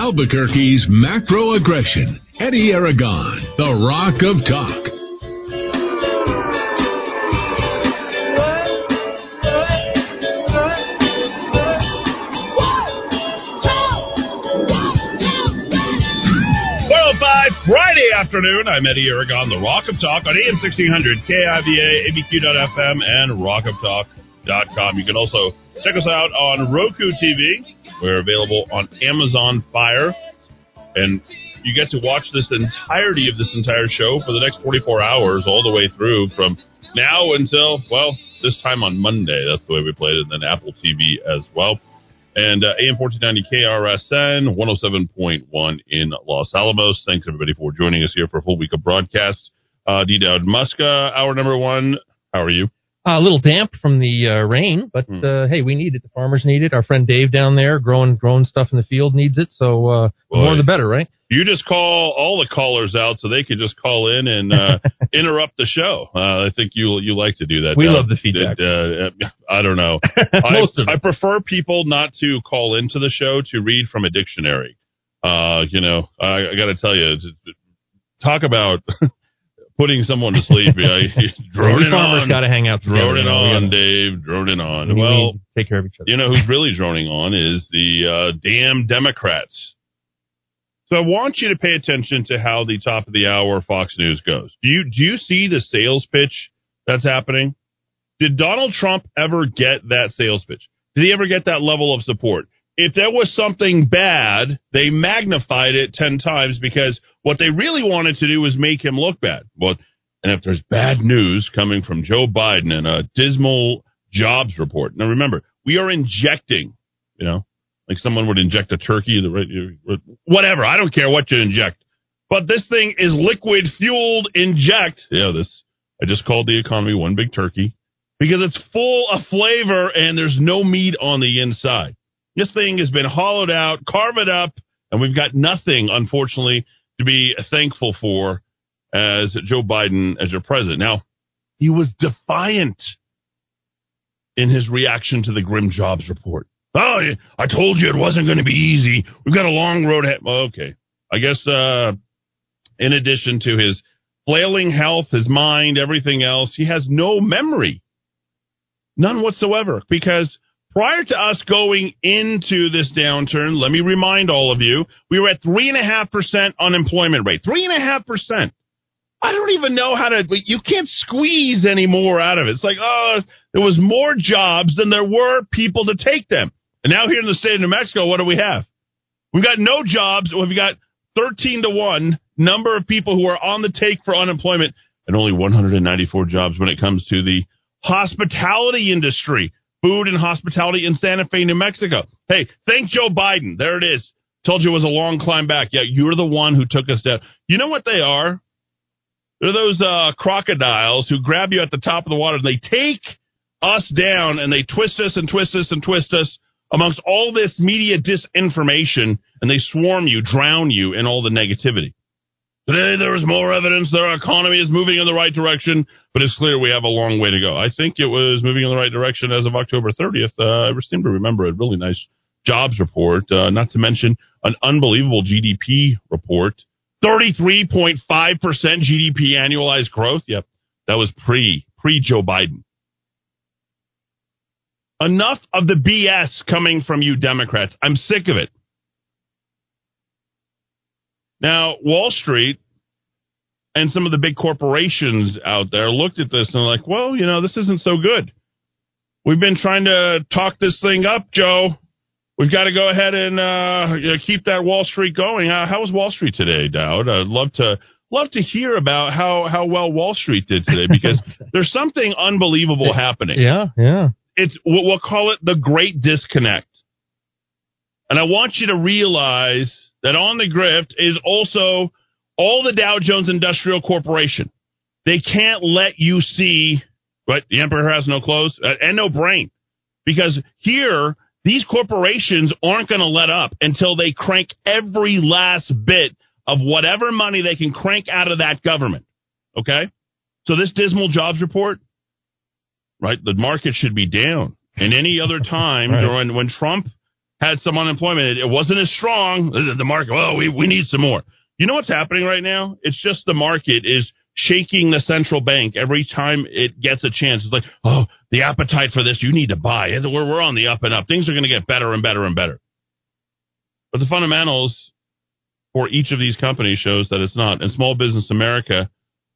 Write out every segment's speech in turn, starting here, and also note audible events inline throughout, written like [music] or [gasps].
Albuquerque's macro aggression. Eddy Aragon, the Rock of Talk. Friday afternoon. I'm Eddy Aragon, the Rock of Talk on AM 1600, KIVA, ABQ.FM, and rockoftalk.com. You can also check us out on Roku TV. We're available on Amazon Fire. And you get to watch this entirety of this entire show for the next 44 hours, all the way through from now until, well, this time on Monday. That's the way we played it. And then Apple TV as well and uh, AM 1490 KRSN 107.1 in Los Alamos. Thanks everybody for joining us here for a full week of broadcast. Uh, D. Dowd Muska, hour number one. How are you? Uh, a little damp from the uh, rain, but hmm. uh, hey, we need it. The farmers need it. Our friend Dave down there growing growing stuff in the field needs it. So uh, more the better, right? You just call all the callers out so they can just call in and uh, [laughs] interrupt the show. Uh, I think you you like to do that. We love the feedback. I don't know. [laughs] Most I, of I prefer people not to call into the show to read from a dictionary. you know, I, I got to tell you, talk about [laughs] putting someone to sleep. yeah, [laughs] drone it farmers got to hang out. Drone it on, Dave. Drone it on. We well, take care of each other. You know who's really droning on is the uh, damn Democrats. So I want you to pay attention to how the top of the hour Fox News goes. Do you do you see the sales pitch that's happening? Did Donald Trump ever get that sales pitch? Did he ever get that level of support? If there was something bad, they magnified it 10 times because what they really wanted to do was make him look bad. But, and if there's bad news coming from Joe Biden and a dismal jobs report. Now remember, we are injecting, you know, like someone would inject a turkey, whatever. I don't care what you inject. But this thing is liquid fueled inject. Yeah, this, I just called the economy one big turkey because it's full of flavor and there's no meat on the inside. This thing has been hollowed out, carved up, and we've got nothing, unfortunately, to be thankful for as Joe Biden as your president. Now, he was defiant in his reaction to the grim jobs report. Oh, I told you it wasn't going to be easy. We've got a long road ahead. Okay. I guess, uh, in addition to his flailing health, his mind, everything else, he has no memory. None whatsoever. Because Prior to us going into this downturn, let me remind all of you, we were at 3.5% unemployment rate. 3.5%. I don't even know how to, you can't squeeze any more out of it. It's like, oh, there was more jobs than there were people to take them. And now here in the state of New Mexico, what do we have? We've got no jobs. We've got 13 to 1 number of people who are on the take for unemployment and only 194 jobs when it comes to the hospitality industry food and hospitality in Santa Fe, New Mexico. Hey, thank Joe Biden. There it is. Told you it was a long climb back. Yeah, you're the one who took us down. You know what they are? They're those uh, crocodiles who grab you at the top of the water. And they take us down and they twist us and twist us and twist us amongst all this media disinformation and they swarm you, drown you in all the negativity. Today there is more evidence that our economy is moving in the right direction, but it's clear we have a long way to go. I think it was moving in the right direction as of October 30th. Uh, I seem to remember a really nice jobs report, uh, not to mention an unbelievable GDP report. 33.5% GDP annualized growth. Yep. That was pre, pre Joe Biden. Enough of the BS coming from you Democrats. I'm sick of it. Now, Wall Street and some of the big corporations out there looked at this and are like, well, you know, this isn't so good. We've been trying to talk this thing up, Joe. We've got to go ahead and uh, keep that Wall Street going. How, how was Wall Street today, Dowd? I'd love to love to hear about how how well Wall Street did today because [laughs] there's something unbelievable happening. Yeah, yeah. It's we'll call it the Great Disconnect, and I want you to realize that on the grift is also all the Dow Jones Industrial Corporation. They can't let you see, but the emperor has no clothes uh, and no brain. Because here, these corporations aren't going to let up until they crank every last bit of whatever money they can crank out of that government. Okay? So this dismal jobs report, right? The market should be down. And any other time right. when, when Trump had some unemployment. It wasn't as strong. The market, oh, we, we need some more. You know what's happening right now? It's just the market is shaking the central bank every time it gets a chance. It's like, oh, the appetite for this, you need to buy. We're, we're on the up and up. Things are going to get better and better and better. But the fundamentals for each of these companies shows that it's not. And Small Business America,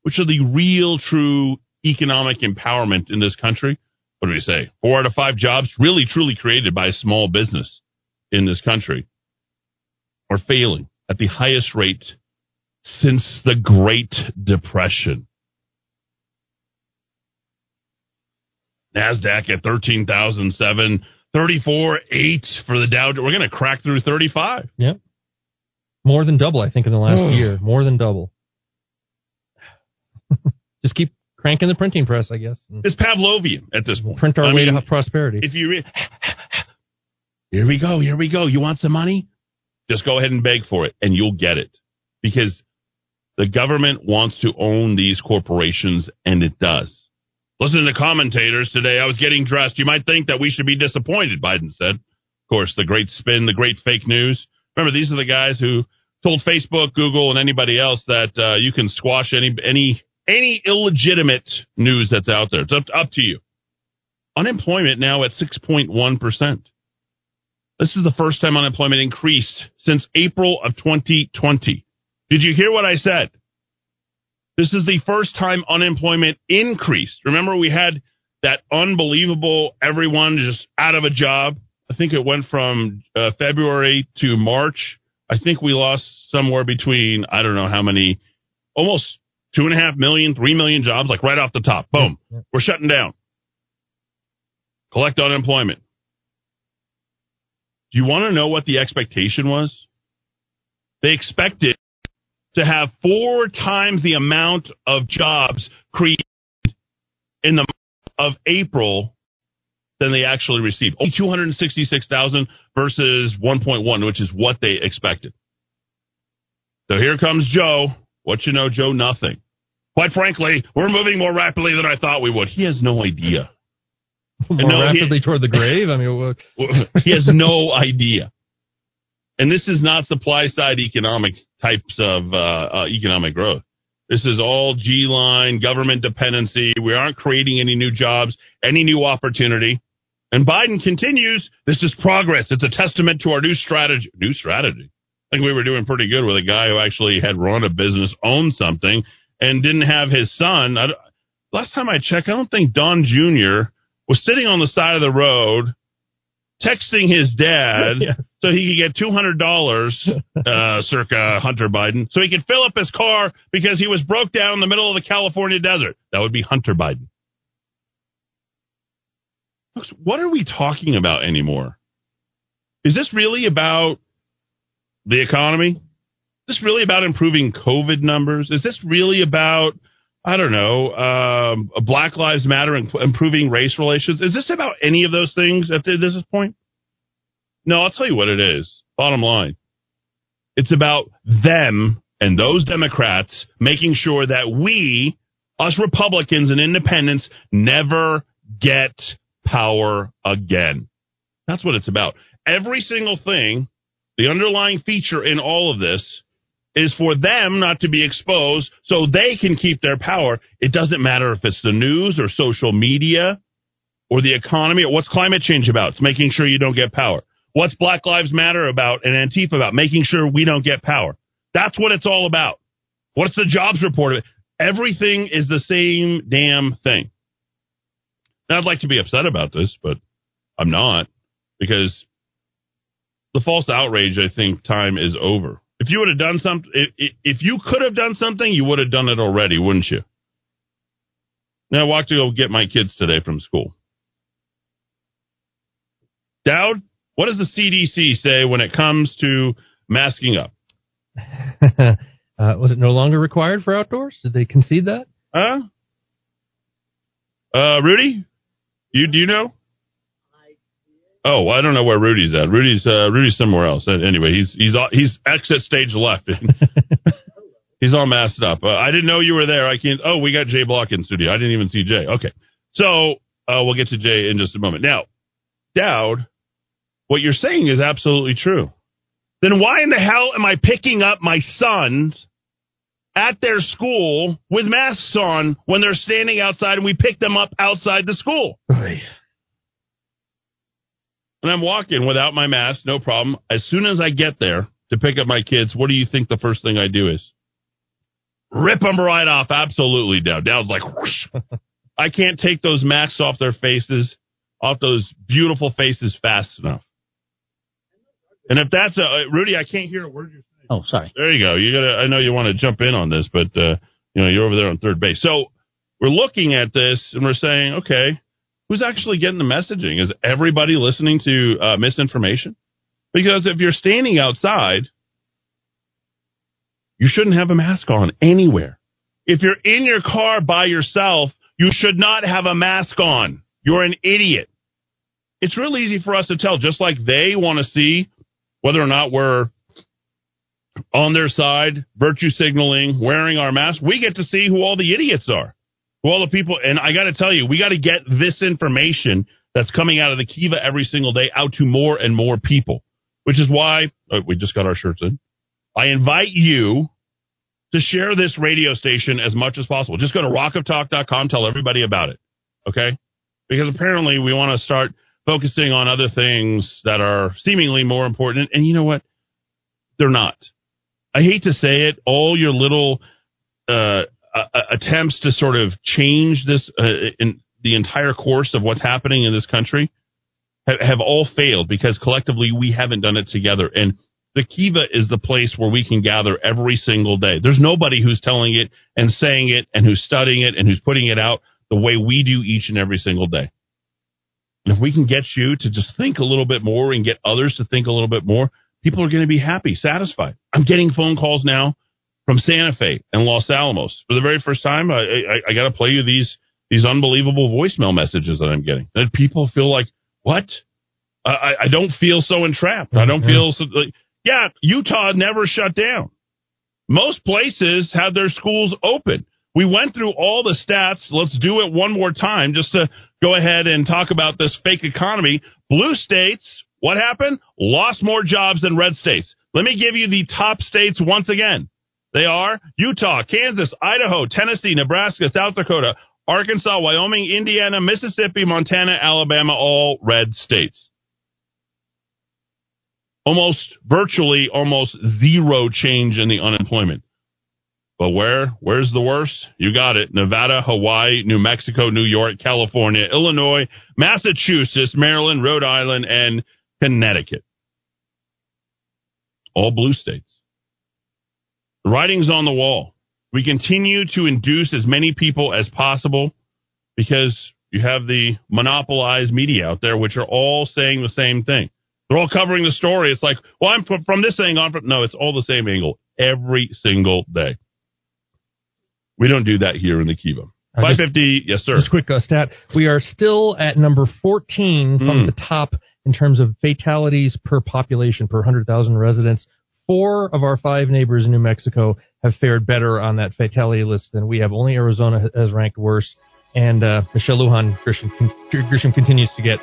which are the real, true economic empowerment in this country, what do we say? Four out of five jobs really, truly created by small business in this country are failing at the highest rate since the Great Depression. NASDAQ at 13,007, 34, 8 for the Dow. We're going to crack through 35. Yep. More than double, I think, in the last year. More than double. [laughs] Just keep cranking the printing press, I guess. It's Pavlovian at this point. Print our I way mean, to prosperity. If you re- here we go, here we go. You want some money? Just go ahead and beg for it, and you'll get it because the government wants to own these corporations, and it does. Listen to commentators today. I was getting dressed. You might think that we should be disappointed, Biden said. Of course, the great spin, the great fake news. Remember, these are the guys who told Facebook, Google, and anybody else that uh, you can squash any any any illegitimate news that's out there. It's up, up to you. Unemployment now at 6.1%. This is the first time unemployment increased since April of 2020. Did you hear what I said? This is the first time unemployment increased. Remember, we had that unbelievable everyone just out of a job. I think it went from uh, February to March. I think we lost somewhere between, I don't know how many, almost two and a half million, three million jobs, like right off the top. Boom. We're shutting down. Collect unemployment. Do you want to know what the expectation was? They expected to have four times the amount of jobs created in the month of April than they actually received. Only 266,000 versus 1.1, which is what they expected. So here comes Joe. What you know, Joe? Nothing. Quite frankly, we're moving more rapidly than I thought we would. He has no idea. More no, rapidly he, toward the grave? I mean, [laughs] he has no idea. And this is not supply side economic types of uh, uh, economic growth. This is all G line, government dependency. We aren't creating any new jobs, any new opportunity. And Biden continues, this is progress. It's a testament to our new strategy. New strategy. I think we were doing pretty good with a guy who actually had run a business, owned something, and didn't have his son. I, last time I checked, I don't think Don Jr. was sitting on the side of the road texting his dad [laughs] yes. so he could get two hundred dollars, [laughs] uh, circa Hunter Biden, so he could fill up his car because he was broke down in the middle of the California desert. That would be Hunter Biden. Folks, what are we talking about anymore? Is this really about the economy? Is this really about improving COVID numbers? Is this really about I don't know, um, Black Lives Matter and improving race relations. Is this about any of those things at this point? No, I'll tell you what it is. Bottom line. It's about them and those Democrats making sure that we, us Republicans and independents, never get power again. That's what it's about. Every single thing, the underlying feature in all of this is for them not to be exposed so they can keep their power. It doesn't matter if it's the news or social media or the economy or what's climate change about. It's making sure you don't get power. What's Black Lives Matter about and Antifa about? Making sure we don't get power. That's what it's all about. What's the jobs report? Everything is the same damn thing. Now, I'd like to be upset about this, but I'm not because the false outrage, I think, time is over. If you would have done something, if you could have done something, you would have done it already, wouldn't you? Now, I walked to go get my kids today from school. Dowd, what does the CDC say when it comes to masking up? [laughs] uh, was it no longer required for outdoors? Did they concede that? Huh? Uh, Rudy, you do you know? Oh, I don't know where Rudy's at. Rudy's uh, Rudy's somewhere else. Anyway, he's he's he's exit stage left. [laughs] he's all masked up. Uh, I didn't know you were there. I can't. Oh, we got Jay Block in studio. I didn't even see Jay. Okay, so uh, we'll get to Jay in just a moment. Now, Dowd, what you're saying is absolutely true. Then why in the hell am I picking up my sons at their school with masks on when they're standing outside and we pick them up outside the school? Right. And I'm walking without my mask, no problem. As soon as I get there to pick up my kids, what do you think the first thing I do is? Rip them right off. Absolutely down. Down's like, whoosh. [laughs] I can't take those masks off their faces, off those beautiful faces fast enough. And if that's a Rudy, I can't hear a word you're saying. Oh, sorry. There you go. You gotta. I know you want to jump in on this, but uh, you know you're over there on third base. So we're looking at this and we're saying, okay, who's actually getting the messaging? Is everybody listening to uh, misinformation? Because if you're standing outside, you shouldn't have a mask on anywhere. If you're in your car by yourself, you should not have a mask on. You're an idiot. It's real easy for us to tell, just like they want to see whether or not we're on their side, virtue signaling, wearing our mask. We get to see who all the idiots are, who all the people. And I got to tell you, we got to get this information that's coming out of the Kiva every single day out to more and more people, which is why oh, we just got our shirts in. I invite you to share this radio station as much as possible. Just go to rockoftalk.com, tell everybody about it. Okay? Because apparently we want to start focusing on other things that are seemingly more important. And you know what? They're not. I hate to say it, all your little uh, uh, attempts to sort of change this uh, in the entire course of what's happening in this country have, have all failed because collectively we haven't done it together. And the Kiva is the place where we can gather every single day. There's nobody who's telling it and saying it and who's studying it and who's putting it out the way we do each and every single day. And if we can get you to just think a little bit more and get others to think a little bit more, people are going to be happy, satisfied. I'm getting phone calls now from Santa Fe and Los Alamos for the very first time. I, I, I got to play you these these unbelievable voicemail messages that I'm getting. That people feel like, what? I, I don't feel so entrapped. I don't mm-hmm. feel so. Like, yeah, Utah never shut down. Most places had their schools open. We went through all the stats. Let's do it one more time just to go ahead and talk about this fake economy. Blue states, what happened? Lost more jobs than red states. Let me give you the top states once again. They are Utah, Kansas, Idaho, Tennessee, Nebraska, South Dakota, Arkansas, Wyoming, Indiana, Mississippi, Montana, Alabama, all red states almost virtually almost zero change in the unemployment. But where? Where's the worst? You got it. Nevada, Hawaii, New Mexico, New York, California, Illinois, Massachusetts, Maryland, Rhode Island, and Connecticut. All blue states. The writing's on the wall. We continue to induce as many people as possible because you have the monopolized media out there, which are all saying the same thing. They're all covering the story. It's like, well, I'm from, from this angle. From, no, it's all the same angle every single day. We don't do that here in the Kiva. Uh, 550, yes, sir. Just quick uh, stat. We are still at number 14 from mm. the top in terms of fatalities per population per 100,000 residents. Four of our five neighbors in New Mexico have fared better on that fatality list than we have. Only Arizona has ranked worse. And uh, Michelle Lujan Grisham, Grisham continues to get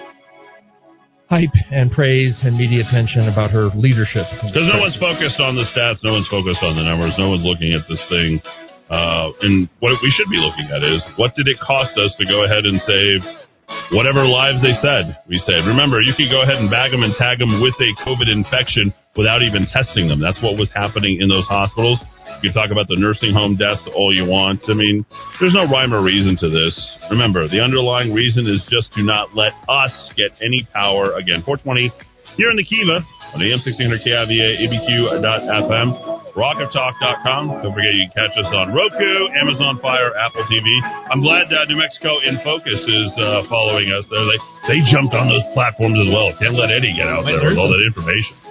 hype and praise and media attention about her leadership. Because no one's focused on the stats, no one's focused on the numbers, no one's looking at this thing. Uh, and what we should be looking at is what did it cost us to go ahead and save whatever lives they said we saved. Remember, you could go ahead and bag them and tag them with a COVID infection without even testing them. That's what was happening in those hospitals. You talk about the nursing home deaths all you want. I mean, there's no rhyme or reason to this. Remember, the underlying reason is just to not let us get any power. Again, 420 here in the Kiva on AM 1600 KIVA, ABQ.FM, rockoftalk.com. Don't forget you can catch us on Roku, Amazon Fire, Apple TV. I'm glad uh, New Mexico in Focus is uh, following us. They, they jumped on those platforms as well. Can't let Eddy get out there with all that information.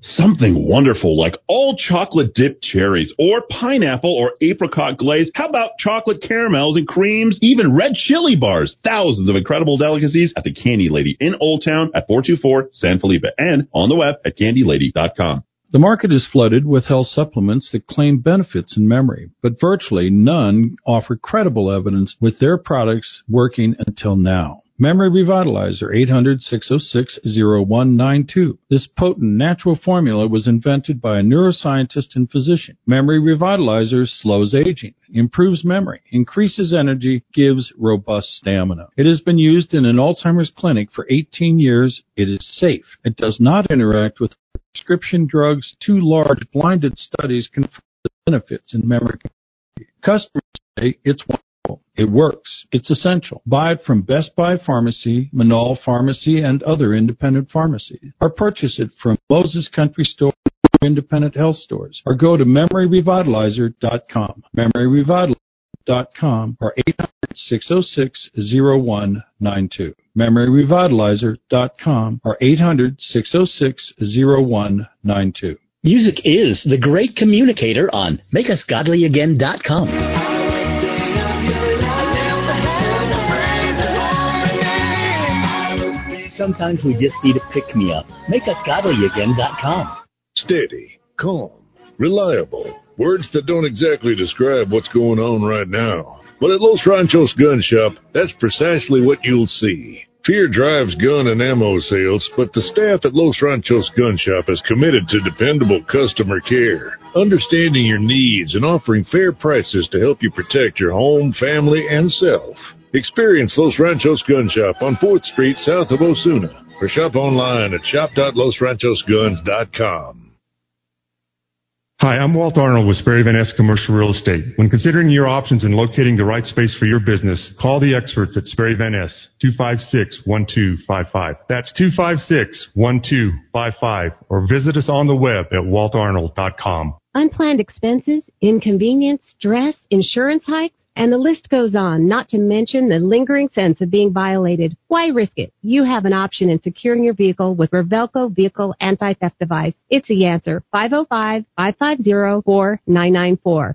Something wonderful like all chocolate dipped cherries or pineapple or apricot glaze. How about chocolate caramels and creams? Even red chili bars. Thousands of incredible delicacies at the Candy Lady in Old Town at 424 San Felipe and on the web at candylady.com. The market is flooded with health supplements that claim benefits in memory, but virtually none offer credible evidence with their products working until now. Memory Revitalizer 800-606-0192. This potent natural formula was invented by a neuroscientist and physician. Memory Revitalizer slows aging, improves memory, increases energy, gives robust stamina. It has been used in an Alzheimer's clinic for 18 years. It is safe. It does not interact with prescription drugs. Two large blinded studies confirm the benefits in memory. Customers say it's It works. It's essential. Buy it from Best Buy Pharmacy, Manal Pharmacy, and other independent pharmacies. Or purchase it from Moses Country Store or independent health stores. Or go to memoryrevitalizer.com. Memoryrevitalizer.com or 800-606-0192. Memoryrevitalizer.com or 800-606-0192. Music is the great communicator on MakeUsGodlyAgain.com. Sometimes we just need a pick me up. MakeUsGodlyAgain.com. Steady, calm, reliable. Words that don't exactly describe what's going on right now. But at Los Ranchos Gun Shop, that's precisely what you'll see. Fear drives gun and ammo sales, but the staff at Los Ranchos Gun Shop is committed to dependable customer care, understanding your needs and offering fair prices to help you protect your home, family, and self. Experience Los Ranchos Gun Shop on 4th Street south of Osuna or shop online at shop.losranchosguns.com. Hi, I'm Walt Arnold with Sperry Van Ness Commercial Real Estate. When considering your options and locating the right space for your business, call the experts at Sperry Van Ness, 256-1255. That's 256-1255 or visit us on the web at waltarnold.com. Unplanned expenses, inconvenience, stress, insurance hikes, and the list goes on, not to mention the lingering sense of being violated. Why risk it? You have an option in securing your vehicle with Revelco Vehicle Anti-Theft Device. It's the answer. 505-550-4994.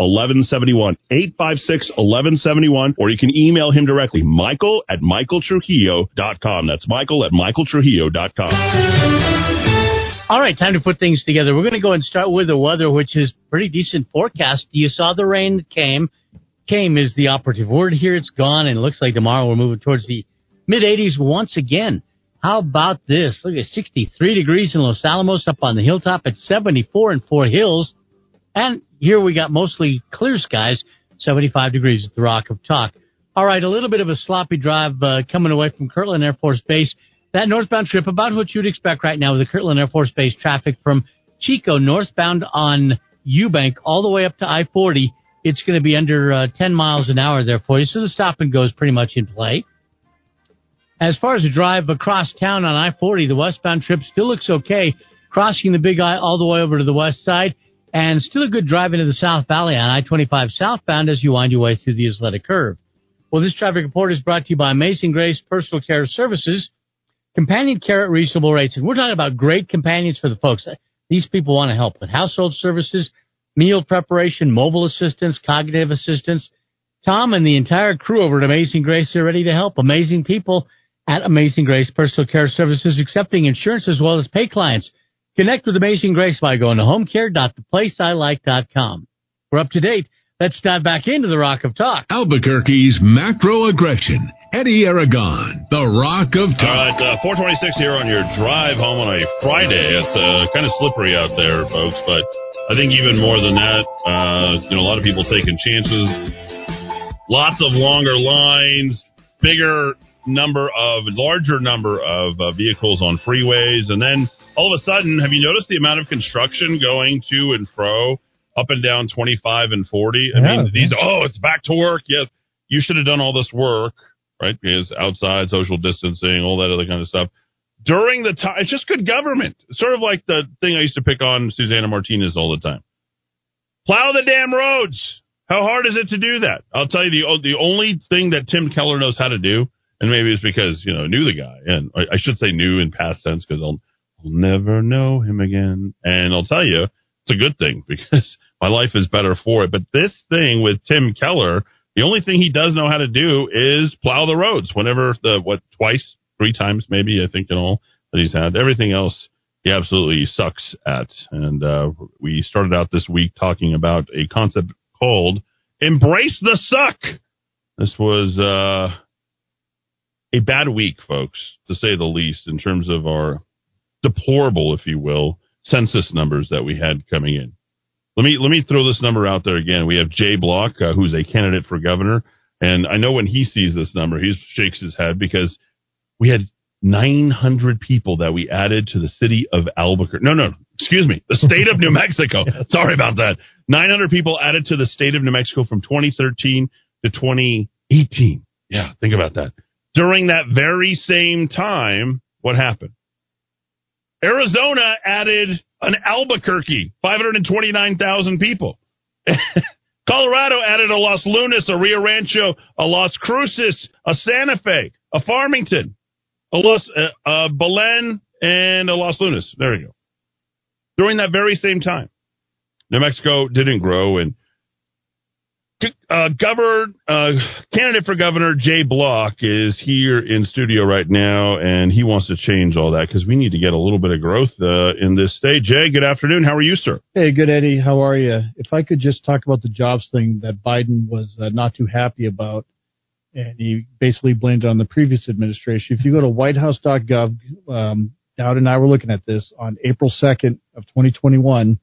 1171. 856 1171. Or you can email him directly, michael at michaeltrujillo.com. That's michael at michaeltrujillo.com. All right, time to put things together. We're going to go and start with the weather, which is pretty decent forecast. You saw the rain that came. Came is the operative word here. It's gone, and it looks like tomorrow we're moving towards the mid 80s once again. How about this? Look at 63 degrees in Los Alamos, up on the hilltop at 74 in Four Hills. And here we got mostly clear skies, 75 degrees at the Rock of Talk. All right, a little bit of a sloppy drive uh, coming away from Kirtland Air Force Base. That northbound trip, about what you'd expect right now with the Kirtland Air Force Base traffic from Chico northbound on Eubank all the way up to I-40. It's going to be under uh, 10 miles an hour there for you, so the stop and go is pretty much in play. As far as the drive across town on I-40, the westbound trip still looks okay, crossing the Big I all the way over to the west side and still a good drive into the South Valley on I-25 southbound as you wind your way through the Isleta Curve. Well, this traffic report is brought to you by Amazing Grace Personal Care Services, companion care at reasonable rates. And we're talking about great companions for the folks. These people want to help with household services, meal preparation, mobile assistance, cognitive assistance. Tom and the entire crew over at Amazing Grace are ready to help. Amazing people at Amazing Grace Personal Care Services, accepting insurance as well as pay clients. Connect with Amazing Grace by going to homecare.theplaceilike.com. We're up to date Let's dive back into the Rock of Talk. Albuquerque's macro aggression. Eddy Aragon, the Rock of Talk. right, uh, 426 here on your drive home on a Friday. It's uh, kind of slippery out there, folks, but I think even more than that, uh, you know, a lot of people taking chances. Lots of longer lines, bigger number of, larger number of uh, vehicles on freeways, and then all of a sudden, have you noticed the amount of construction going to and fro up and down 25 and 40? I Yeah, mean, these, oh, it's back to work. Yes, you should have done all this work right? Because outside social distancing, all that other kind of stuff. During the time, it's just good government. Sort of like the thing I used to pick on Susana Martinez all the time. Plow the damn roads. How hard is it to do that? I'll tell you the the only thing that Tim Keller knows how to do, and maybe it's because you know knew the guy, and I, I should say knew in past tense because I'll, I'll never know him again. And I'll tell you, it's a good thing [laughs] because my life is better for it. But this thing with Tim Keller, the only thing he does know how to do is plow the roads. Whenever the what twice, three times maybe I think in all that he's had. Everything else he absolutely sucks at. And uh, we started out this week talking about a concept called "Embrace the Suck." This was uh, a bad week, folks, to say the least, in terms of our deplorable, if you will, census numbers that we had coming in. Let me let me throw this number out there again. We have Jay Block, uh, who's a candidate for governor, and I know when he sees this number, he shakes his head because we had 900 people that we added to the city of Albuquerque. No, no, excuse me, the state of New [laughs] Mexico. Sorry about that. 900 people added to the state of New Mexico from 2013 to 2018. Yeah, think about that. During that very same time, what happened? Arizona added an Albuquerque, 529,000 people. [laughs] Colorado added a Los Lunas, a Rio Rancho, a Las Cruces, a Santa Fe, a Farmington, a Los, uh, a Belen, and a Los Lunas. There you go. During that very same time, New Mexico didn't grow, and uh, governor, uh, candidate for governor Jay Block is here in studio right now, and he wants to change all that because we need to get a little bit of growth uh, in this state. Jay, good afternoon. How are you, sir? Hey, good, Eddy. How are you? If I could just talk about the jobs thing that Biden was uh, not too happy about, and he basically blamed it on the previous administration. If you go to whitehouse.gov, um, Dowd and I were looking at this on April 2nd of 2021.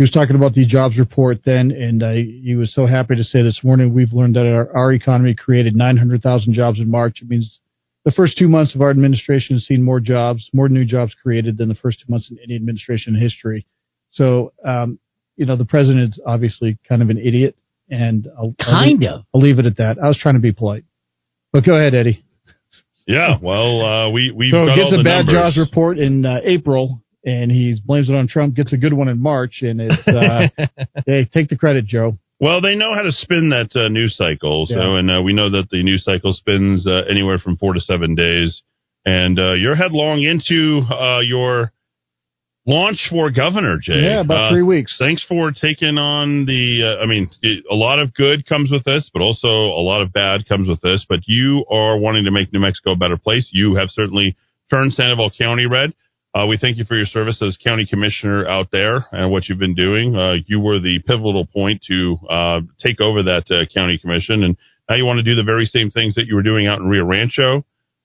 He was talking about the jobs report then, and uh, he was so happy to say this morning we've learned that our, our economy created 900,000 jobs in March. It means the first two months of our administration has seen more jobs, more new jobs created than the first two months in any administration in history. So, um, you know, the president's obviously kind of an idiot, and I'll, I'll Kind leave, of. I'll leave it at that. I was trying to be polite, but go ahead, Eddy. Yeah, well, uh, we we so got gets all a bad numbers. jobs report in uh, April, and he blames it on Trump. Gets a good one in March, and it's uh, [laughs] hey, take the credit, Joe. Well, they know how to spin that uh, news cycle. So, Yeah. and uh, we know that the news cycle spins uh, anywhere from four to seven days. And uh, you're headlong into uh, your launch for governor, Jay. Yeah, about Uh, three weeks. Thanks for taking on the. Uh, I mean, it, a lot of good comes with this, but also a lot of bad comes with this. But you are wanting to make New Mexico a better place. You have certainly turned Sandoval County red. Uh, we thank you for your service as county commissioner out there and what you've been doing. Uh, you were the pivotal point to uh, take over that uh, county commission, and now you want to do the very same things that you were doing out in Rio Rancho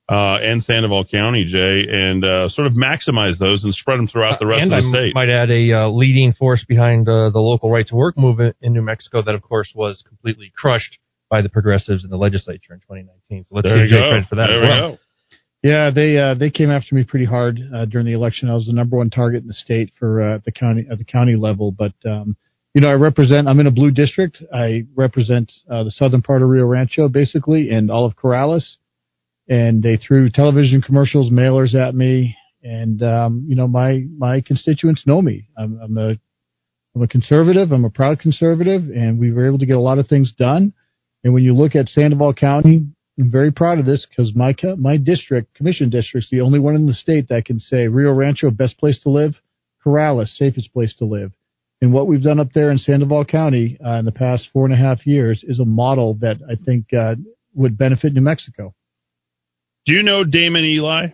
uh, and Sandoval County, Jay, and uh, sort of maximize those and spread them throughout the rest of the I state. might add a leading force behind the local right to work movement in New Mexico that, of course, was completely crushed by the progressives in the legislature in 2019. So let's There give Jay credit for that There as we well. go. Yeah, they uh, they came after me pretty hard uh, during the election. I was the number one target in the state for uh, the county at the county level. But um, you know, I represent. I'm in a blue district. I represent uh, the southern part of Rio Rancho, basically, and all of Corrales. And they threw television commercials, mailers at me, and um, you know, my my constituents know me. I'm, I'm a I'm a conservative. I'm a proud conservative, and we were able to get a lot of things done. And when you look at Sandoval County, I'm very proud of this because my my district, commission district's the only one in the state that can say Rio Rancho, best place to live, Corrales, safest place to live. And what we've done up there in Sandoval County uh, in the past four and a half years is a model that I think uh, would benefit New Mexico. Do you know Daymon Ely?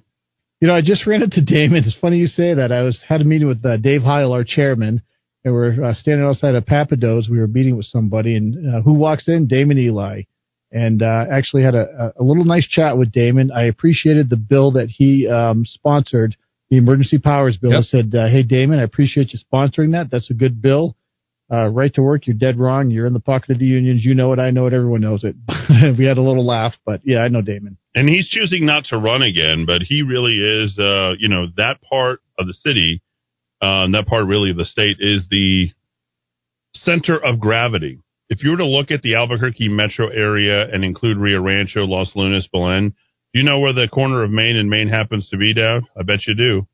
You know, I just ran into Daymon. It's funny you say that. I was had a meeting with uh, Dave Heil, our chairman, and we're uh, standing outside of Papados. We were meeting with somebody, and uh, who walks in? Daymon Ely, and uh, actually had a, a little nice chat with Daymon. I appreciated the bill that he um, sponsored, the emergency powers bill. Yep. I said, uh, "Hey, Daymon, I appreciate you sponsoring that. That's a good bill." Uh, right to work, you're dead wrong. You're in the pocket of the unions. You know it. I know it. Everyone knows it. [laughs] we had a little laugh, but yeah, I know Daymon. And he's choosing not to run again, but he really is, uh, you know, that part of the city, uh, that part really of the state is the center of gravity. If you were to look at the Albuquerque metro area and include Rio Rancho, Los Lunas, Belen, do you know where the corner of Main and Main happens to be, Dowd? I bet you do.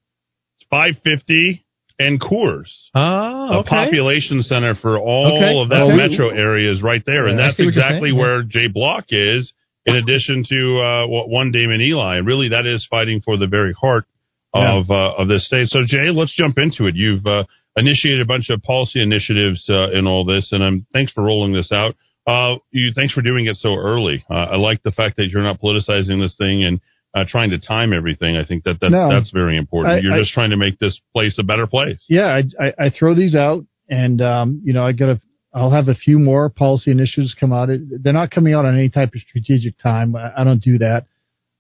It's 550 and Coors. Oh, a okay. population center for all Okay, of that okay. metro area is right there, and Yeah, I that's see what you're exactly where Jay Block is. In addition to uh, what- one Daymon Ely, and really that is fighting for the very heart Yeah. of uh, of this state. So Jay, let's jump into it. You've uh, initiated a bunch of policy initiatives uh, in all this, and um, thanks for rolling this out. Uh, you thanks for doing it so early. Uh, I like the fact that you're not politicizing this thing and uh, trying to time everything. I think that, that No. that's very important. I- you're I- just trying to make this place a better place. Yeah, I, I, I throw these out, and um, you know, I got a, I'll have a few more policy initiatives come out. They're not coming out on any type of strategic time. I, I don't do that.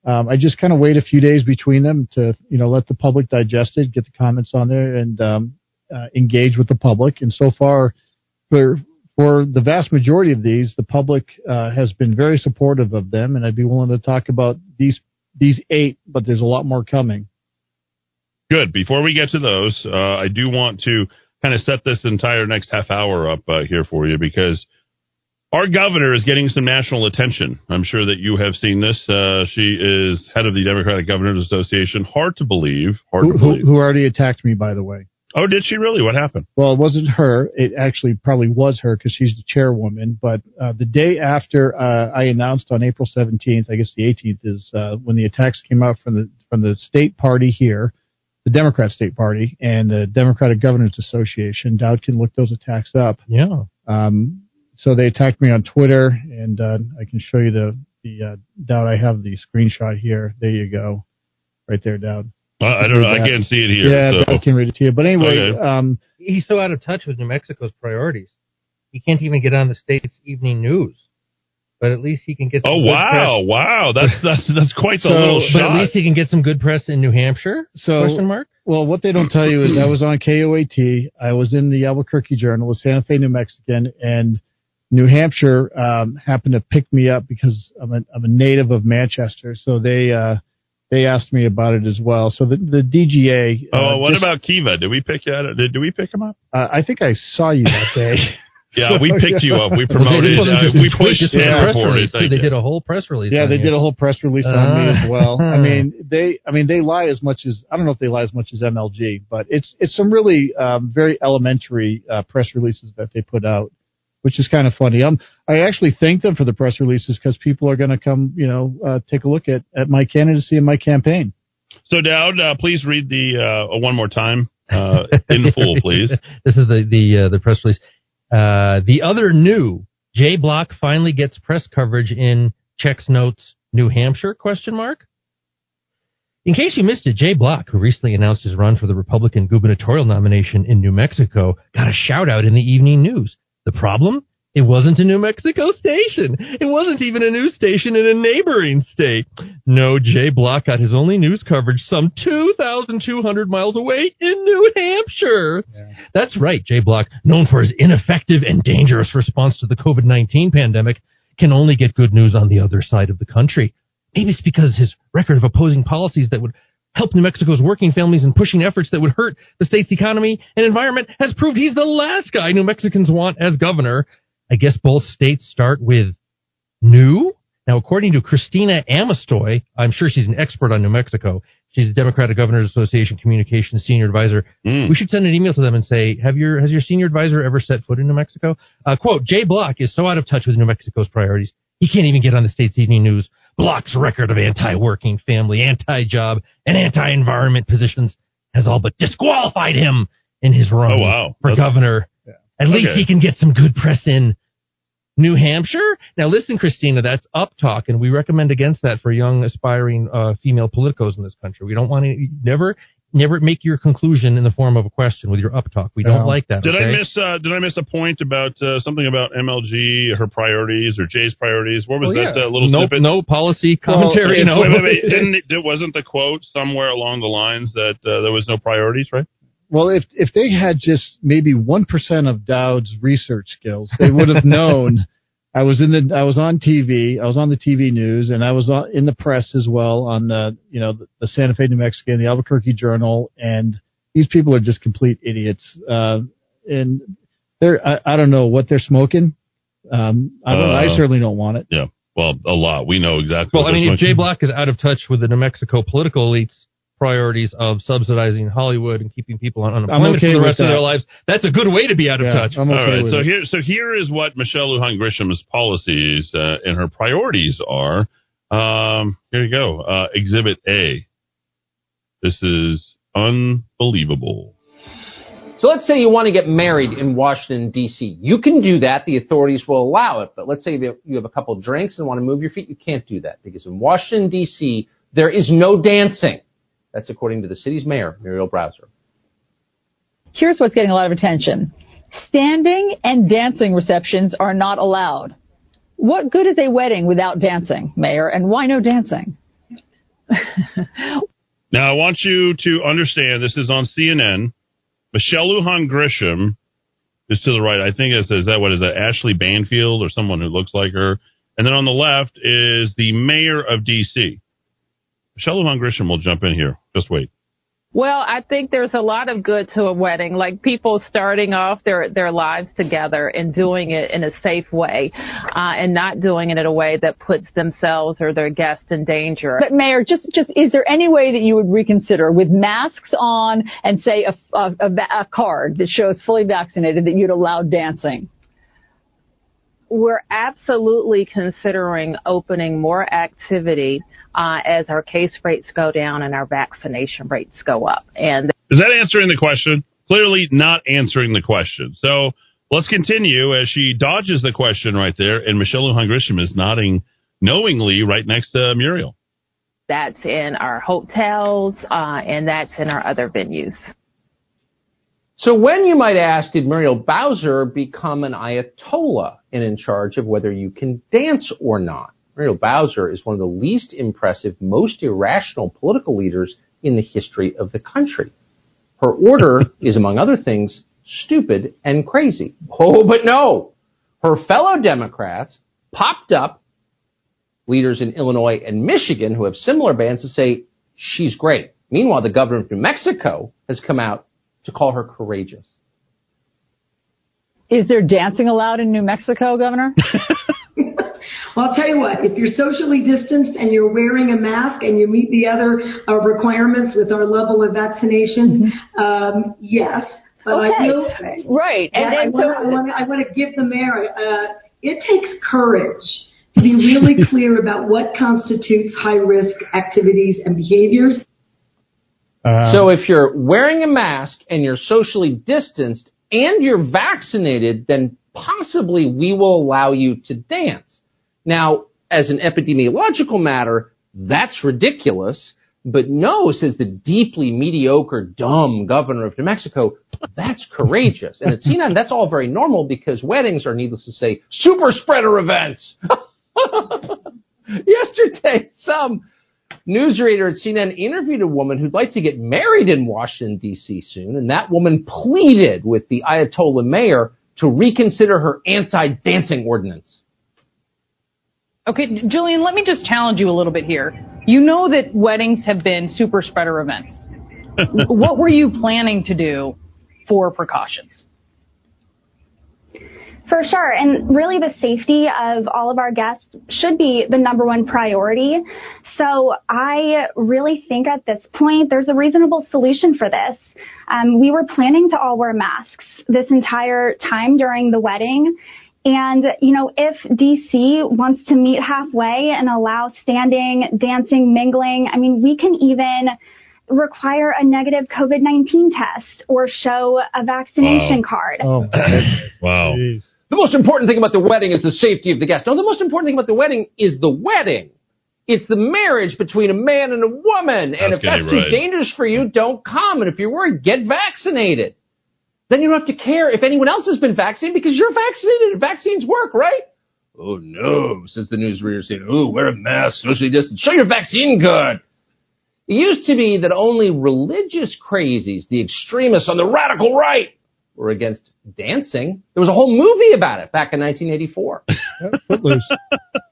Um, I just kind of wait a few days between them to, you know, let the public digest it, get the comments on there, and um, uh, engage with the public. And so far, for for the vast majority of these, the public uh, has been very supportive of them, and I'd be willing to talk about these these eight, but there's a lot more coming. Good. Before we get to those, uh, I do want to kind of set this entire next half hour up uh, here for you because our governor is getting some national attention. I'm sure that you have seen this. Uh, she is head of the Democratic Governors Association. Hard to believe. Hard Who, to who, believe. who already attacked me, by the way. Oh, did she really? What happened? Well, it wasn't her. It actually probably was her because she's the chairwoman. But uh, the day after uh, I announced on April 17th, I guess the 18th is uh, when the attacks came out from the from the state party here, the Democrat state party, and the Democratic Governors Association. Dowd can look those attacks up. Yeah. Um, so they attacked me on Twitter, and uh, I can show you the the uh, Dowd. I have the screenshot here. There you go, right there, Dowd. Uh, I don't know. I can't see it here. Yeah, so. I can read it to you. But anyway, Okay. um, He's so out of touch with New Mexico's priorities. He can't even get on the state's evening news. But at least he can get. Some Oh good wow, press. wow! That's [laughs] that's that's quite the So- little But shot. at least he can get some good press in New Hampshire. So, question mark. Well, what they don't tell you is I was on KOAT. I was in the Albuquerque Journal with Santa Fe, New Mexican, and New Hampshire um, happened to pick me up because I'm a, I'm a native of Manchester. So they uh, they asked me about it as well. So the the DGA. oh, uh, what just- about Kiva? Did we pick you? Out? Did, did we pick him up? Uh, I think I saw you that day. [laughs] [laughs] Yeah, we picked you up. We promoted. did one uh, we pushed just and press release, too. They did a whole press release. Yeah, they you. did a whole press release on me as well. I mean, they, I mean, they lie as much as I don't know if they lie as much as MLG, but it's it's some really um, very elementary uh, press releases that they put out, which is kind of funny. Um, I actually thank them for the press releases because people are going to come, you know, uh, take a look at at my candidacy and my campaign. So, Dowd, uh, please read the uh, one more time uh, in full, [laughs] please. this is the the uh, the press release. Uh, the other new Jay Block finally gets press coverage in checks notes New Hampshire question mark. In case you missed it, Jay Block, who recently announced his run for the Republican gubernatorial nomination in New Mexico, got a shout out in the evening news. The problem? It wasn't a New Mexico station. It wasn't even a news station in a neighboring state. No, Jay Block got his only news coverage some 2,200 miles away in New Hampshire. That's right, Jay Block, known for his ineffective and dangerous response to the COVID 19 pandemic, can only get good news on the other side of the country. Maybe it's because his record of opposing policies that would help New Mexico's working families and pushing efforts that would hurt the state's economy and environment has proved he's the last guy New Mexicans want as governor. I guess both states start with new. Now, according to Christina Amestoy, I'm sure she's an expert on New Mexico. She's the Democratic Governors Association Communications Senior Advisor. Mm. We should send an email to them and say, "Have your has your senior advisor ever set foot in New Mexico?" Uh, quote: Jay Block is so out of touch with New Mexico's priorities, he can't even get on the state's evening news. Block's record of anti-working family, anti-job, and anti-environment positions has all but disqualified him in his run Oh, wow. for That's- governor. At least he can get some good press in New Hampshire. Now, listen, Christina, that's up talk, and we recommend against that for young, aspiring uh, female politicos in this country. We don't want to never never make your conclusion in the form of a question with your up talk. We don't like that. Did okay? I miss? Uh, did I miss a point about uh, something about MLG, her priorities, or Jay's priorities? What was Oh, that yeah. uh, little no, snippet? no policy commentary. Wait, no. wait, wait, wait. [laughs] Didn't it, it- wasn't the quote somewhere along the lines that uh, there was no priorities, right? Well, if if they had just maybe one percent of Dowd's research skills, they would have known. [laughs] I was in the I was on TV. I was on the TV news, and I was on, in the press as well on the you know the, the Santa Fe New Mexican, the Albuquerque Journal, and these people are just complete idiots. Uh, and they're I, I don't know what they're smoking. Um, I don't. I Uh, certainly don't want it. Yeah. Well, a lot. We know exactly. Well, what I mean, if Jay smoking. Block is out of touch with the New Mexico political elites' priorities of subsidizing Hollywood and keeping people on unemployment okay for the rest of their lives, that's a good way to be out of Yeah, touch. I'm okay All right. with So it. here, so here is what Michelle Lujan Grisham's policies uh, and her priorities are. Um, here you go. Uh, exhibit A. This is unbelievable. So let's say you want to get married in Washington, D.C. You can do that. The authorities will allow it. But let's say you have a couple drinks and want to move your feet. You can't do that because in Washington, D.C., there is no dancing. That's according to the city's mayor, Muriel Bowser. Here's what's getting a lot of attention. Standing and dancing receptions are not allowed. What good is a wedding without dancing, Mayor? And why no dancing? [laughs] Now, I want you to understand this is on CNN. Michelle Lujan Grisham is to the right. I think it's, is that what is that? Ashley Banfield or someone who looks like her. And then on the left is the mayor of D.C. Michelle Lujan Grisham will jump in here. Just wait. Well, I think there's a lot of good to a wedding, like people starting off their their lives together and doing it in a safe way, uh, and not doing it in a way that puts themselves or their guests in danger. But Mayor, just just is there any way that you would reconsider with masks on and say a, a, a, a card that shows fully vaccinated that you'd allow dancing? We're absolutely considering opening more activity uh, as our case rates go down and our vaccination rates go up. And Is that answering the question? Clearly not answering the question. So let's continue as she dodges the question right there, and Michelle Lujan Grisham is nodding knowingly right next to Muriel. that's in our hotels uh, and that's in our other venues. So when, you might ask, did Muriel Bowser become an Ayatollah and in charge of whether you can dance or not? Muriel Bowser is one of the least impressive, most irrational political leaders in the history of the country. Her order is, among other things, stupid and crazy. Oh, but no! Her fellow Democrats popped up, leaders in Illinois and Michigan who have similar bans to say she's great. Meanwhile, the governor of New Mexico has come out to call her courageous. Is there dancing allowed in New Mexico, Governor? [laughs] Well, I'll tell you what, if you're socially distanced and you're wearing a mask and you meet the other uh, requirements with our level of vaccinations, um, yes. But I Okay. will say, Right. And- that and I wanna- I want to I want to give the mayor, uh, it takes courage to be really [laughs] clear about what constitutes high risk activities and behaviors. Um, so if you're wearing a mask and you're socially distanced and you're vaccinated, then possibly we will allow you to dance. Now, as an epidemiological matter, that's ridiculous. But no, says the deeply mediocre, dumb governor of New Mexico, that's courageous. And at [laughs] CNN, that's all very normal because weddings are, needless to say, super spreader events. [laughs] Yesterday, some news reader at CNN interviewed a woman who'd like to get married in Washington, D.C. soon, and that woman pleaded with the Ayatollah mayor to reconsider her anti-dancing ordinance. Okay, Julian, let me just challenge you a little bit here. You know that weddings have been super spreader events. [laughs] what were you planning to do for precautions? For sure. And really the safety of all of our guests should be the number one priority. So I really think at this point there's a reasonable solution for this. Um, we were planning to all wear masks this entire time during the wedding. And, you know, if DC wants to meet halfway and allow standing, dancing, mingling, I mean, we can even require a negative COVID-19 test or show a vaccination card. [clears throat] wow. The most important thing about the wedding is the safety of the guest. No, the most important thing about the wedding is the wedding. It's the marriage between a man and a woman. and if getting that's too right. dangerous for you, don't come. And if you're worried, get vaccinated. Then you don't have to care if anyone else has been vaccinated because you're vaccinated and vaccines work, right? Oh no, says the newsreader saying, oh, wear a mask, socially distance, show your vaccine card. It used to be that only religious crazies, the extremists on the radical right, were against dancing. There was a whole movie about it back in 1984.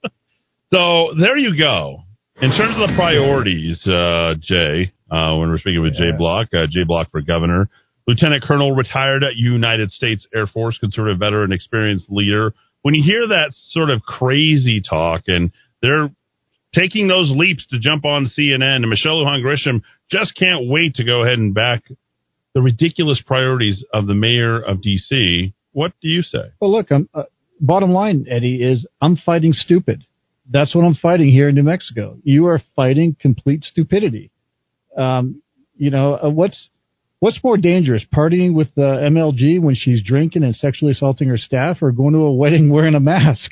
[laughs] So there you go. In terms of the priorities, uh, Jay, uh, when we're speaking with Jay Block, uh, Jay Block for governor, Lieutenant Colonel, retired at United States Air Force, conservative veteran, experienced leader. When you hear that sort of crazy talk and they're taking those leaps to jump on CNN and Michelle Lujan Grisham just can't wait to go ahead and back the ridiculous priorities of the mayor of DC, what do you say? Well, look, I'm, uh, bottom line, Eddy, is I'm fighting stupid. That's what I'm fighting here in New Mexico. You are fighting complete stupidity. Um, you know, uh, what's what's more dangerous, partying with the MLG when she's drinking and sexually assaulting her staff, or going to a wedding wearing a mask?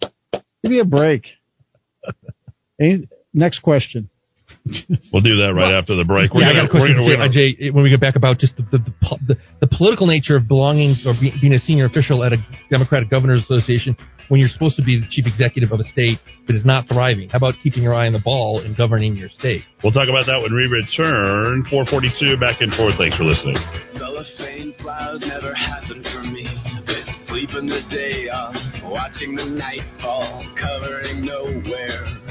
Give me a break. [laughs] Ain't- Next question. [laughs] We'll do that right after the break. Yeah, I got a question we're for gonna- Jay, uh, Jay, when we get back about just the the, the, the, the political nature of belonging or be, being a senior official at a Democratic Governors Association when you're supposed to be the chief executive of a state that is not thriving. How about keeping your eye on the ball and governing your state? We'll talk about that when we return. 442 back and forth. Thanks for listening. Cellophane flowers never happened for me. Been sleeping the day off, watching the night fall, covering nowhere.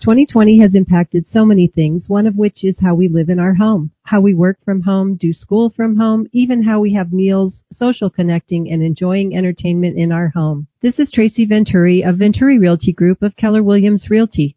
2020 has impacted so many things, one of which is how we live in our home, how we work from home, do school from home, even how we have meals, social connecting, and enjoying entertainment in our home. This is Tracy Venturi of Venturi Realty Group of Keller Williams Realty.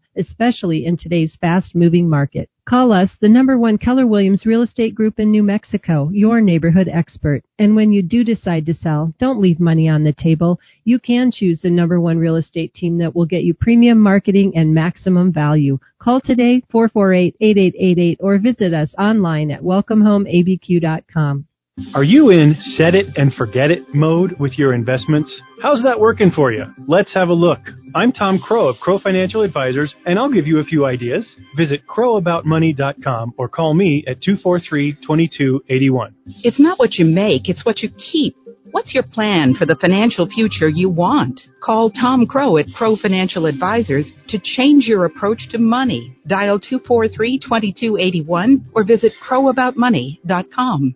especially in today's fast moving market. Call us, the number one Keller Williams Real Estate Group in New Mexico, your neighborhood expert. And when you do decide to sell, don't leave money on the table. You can choose the number one real estate team that will get you premium marketing and maximum value. Call today, 448-8888, or visit us online at welcomehomeabq.com. Are you in set it and forget it mode with your investments? How's that working for you? Let's have a look. I'm Tom Crow of Crow Financial Advisors, and I'll give you a few ideas. Visit crowaboutmoney.com or call me at 243-2281. It's not what you make, it's what you keep. What's your plan for the financial future you want? Call Tom Crow at Crow Financial Advisors to change your approach to money. Dial 243-2281 or visit crowaboutmoney.com.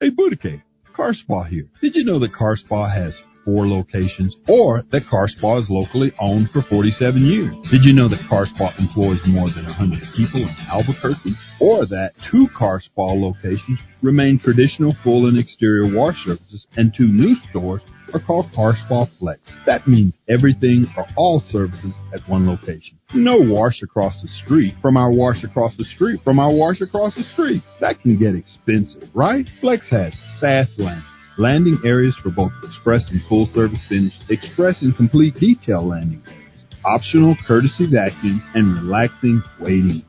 Hey, Boudica, Car Spa here. Did you know that Car Spa has four locations or that Car Spa is locally owned for 47 years? Did you know that Car Spa employs more than 100 people in Albuquerque or that two Car Spa locations remain traditional full and exterior wash services and two new stores are called Spa Flex. That means everything or all services at one location. No wash across the street from our wash across the street from our wash across the street. That can get expensive, right? Flex has fast lanes, landing areas for both express and full service finish, express and complete detail landing areas, optional courtesy vacuum, and relaxing waiting.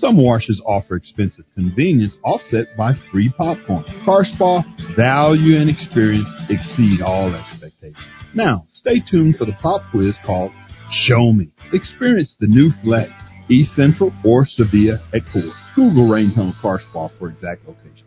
Some washes offer expensive convenience offset by free popcorn. Car Spa, value and experience exceed all expectations. Now, stay tuned for the pop quiz called Show Me. Experience the new Flex, East Central or Sevilla at Coors. Google Raintone Car Spa for exact location.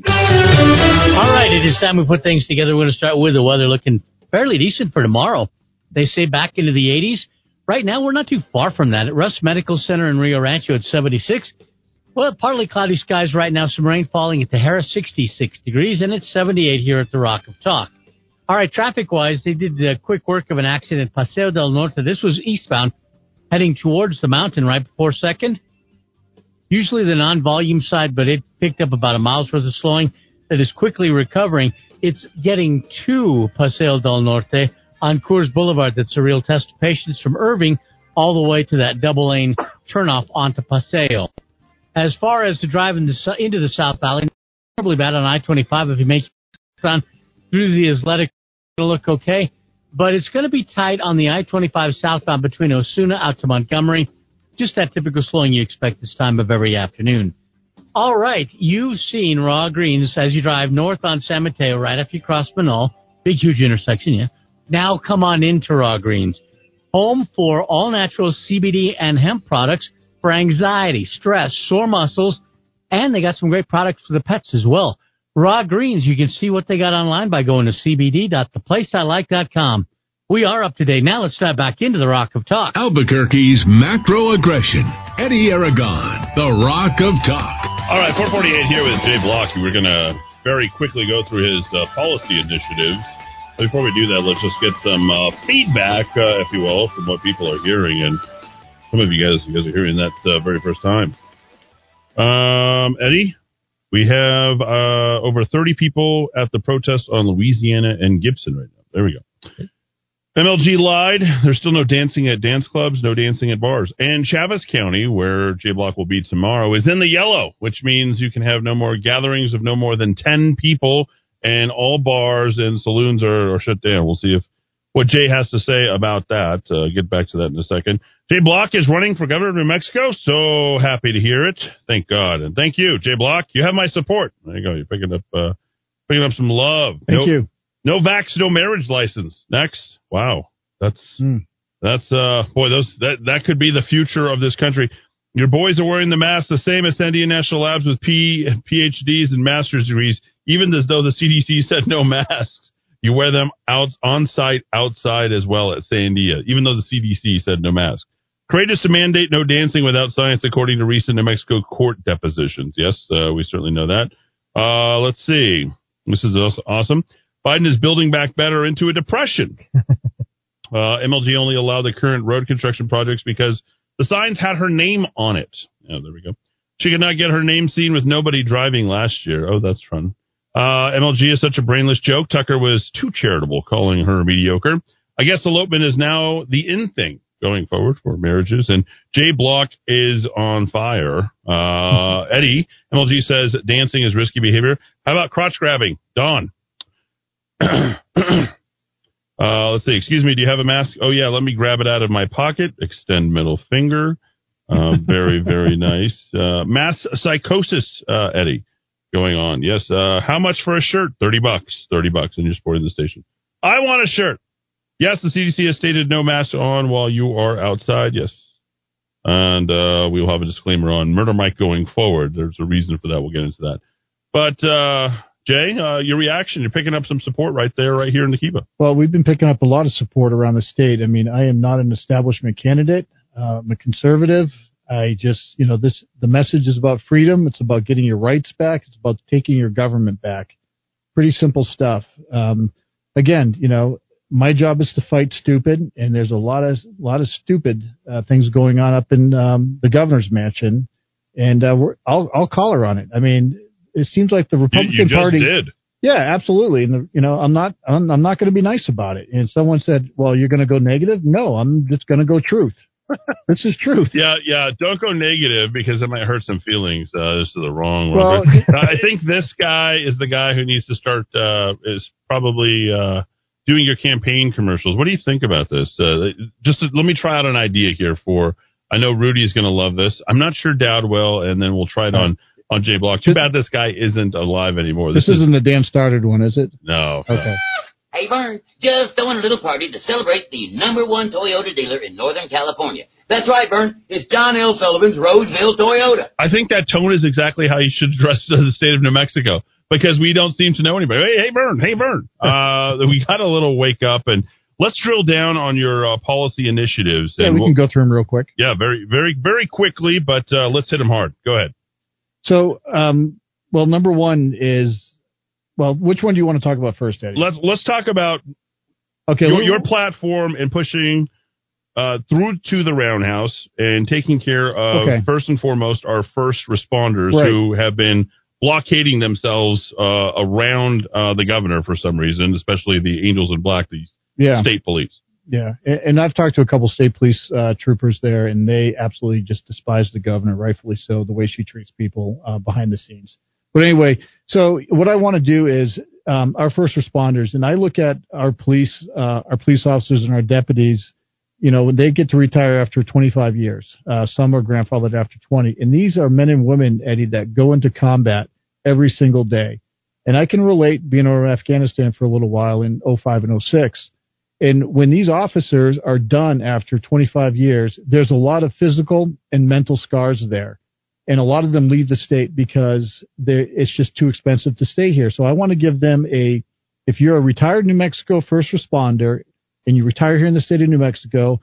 All right, it is time we put things together. We're going to start with the weather looking fairly decent for tomorrow. They say back into the 80s. Right now, we're not too far from that. At Rust Medical Center in Rio Rancho at 76. Well, partly cloudy skies right now, some rain falling at the Harris, 66 degrees, and it's 78 here at the Rock of Talk. All right, traffic wise, they did a quick work of an accident Paseo del Norte. This was eastbound, heading towards the mountain right before second. Usually the non-volume side, but it picked up about a mile's worth of slowing that is quickly recovering. It's getting to Paseo del Norte on Coors Boulevard. That's a real test of patience from Irving all the way to that double lane turnoff onto Paseo. As far as the drive in the, into the South Valley, probably bad on I-25 if you make it through the athletic, it'll look okay. But it's going to be tight on the I-25 southbound between Osuna out to Montgomery. Just that typical slowing you expect this time of every afternoon. All right, you've seen raw greens as you drive north on San Mateo right after you cross Menaul. Big, huge intersection, yeah. Now come on into raw greens. Home for all natural CBD and hemp products for anxiety, stress, sore muscles, and they got some great products for the pets as well. Raw Greens, you can see what they got online by going to cbd.theplaceilike.com. We are up to date. Now let's dive back into the Rock of Talk. Albuquerque's macro aggression. Eddy Aragon, the Rock of Talk. All right, 448 here with Jay Block. We're going to very quickly go through his uh, policy initiatives. Before we do that, let's just get some uh, feedback, uh, if you will, from what people are hearing. And some of you guys, you guys are hearing that uh, very first time. Um, Eddy, we have uh, over 30 people at the protest on Louisiana and Gibson right now. There we go. MLG lied. There's still no dancing at dance clubs, no dancing at bars. And Chaves County, where Jay Block will be tomorrow, is in the yellow, which means you can have no more gatherings of no more than 10 people, and all bars and saloons are, are shut down. We'll see if what Jay has to say about that. Uh, get back to that in a second. Jay Block is running for governor of New Mexico. So happy to hear it. Thank God. And thank you, Jay Block. You have my support. There you go. You're picking up, uh, picking up some love. Thank no, you. No vax, no marriage license. Next. Wow. That's, that's, uh, boy, those, that, that could be the future of this country. Your boys are wearing the mask the same as Sandia National Labs with P, PhDs and master's degrees, even as though the CDC [laughs] said no masks. You wear them out on site, outside as well at Sandia, even though the CDC said no mask. Courageous to mandate no dancing without science, according to recent New Mexico court depositions. Yes, uh, we certainly know that. Uh, let's see. This is also awesome. Biden is building back better into a depression. [laughs] Uh, MLG only allowed the current road construction projects because the signs had her name on it. Oh, there we go. She could not get her name seen with nobody driving last year. Oh, that's fun. Uh, MLG is such a brainless joke. Tucker was too charitable calling her mediocre. I guess elopement is now the in thing going forward for marriages. And Jay Block is on fire. Uh, [laughs] Eddy, MLG says dancing is risky behavior. How about crotch grabbing? Don. Uh, let's see. Excuse me. Do you have a mask? Oh yeah. Let me grab it out of my pocket. Extend middle finger. Uh, very, very [laughs] nice. Uh, mass psychosis, uh, Eddy, going on. Yes. Uh, how much for a shirt? 30 bucks. 30 bucks. And you're supporting the station. I want a shirt. Yes. The CDC has stated no mask on while you are outside. Yes. And, uh, we will have a disclaimer on Murder Mike going forward. There's a reason for that. We'll get into that. But, uh, Jay, uh, your reaction, you're picking up some support right there, right here in the Kiva. Well, we've been picking up a lot of support around the state. I mean, I am not an establishment candidate. Uh, I'm a conservative. I just, you know, this the message is about freedom. It's about getting your rights back. It's about taking your government back. Pretty simple stuff. Um, again, you know, my job is to fight stupid, and there's a lot of lot of stupid uh, things going on up in um, the governor's mansion, and uh, I'll I'll call her on it. I mean, it seems like the Republican you just Party did. Yeah, absolutely. And the, you know, I'm not I'm, I'm not going to be nice about it. And someone said, "Well, you're going to go negative." No, I'm just going to go truth. [laughs] this is truth. Yeah, yeah. Don't go negative because it might hurt some feelings. Uh, this is the wrong Well- one. But, [laughs] I think this guy is the guy who needs to start. Uh, is probably uh, doing your campaign commercials. What do you think about this? Uh, just to, let me try out an idea here. For I know Rudy's going to love this. I'm not sure Dowd will, and then we'll try it on on Jay Block. Too bad this guy isn't alive anymore. This, isn't the damn started one, is it? no. Okay. [gasps] Hey, Vern, just throwing a little party to celebrate the number one Toyota dealer in Northern California. That's right, Vern. It's John L. Sullivan's Roseville Toyota. I think that tone is exactly how you should address the state of New Mexico because we don't seem to know anybody. Hey, hey, Vern, hey, Vern. [laughs] Uh, we got a little wake up and let's drill down on your uh, policy initiatives. Yeah, and we we'll- can go through them real quick. yeah, very, very, very quickly, but uh, let's hit them hard. Go ahead. So, um, well, number one is, well, which one do you want to talk about first, Eddy? Let's let's talk about Okay, your, your platform and pushing uh, through to the roundhouse and taking care of Okay. first and foremost our first responders Right. who have been blockading themselves uh, around uh, the governor for some reason, especially the Angels in Black, the Yeah. state police. Yeah, and, I've talked to a couple state police uh, troopers there, and they absolutely just despise the governor, rightfully so, the way she treats people uh, behind the scenes. But anyway, so what I want to do is um, our first responders, and I look at our police, uh, our police officers and our deputies. You know, when they get to retire after 25 years, uh, some are grandfathered after 20, and these are men and women, Eddy, that go into combat every single day. And I can relate being over in Afghanistan for a little while in 05 and 06. And when these officers are done after 25 years, there's a lot of physical and mental scars there. And a lot of them leave the state because it's just too expensive to stay here. So I want to give them a, if you're a retired New Mexico first responder and you retire here in the state of New Mexico,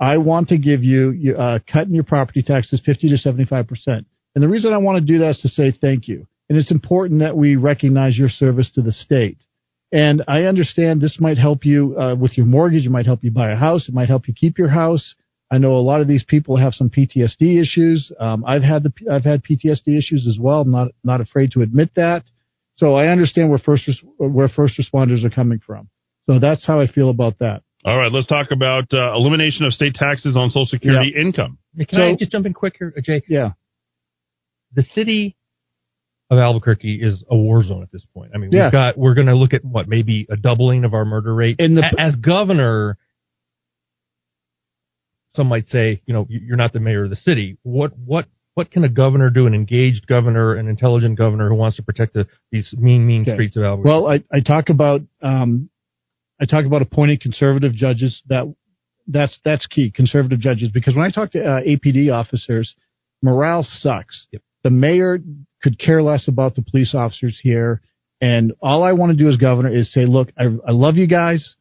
I want to give you a uh, cut in your property taxes 50 to 75 percent. And the reason I want to do that is to say thank you. And it's important that we recognize your service to the state. And I understand this might help you uh, with your mortgage. It might help you buy a house. It might help you keep your house. I know a lot of these people have some PTSD issues. Um, I've had the I've had PTSD issues as well. I'm not not afraid to admit that. So I understand where first res- where first responders are coming from. So that's how I feel about that. All right, let's talk about uh, elimination of state taxes on Social Security income. Can I just jump in quick here, Jay? Yeah. The city of Albuquerque is a war zone at this point. I mean, Yeah. we've got we're going to look at what maybe a doubling of our murder rate. In the- as governor, some might say, you know, you- you're not the mayor of the city. What what what can a governor do? An engaged governor, an intelligent governor who wants to protect the, these mean mean Okay. streets of Albuquerque. Well, I, I talk about um, I talk about appointing conservative judges. That that's that's key, conservative judges, because when I talk to uh, APD officers, morale sucks. The mayor could care less about the police officers here, and all I want to do as governor is say, look, I, I love you guys,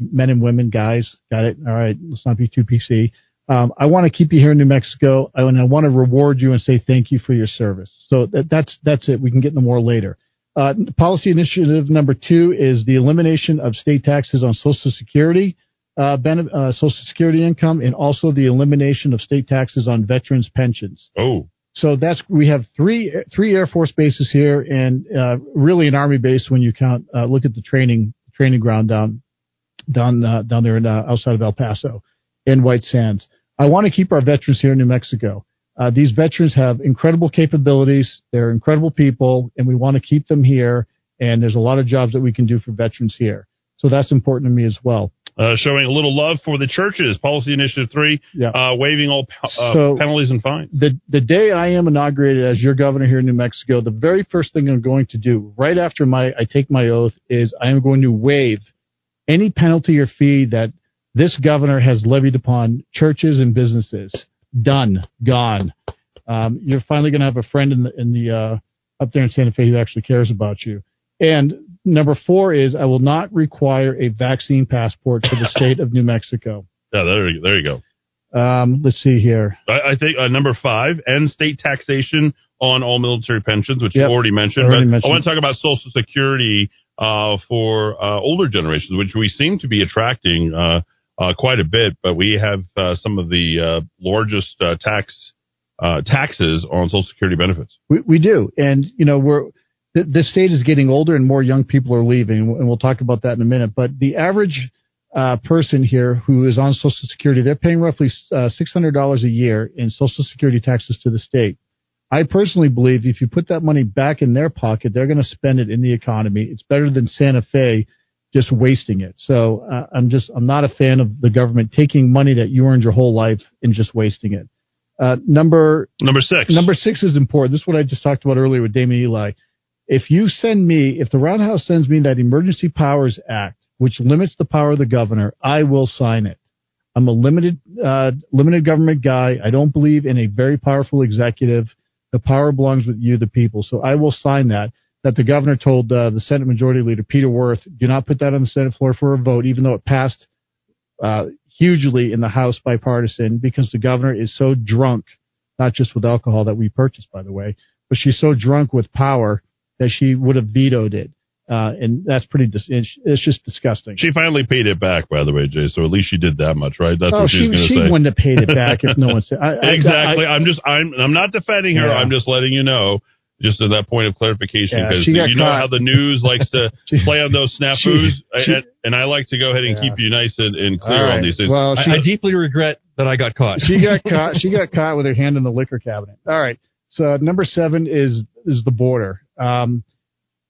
men and women, guys, got it. All right, let's not be too PC. Um, I want to keep you here in New Mexico, and I want to reward you and say thank you for your service. So that, that's that's it. We can get into more later. Uh, policy initiative number two is the elimination of state taxes on Social Security, uh, uh, Social Security income, and also the elimination of state taxes on veterans' pensions. Oh, So that's we have three three Air Force bases here, and uh, really an Army base when you count uh, look at the training training ground down down uh, down there in, uh, outside of El Paso in White Sands. I want to keep our veterans here in New Mexico. Uh, these veterans have incredible capabilities. They're incredible people, and we want to keep them here. And there's a lot of jobs that we can do for veterans here. So that's important to me as well. Uh, showing a little love for the churches. Policy Initiative 3, Yeah. uh, waiving all uh, So- penalties and fines. the the day I am inaugurated as your governor here in New Mexico, the very first thing I'm going to do right after my I take my oath is I am going to waive any penalty or fee that this governor has levied upon churches and businesses. Done, gone. Um, you're finally going to have a friend in the in the uh, up there in Santa Fe who actually cares about you. And number four is I will not require a vaccine passport for the [laughs] state of New Mexico. Yeah, there, you- there you go. Um, let's see here. I, I think uh, number five, end state taxation on all military pensions, which Yep. you already mentioned. Already mentioned. I want to talk about Social Security uh, for uh, older generations, which we seem to be attracting uh, uh, quite a bit. But we have uh, some of the uh, largest uh, tax uh, taxes on Social Security benefits. We, we do, and you know we're th- this state is getting older, and more young people are leaving, and we'll talk about that in a minute. But the average uh, person here who is on Social Security, they're paying roughly uh, six hundred dollars a year in Social Security taxes to the state. I personally believe if you put that money back in their pocket, they're going to spend it in the economy. It's better than Santa Fe just wasting it. So uh, I'm just I'm not a fan of the government taking money that you earned your whole life and just wasting it. Uh, number number six. Number six is important. This is what I just talked about earlier with Daymon Ely. If you send me, if the Roundhouse sends me that Emergency Powers Act, which limits the power of the governor, I will sign it. I'm a limited uh, limited government guy. I don't believe in a very powerful executive. The power belongs with you, the people. So I will sign that. That the governor told uh, the Senate Majority Leader Peter Wirth, do not put that on the Senate floor for a vote, even though it passed uh, hugely in the House bipartisan, because the governor is so drunk, not just with alcohol that we purchased, by the way, but she's so drunk with power that she would have vetoed it. Uh, and that's pretty, dis- it's, it's just disgusting. She finally paid it back, by the way, Jay. So at least she did that much, right? That's oh, what she, she, was going to she say. wouldn't have paid it back if no one [laughs] said. I, I- exactly. I- I, am just I'm I'm not defending her. Yeah. I'm just letting you know. Just at that point of clarification, because she got you know how the news likes to [laughs] play on those snafus, She- she- and, and I like to go ahead and Yeah. keep you nice and, and clear All on these things. Well, I- she- I- I deeply regret that I got caught. she got caught. [laughs] She got caught with her hand in the liquor cabinet. All right. So number seven is is the border. Um,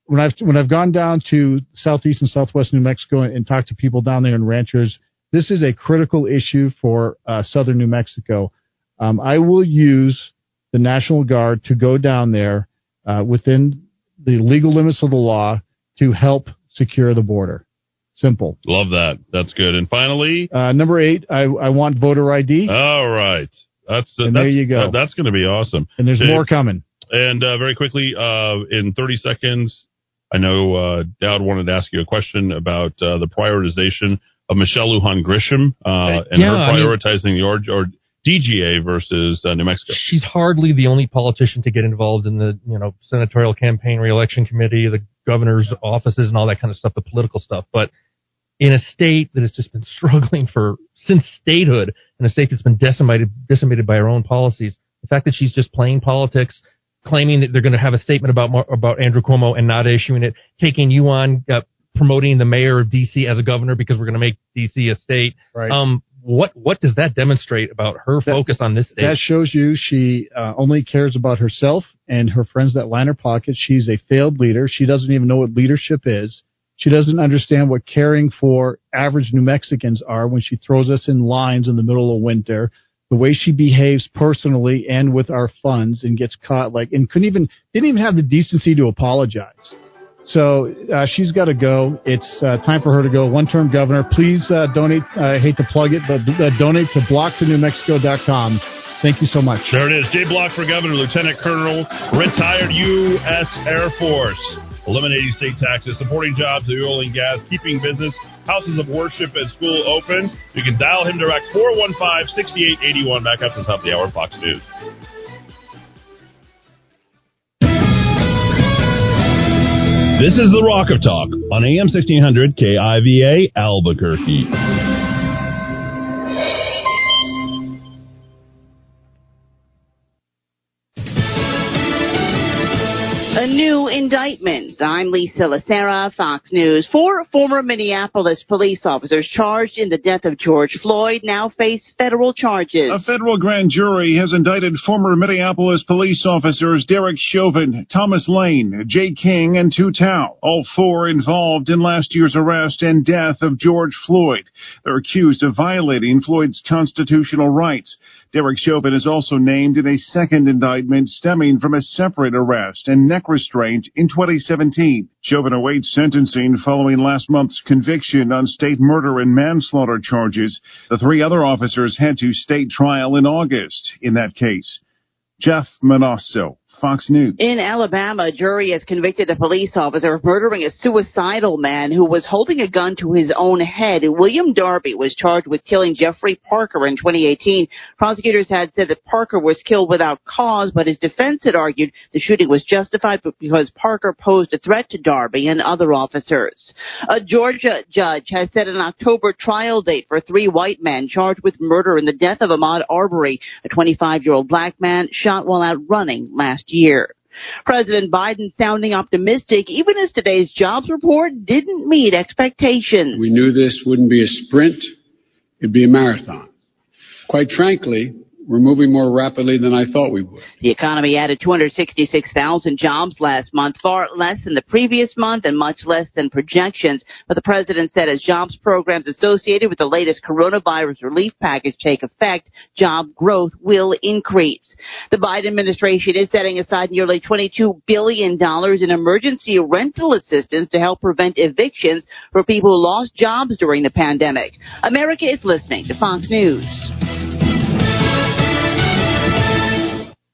when I've when I've gone down to southeast and southwest New Mexico and talked to people down there and ranchers, this is a critical issue for uh, southern New Mexico. Um, I will use the National Guard to go down there uh, within the legal limits of the law to help secure the border. Simple. Love that. That's good. And finally, Uh, number eight, I, I want voter ID. all right, that's And that's, there you go. that- that's going to be awesome. and there's more coming. And uh, very quickly, uh, in 30 seconds, I know uh, Dowd wanted to ask you a question about uh, the prioritization of Michelle Lujan Grisham uh, and Yeah, her I mean- prioritizing the or, or DGA versus uh, New Mexico. She's hardly the only politician to get involved in the you know senatorial campaign, reelection committee, the governor's offices, and all that kind of stuff, the political stuff. But in a state that has just been [laughs] struggling for since statehood, in a state that's been decimated decimated by her own policies, the fact that she's just playing politics, claiming that they're going to have a statement about about Andrew Cuomo and not issuing it, taking you on. Uh, promoting the mayor of DC as a governor because we're going to make DC a state. Right. Um, what what does that demonstrate about her focus on this state? That shows you she uh, only cares about herself and her friends that line her pockets. She's a failed leader. She doesn't even know what leadership is. She doesn't understand what caring for average New Mexicans are when she throws us in lines in the middle of winter. The way she behaves personally and with our funds and gets caught like and couldn't even didn't even have the decency to apologize. So uh, she's got to go. It's uh, time for her to go. One-term governor. Please uh, donate. I hate to plug it, but uh, donate to blockthenewmexico.com. Thank you so much. There it is. Jay Block for governor, lieutenant colonel, retired U.S. Air Force. Eliminating state taxes, supporting jobs in oil and gas, keeping business, houses of worship, and school open. You can dial him direct 415-6881. Back up to the top of the hour, Fox News. This is the Rock of Talk on AM 1600 KIVA Albuquerque. A new indictment. I'm Lisa Lacera, Fox News. Four former Minneapolis police officers charged in the death of George Floyd now face federal charges. A federal grand jury has indicted former Minneapolis police officers Derek Chauvin, Thomas Lane, Jay King, and Tou Thao. All four involved in last year's arrest and death of George Floyd. They're accused of violating Floyd's constitutional rights. Derek Chauvin is also named in a second indictment stemming from a separate arrest and neck restraint in 2017. Chauvin awaits sentencing following last month's conviction on state murder and manslaughter charges. The three other officers head to state trial in August in that case. Jeff Monosso, Fox News. In Alabama, a jury has convicted a police officer of murdering a suicidal man who was holding a gun to his own head. William Darby was charged with killing Jeffrey Parker in 2018. Prosecutors had said that Parker was killed without cause, but his defense had argued the shooting was justified because Parker posed a threat to Darby and other officers. A Georgia judge has set an October trial date for three white men charged with murder in the death of Ahmaud Arbery, a 25 year old black man shot while out running last year. President Biden sounding optimistic even as today's jobs report didn't meet expectations. We knew this wouldn't be a sprint, it'd be a marathon. Quite frankly, we're moving more rapidly than I thought we would. The economy added 266,000 jobs last month, far less than the previous month and much less than projections. But the president said as jobs programs associated with the latest coronavirus relief package take effect, job growth will increase. The Biden administration is setting aside nearly $22 billion in emergency rental assistance to help prevent evictions for people who lost jobs during the pandemic. America is listening to Fox News.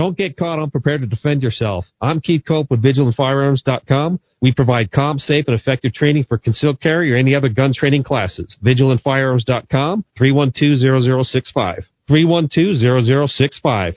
Don't get caught unprepared to defend yourself. I'm Keith Cope with VigilantFirearms.com. We provide calm, safe, and effective training for concealed carry or any other gun training classes. VigilantFirearms.com, 312-0065. 312-0065.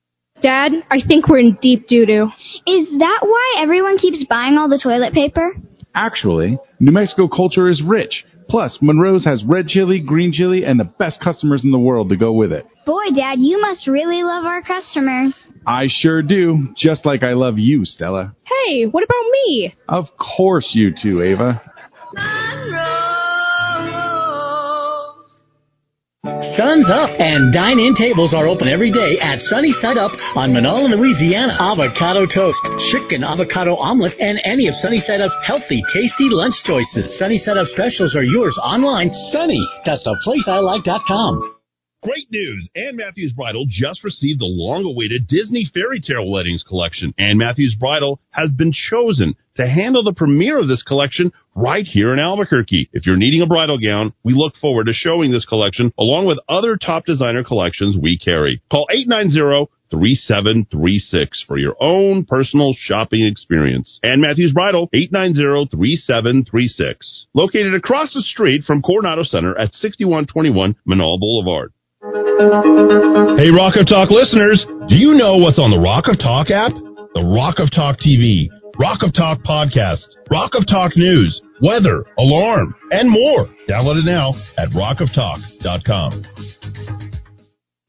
Dad, I think we're in deep doo doo. Is that why everyone keeps buying all the toilet paper? Actually, New Mexico culture is rich. Plus, Monroe's has red chili, green chili, and the best customers in the world to go with it. Boy, Dad, you must really love our customers. I sure do, just like I love you, Stella. Hey, what about me? Of course you too, Ava. Sun's up and dine-in tables are open every day at Sunny Side Up on Manola, Louisiana. Avocado toast, chicken avocado omelet, and any of Sunny Side Up's healthy, tasty lunch choices. Sunny Side Up specials are yours online. Sunny, that's the place I like.com. Great news! Ann Matthews Bridal just received the long-awaited Disney Fairy Tale Weddings collection. Ann Matthews Bridal has been chosen to handle the premiere of this collection right here in Albuquerque. If you're needing a bridal gown, we look forward to showing this collection along with other top designer collections we carry. Call 890 3736 for your own personal shopping experience. Ann Matthews Bridal, 890-3736. Located across the street from Coronado Center at 6121 Menaul Boulevard. Hey, Rock of Talk listeners, do you know what's on the Rock of Talk app? The Rock of Talk TV, Rock of Talk podcast, Rock of Talk news, weather, alarm, and more. Download it now at rockoftalk.com.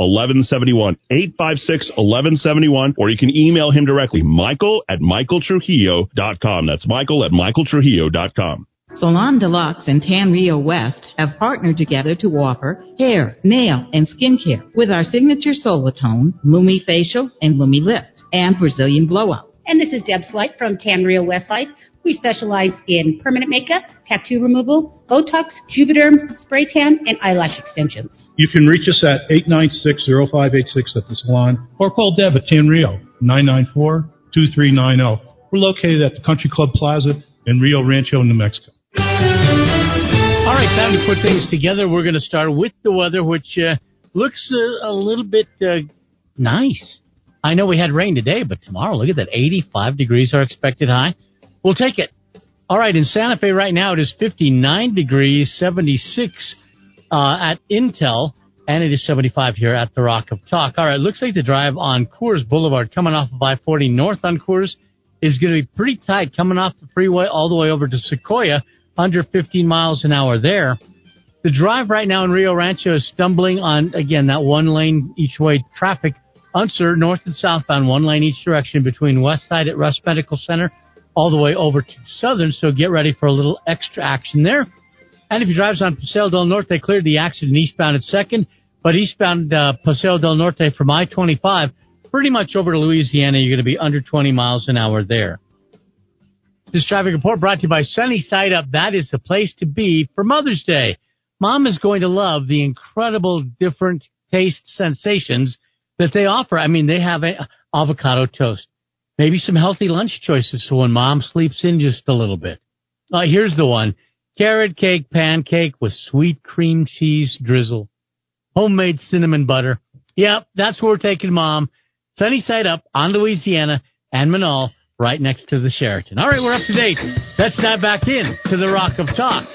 1171 856 1171 or you can email him directly michael at michaeltrujillo.com that's michael at michaeltrujillo.com Salon Deluxe and Tan Rio West have partnered together to offer hair, nail, and skincare with our signature Solatone, Lumi Facial, and Lumi Lift, and Brazilian Blowout. And this is Deb Slight from Tan Rio Westlight. We specialize in permanent makeup, tattoo removal, Botox, Juvederm, spray tan, and eyelash extensions. You can reach us at 896-0586 at the salon or call Deb at Tan Rio, 994-2390. We're located at the Country Club Plaza in Rio Rancho, New Mexico. All right, time to put things together. We're going to start with the weather, which uh, looks uh, a little bit uh, nice. I know we had rain today, but tomorrow, look at that. 85 degrees are expected high. We'll take it. All right, in Santa Fe right now, it is 59 degrees, 76 uh, at Intel, and it is 75 here at the Rock of Talk. All right, looks like the drive on Coors Boulevard coming off of I-40 north on Coors is going to be pretty tight coming off the freeway all the way over to Sequoia, under 15 miles an hour there. The drive right now in Rio Rancho is stumbling on, again, that one lane each way traffic. Unser, north and southbound, one lane each direction between West Side at Rust Medical Center all the way over to Southern, so get ready for a little extra action there. And if you drives on Paseo del Norte, they cleared the accident eastbound at second, but eastbound uh, Paseo del Norte from I-25, pretty much over to Louisiana, you're going to be under 20 miles an hour there. This traffic report brought to you by Sunny Side Up. That is the place to be for Mother's Day. Mom is going to love the incredible different taste sensations that they offer. I mean, they have a avocado toast, maybe some healthy lunch choices so when mom sleeps in just a little bit. Uh, here's the one. Carrot cake pancake with sweet cream cheese drizzle. Homemade cinnamon butter. Yep, that's where we're taking mom. Sunny side up on Louisiana and Menaul right next to the Sheraton. All right, we're up to date. Let's dive back in to the Rock of Talk.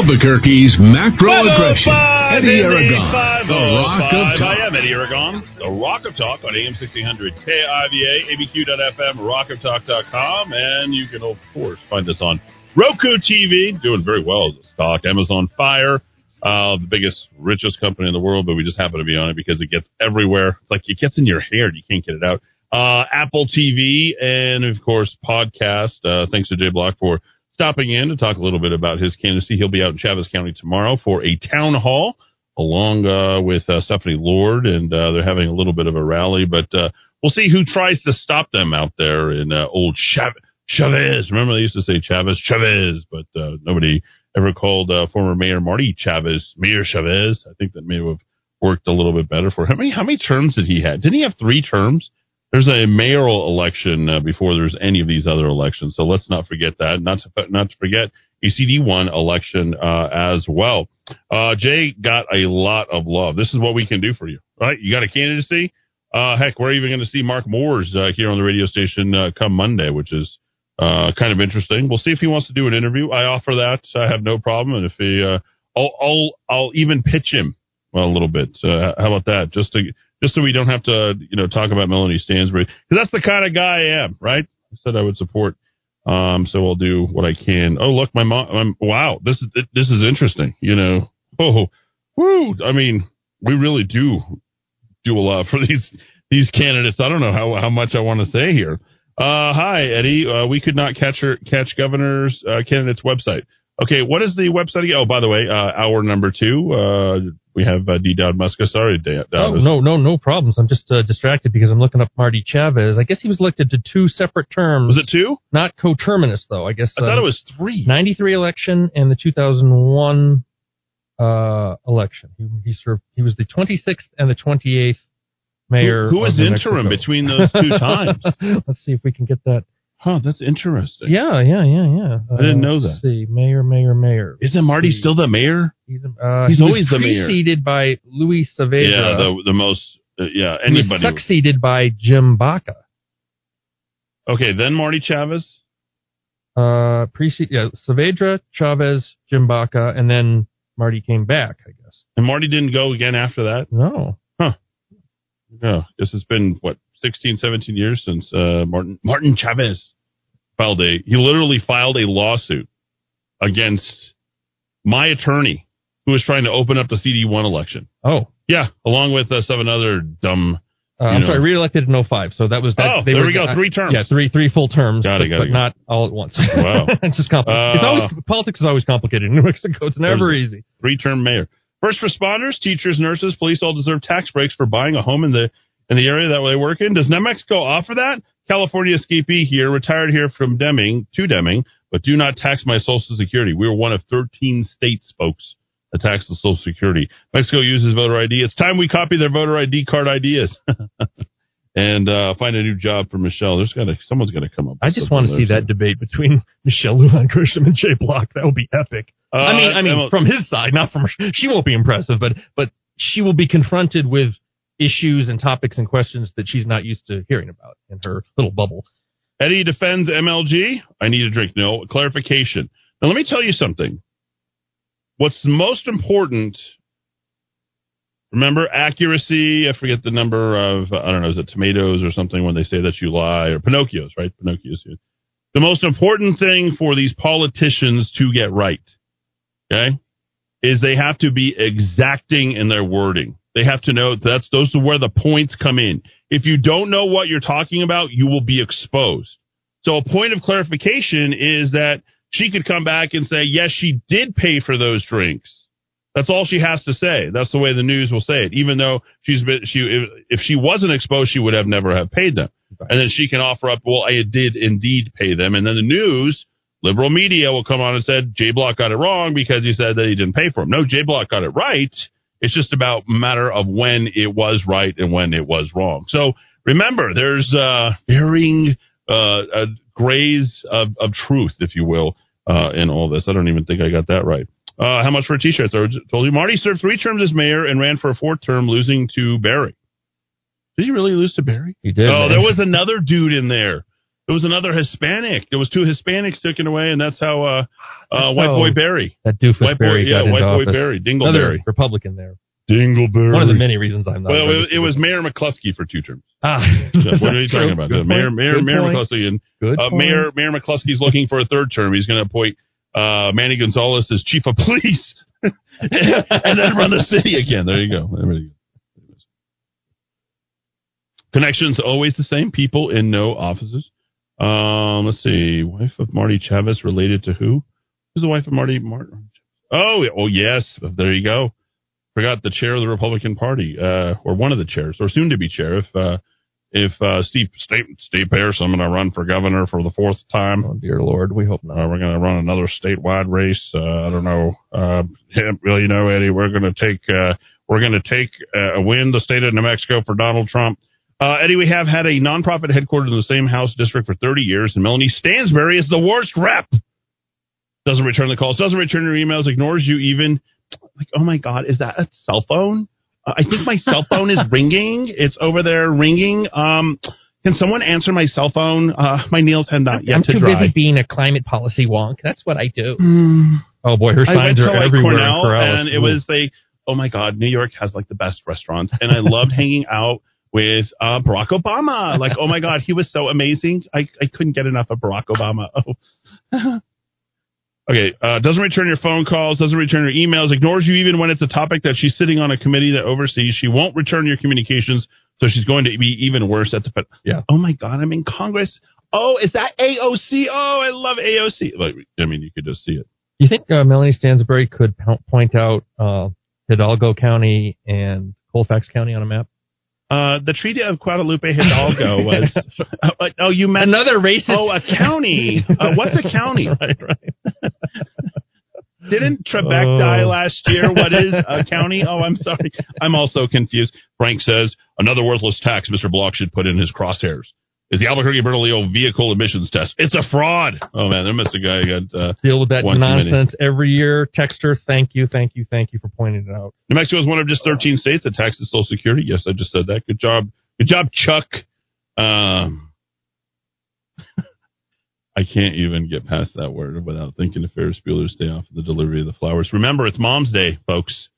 Albuquerque's macro aggression. Eddy Aragon, the Rock of talk. I am Eddy Aragon, the Rock of Talk on AM 1600 KIVA, ABQ.FM, rockoftalk.com, and you can, of course, find us on Roku TV, doing very well as a stock. Amazon Fire, uh, the biggest, richest company in the world, but we just happen to be on it because it gets everywhere. It's like it gets in your hair, you can't get it out. Uh, Apple TV, and of course, podcast. Uh, thanks to Jay Block for stopping in to talk a little bit about his candidacy. He'll be out in Chaves County tomorrow for a town hall along uh, with uh, Stephanie Lord, and uh, they're having a little bit of a rally. But uh, we'll see who tries to stop them out there in uh, old Chav- Chavez. Remember they used to say Chavez, Chavez, but uh, nobody ever called former Mayor Marty Chavez Mayor Chavez. I think that may have worked a little bit better for him. How many, how many terms did he have? Didn't he have three terms? There's a mayoral election uh, before there's any of these other elections, so let's not forget that. Not to not to forget a CD1 election uh, as well. Uh, Jay got a lot of love. This is what we can do for you, right? You got a candidacy. Uh, heck, we're even going to see Mark Moores uh, here on the radio station uh, come Monday, which is kind of interesting. We'll see if he wants to do an interview. I offer that. I have no problem, and if he, I'll, I'll, I'll even pitch him a little bit. How about that? Just to just so we don't have to, you know, talk about Melanie Stansbury because that's the kind of guy I am, right? I said I would support. Um, so I'll do what I can. Oh, look, my mom. I'm, wow, this is this is interesting. You know, oh, woo. I mean, we really do do a lot [laughs] for these these candidates. I don't know how how much I want to say here. Uh, hi, Eddy. Uh, we could not catch her, catch governor's uh, candidate's website. Okay, what is the website again? Oh, by the way, uh, hour number two. Uh, we have uh, D. Dowd Muska. Sorry, D. Dowd. Oh, no, no, no problems. I'm just uh, distracted because I'm looking up Marty Chavez. I guess he was elected to two separate terms. Was it two? Not coterminous, though. I guess. I thought it was three. 93 election and the 2001 uh, election. He, he served. He was the 26th and the 28th mayor. Who, who was interim Mexico. between those two [laughs] times? Let's see if we can get that. Huh, that's interesting. Yeah, yeah, yeah, yeah. I didn't Uh, know let's See, mayor, mayor, mayor. Isn't Marty still the mayor? He's, uh, He's he was always the mayor. He's preceded by Luis Saavedra. Yeah, the the most. Uh, yeah, He was anybody. succeeded by Jim Baca. okay, then Marty Chavez. Uh, precede, yeah, Saavedra, Chavez, Jim Baca, and then Marty came back, I guess. And Marty didn't go again after that? No. Huh. Yeah, guess it's been, what, 16, 17 years since uh, Martin Martin Chavez filed a, he literally filed a lawsuit against my attorney who was trying to open up the CD1 election. Oh. Yeah, along with uh, seven other dumb. Uh, I'm know- sorry, reelected in 05. So that was that. Oh, there we go, three terms. Yeah, three three full terms. Got it, but, got it, but got it. not all at once. Wow. [laughs] it's just complicated. it's Uh, always politics is always complicated in New Mexico. It's never easy. Three term mayor. First responders, teachers, nurses, police all deserve tax breaks for buying a home in the in the area that they work in. Does New Mexico offer that? California escapee here, retired here from Deming to Deming, but do not tax my Social Security. We are one of 13 states, folks, that tax the Social Security. Mexico uses voter ID. It's time we copy their voter ID card ideas. [laughs] and uh, find a new job for Michelle. There's got to someone's got to come up. I just want to see that debate between [laughs] Michelle Lujan Grisham and Jay Block. That would be epic. Uh, I mean, I mean, from his side, not from her. She won't be impressive, but but she will be confronted with issues and topics and questions that she's not used to hearing about in her little bubble. Eddy defends MLG. I need a drink. No clarification. Now let me tell you something. What's most important? Remember accuracy. I forget the number of I don't know. Is it tomatoes or something when they say that you lie or Pinocchios? Right, Pinocchios. The most important thing for these politicians to get right, okay, is they have to be exacting in their wording. They have to know that's those are where the points come in. If you don't know what you're talking about, you will be exposed. So a point of clarification is that she could come back and say, yes, she did pay for those drinks. That's all she has to say. That's the way the news will say it. Even though she's been, she if, if she wasn't exposed, she would have never have paid them. And then she can offer up, well, I did indeed pay them. And then the news, liberal media will come on and said Jay Block got it wrong because he said that he didn't pay for them. No, Jay Block got it right. It's just about matter of when it was right and when it was wrong. So remember, there's uh, varying uh, uh, grays of, of truth, if you will, uh, in all this. I don't even think I got that right. Uh, how much for a T-shirt? I told you. Marty served three terms as mayor and ran for a fourth term, losing to Berry. Did he really lose to Berry? He did. Oh, man. there was another dude in there. There was another Hispanic. There was two Hispanics taken away, and that's how uh, uh, White Boy Berry. That doofus White boy, yeah, White Boy office. Berry, Another Dingleberry, Republican there. Dingleberry. One of the many reasons I'm not. Well, it, it was Mayor McCluskey for two terms. Ah, what are you [laughs] that's true. talking about? Good Mayor point. Mayor Good Mayor point. McCluskey and Good uh. Mayor Mayor McCluskey's looking for a third term. He's going to appoint uh, Manny Gonzales as chief of police, [laughs] and then run the city again. There you go. There you go. Connections always the same people in no offices. Um, let's see. Wife of Marty Chavez related to who? Who's the wife of Marty Martin? Oh, oh yes. There you go. Forgot the chair of the Republican Party, uh, or one of the chairs, or soon to be chair. If uh, if uh, Steve Steve Steve Pearce, I'm going to run for governor for the fourth time. Oh dear Lord, we hope not. Uh, we're going to run another statewide race. Uh, I don't know. Uh, well, you know, Eddy, we're going to take uh, we're going to take uh, win the state of New Mexico for Donald Trump. Uh, Eddy, we have had a nonprofit headquartered in the same House district for 30 years, and Melanie Stansbury is the worst rep. Doesn't return the calls, doesn't return your emails, ignores you even. Like, oh my God, is that a cell phone? Uh, I think my cell phone is [laughs] ringing. It's over there ringing. Um, can someone answer my cell phone? Uh, my nails have not yet I'm to too busy being a climate policy wonk. That's what I do. Oh boy, her I went signs to are like everywhere. Cornell, and it was like, oh my god, New York has like the best restaurants, and I loved [laughs] hanging out with uh, Barack Obama. Like, oh my god, he was so amazing. I I couldn't get enough of Barack Obama. Oh. [laughs] okay, uh, doesn't return your phone calls, doesn't return your emails, ignores you even when it's a topic that she's sitting on a committee that oversees. She won't return your communications, so she's going to be even worse at the. Yeah. Oh my god, I'm in Congress. Oh, is that AOC? Oh, I love AOC. Like, I mean, you could just see it. You think uh, Melanie Stansbury could po- point out uh, Hidalgo County and Colfax County on a map? Uh, the Treaty of Guadalupe Hidalgo [laughs] was. uh, oh, you meant Another racist. Oh, a county. Uh, what's a county? [laughs] right, right. Didn't Trebek Oh. die last year? What is a county? Oh, I'm sorry. I'm also confused. Frank says another worthless tax Mr. Block should put in his crosshairs is the Albuquerque Bernalillo vehicle emissions test. It's a fraud. Oh man, there must a guy got uh, Deal with that one too many. nonsense every year. Texter, thank you, thank you, thank you for pointing it out. New Mexico is one of just 13 states that taxes Social Security. Yes, I just said that. Good job. Good job, Chuck. Um, [laughs] I can't even get past that word without thinking of Ferris Bueller's Day Off of the delivery of the flowers. Remember, it's Mom's Day, folks.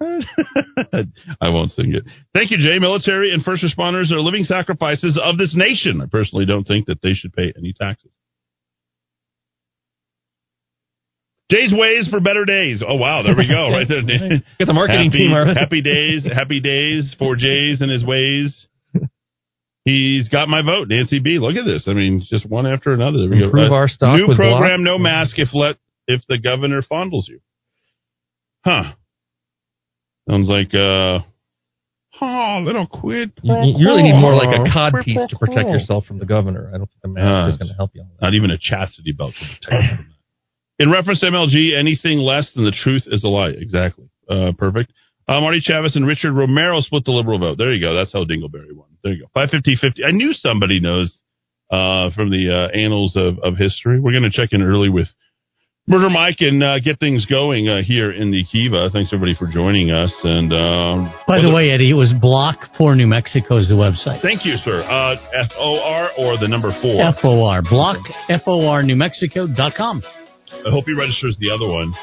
[laughs] I won't sing it. Thank you, Jay. Military and first responders are living sacrifices of this nation. I personally don't think that they should pay any taxes. Jay's ways for better days. Oh wow, there we go. [laughs] Right there. Get the marketing happy, team already. Happy days, happy days for Jay's and his ways. He's got my vote, Nancy B. Look at this. I mean, just one after another. There we Improve go. our stock New program, no mask if let if the governor fondles you. Huh. Sounds like uh Oh, little quid. You, you really need more like a cod piece to protect yourself from the governor. I don't think the mask Uh, is going to help you. Not even a chastity belt to protect you from that. In reference to MLG, anything less than the truth is a lie. Exactly. Uh, perfect. Uh, Marty Chavez and Richard Romero split the liberal vote. There you go. That's how Dingleberry won. There you go. 550 I knew somebody knows uh, from the uh, annals of, of history. We're going to check in early with Murder Mike and uh, get things going uh, here in the Kiva. Thanks everybody for joining us. And um, By the way, Eddy, it was Block for New Mexico is the website. thank you, sir. Uh, F O R or the number four. F O R Block F O R New Mexico dot com. I hope he registers the other one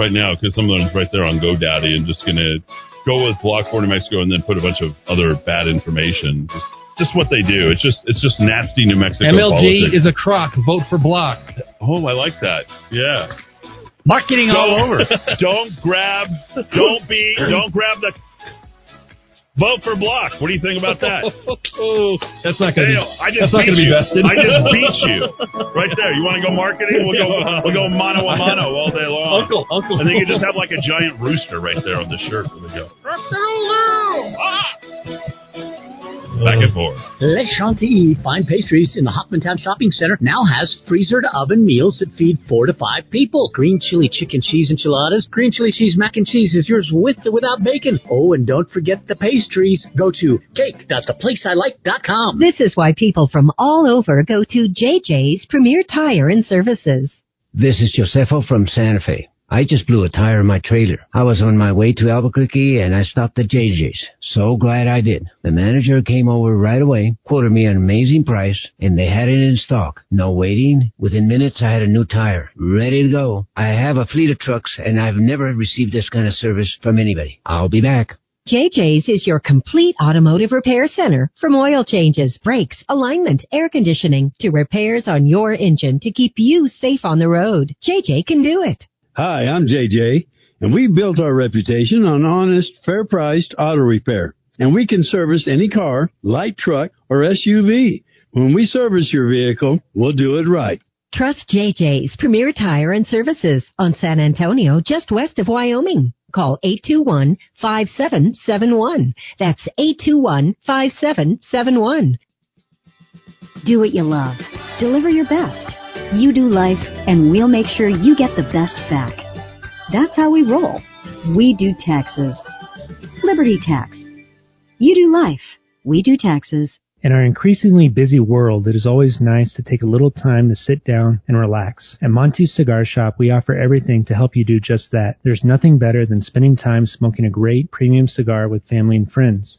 right now because some of them's right there on GoDaddy and just gonna go with Block for New Mexico and then put a bunch of other bad information. Just, just what they do. It's just it's just nasty New Mexico. MLG politics. is a crock. Vote for Block. Oh, I like that. Yeah. Marketing all Don't- over. [laughs] don't grab. Don't be. Don't grab the. Vote for Block. What do you think about that? [laughs] That's not going to be. I just that's not beat going to be you. vested. I just beat [laughs] you right there. You want to go marketing? We'll go. We'll go mano a mano all day long. Uncle, uncle. And then you just have like a giant rooster right there on the shirt. There we go. Uh, Back and forth. Le Chantilly Fine Pastries in the Hoffmantown Shopping Center now has freezer to oven meals that feed four to five people. Green chili chicken cheese enchiladas, green chili cheese mac and cheese is yours with or without bacon. Oh, and don't forget the pastries. Go to cake.theplaceilike.com. This is why people from all over go to JJ's Premier Tire and Services. This is Josefo from Santa Fe. I just blew a tire in my trailer. I was on my way to Albuquerque and I stopped at JJ's. So glad I did. The manager came over right away, quoted me an amazing price, and they had it in stock. No waiting. Within minutes I had a new tire, ready to go. I have a fleet of trucks and I've never received this kind of service from anybody. I'll be back. JJ's is your complete automotive repair center. From oil changes, brakes, alignment, air conditioning, to repairs on your engine to keep you safe on the road. JJ can do it. Hi, I'm JJ, and we built our reputation on honest, fair priced auto repair. And we can service any car, light truck, or SUV. When we service your vehicle, we'll do it right. Trust JJ's Premier Tire and Services on San Antonio, just west of Wyoming. Call 821-5771. That's 821-5771. Do what you love. Deliver your best. You do life, and we'll make sure you get the best back. That's how we roll. We do taxes. Liberty Tax. You do life. We do taxes. In our increasingly busy world, it is always nice to take a little time to sit down and relax. At Monty's Cigar Shop, we offer everything to help you do just that. There's nothing better than spending time smoking a great premium cigar with family and friends.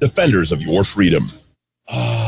defenders of your freedom. Ah.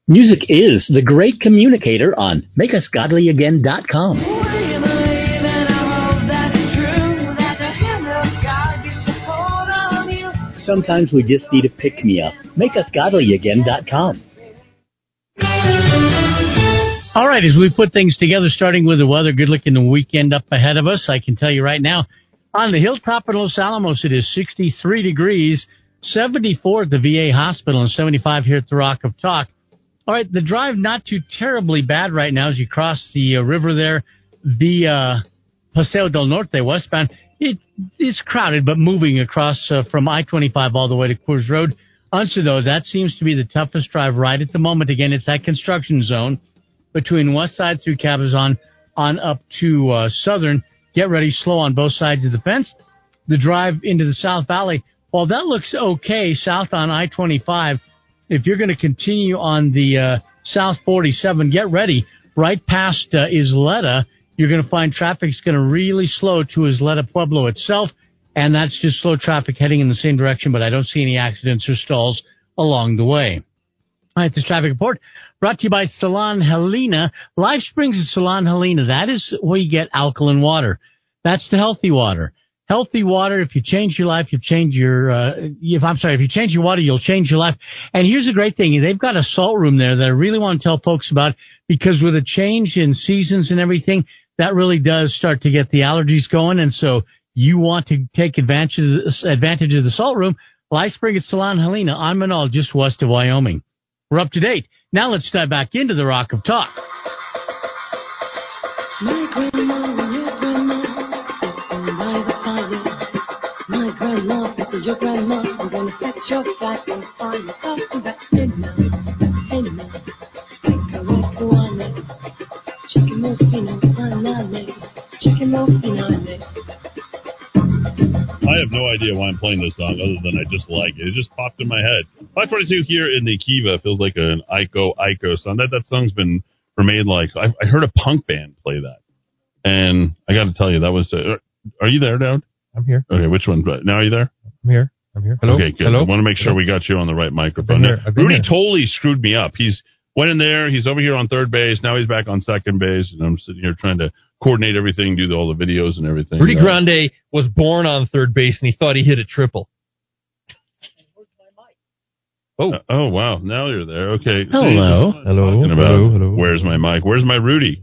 Music is the great communicator on makeusgodlyagain.com. Sometimes we just need a pick me up. MakeUsGodlyAgain.com. All right, as we put things together, starting with the weather, good looking the weekend up ahead of us. I can tell you right now, on the hilltop in Los Alamos, it is 63 degrees, 74 at the VA hospital, and 75 here at the Rock of Talk. All right, the drive not too terribly bad right now as you cross the uh, river there via Paseo del Norte westbound. It is crowded, but moving across uh, from I-25 all the way to Coors Road. Unser, though, that seems to be the toughest drive right at the moment. Again, it's that construction zone between West Side through Cabezon on up to uh, Southern. Get ready, slow on both sides of the fence. The drive into the South Valley, while that looks okay south on I-25, if you're going to continue on the uh, South 47, get ready. Right past uh, Isleta, you're going to find traffic's going to really slow to Isleta Pueblo itself, and that's just slow traffic heading in the same direction, but I don't see any accidents or stalls along the way. All right, this traffic report brought to you by Salon Helena. Life Springs at Salon Helena. That is where you get alkaline water. That's the healthy water. Healthy water. If you change your life, you've changed your. Uh, if I'm sorry, if you change your water, you'll change your life. And here's a great thing: they've got a salt room there that I really want to tell folks about because with a change in seasons and everything, that really does start to get the allergies going. And so you want to take advantage of the, advantage of the salt room. Life Spring at Salon Helena. I'm Menaul, just west of Wyoming. We're up to date. Now let's dive back into the Rock of Talk. Grandma, this is your grandma. I'm gonna fetch your fire. Kakawakuane, chicken. I have no idea why I'm playing this song other than I just like it. It just popped in my head. 542 here in the Kiva feels like an Iko Iko song. That that song's been remade like I, I heard a punk band play that, and I got to tell you that was. Uh, are you there, Dowd? I'm here. Okay, which one? But Now are you there? I'm here. I'm here. Hello. Okay, good. Hello. I want to make sure we got you on the right microphone. I've been here. I've been Rudy here. totally screwed me up. He's went in there. He's over here on third base. Now he's back on second base, and I'm sitting here trying to coordinate everything, do all the videos and everything. Rudy Uh, Grande was born on third base and he thought he hit a triple. Oh. oh wow! Now you're there. Okay. Hello. Hello. Hello, hello. where's my mic? Where's my Rudy?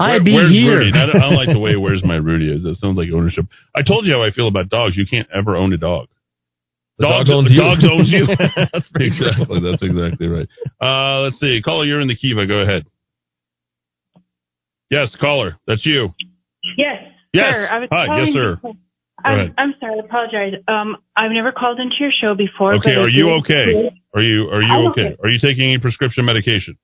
I Where- be where's here. Rudy? I don't, I don't like the way "Where's [laughs] my Rudy" is. That sounds like ownership. I told you how I feel about dogs. You can't ever own a dog. The dog dogs owns you. Dogs owns you. [laughs] [laughs] That's very exactly. That's exactly right. Uh, let's see. Caller, you're in the Kiva. Go ahead. Yes, caller. That's you. Yes. Yes. Sir, I was Hi. Yes, sir. Because- I'm. I'm sorry. I apologize. Um, I've never called into your show before. Okay. Are you okay? Are you Are you I'm okay? okay. Are you taking any prescription medication?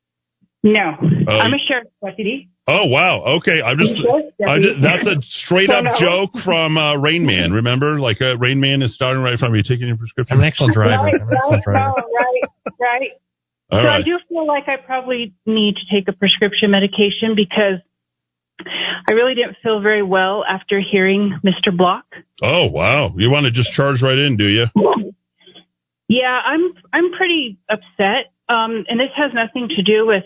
No. Oh, I'm a sheriff's deputy. Oh wow. Okay. I'm just. Yes, I just that's a straight up [laughs] No, no. joke from uh, Rain Man. Remember, like uh, Rain Man is starting right from you taking your prescription. I'm an excellent driver. Right, I'm an excellent right, driver. right, right. [laughs] All so right. I do feel like I probably need to take a prescription medication because I really didn't feel very well after hearing Mr. Block. Oh wow. You want to just charge right in, do you? Yeah, I'm I'm pretty upset. Um, and this has nothing to do with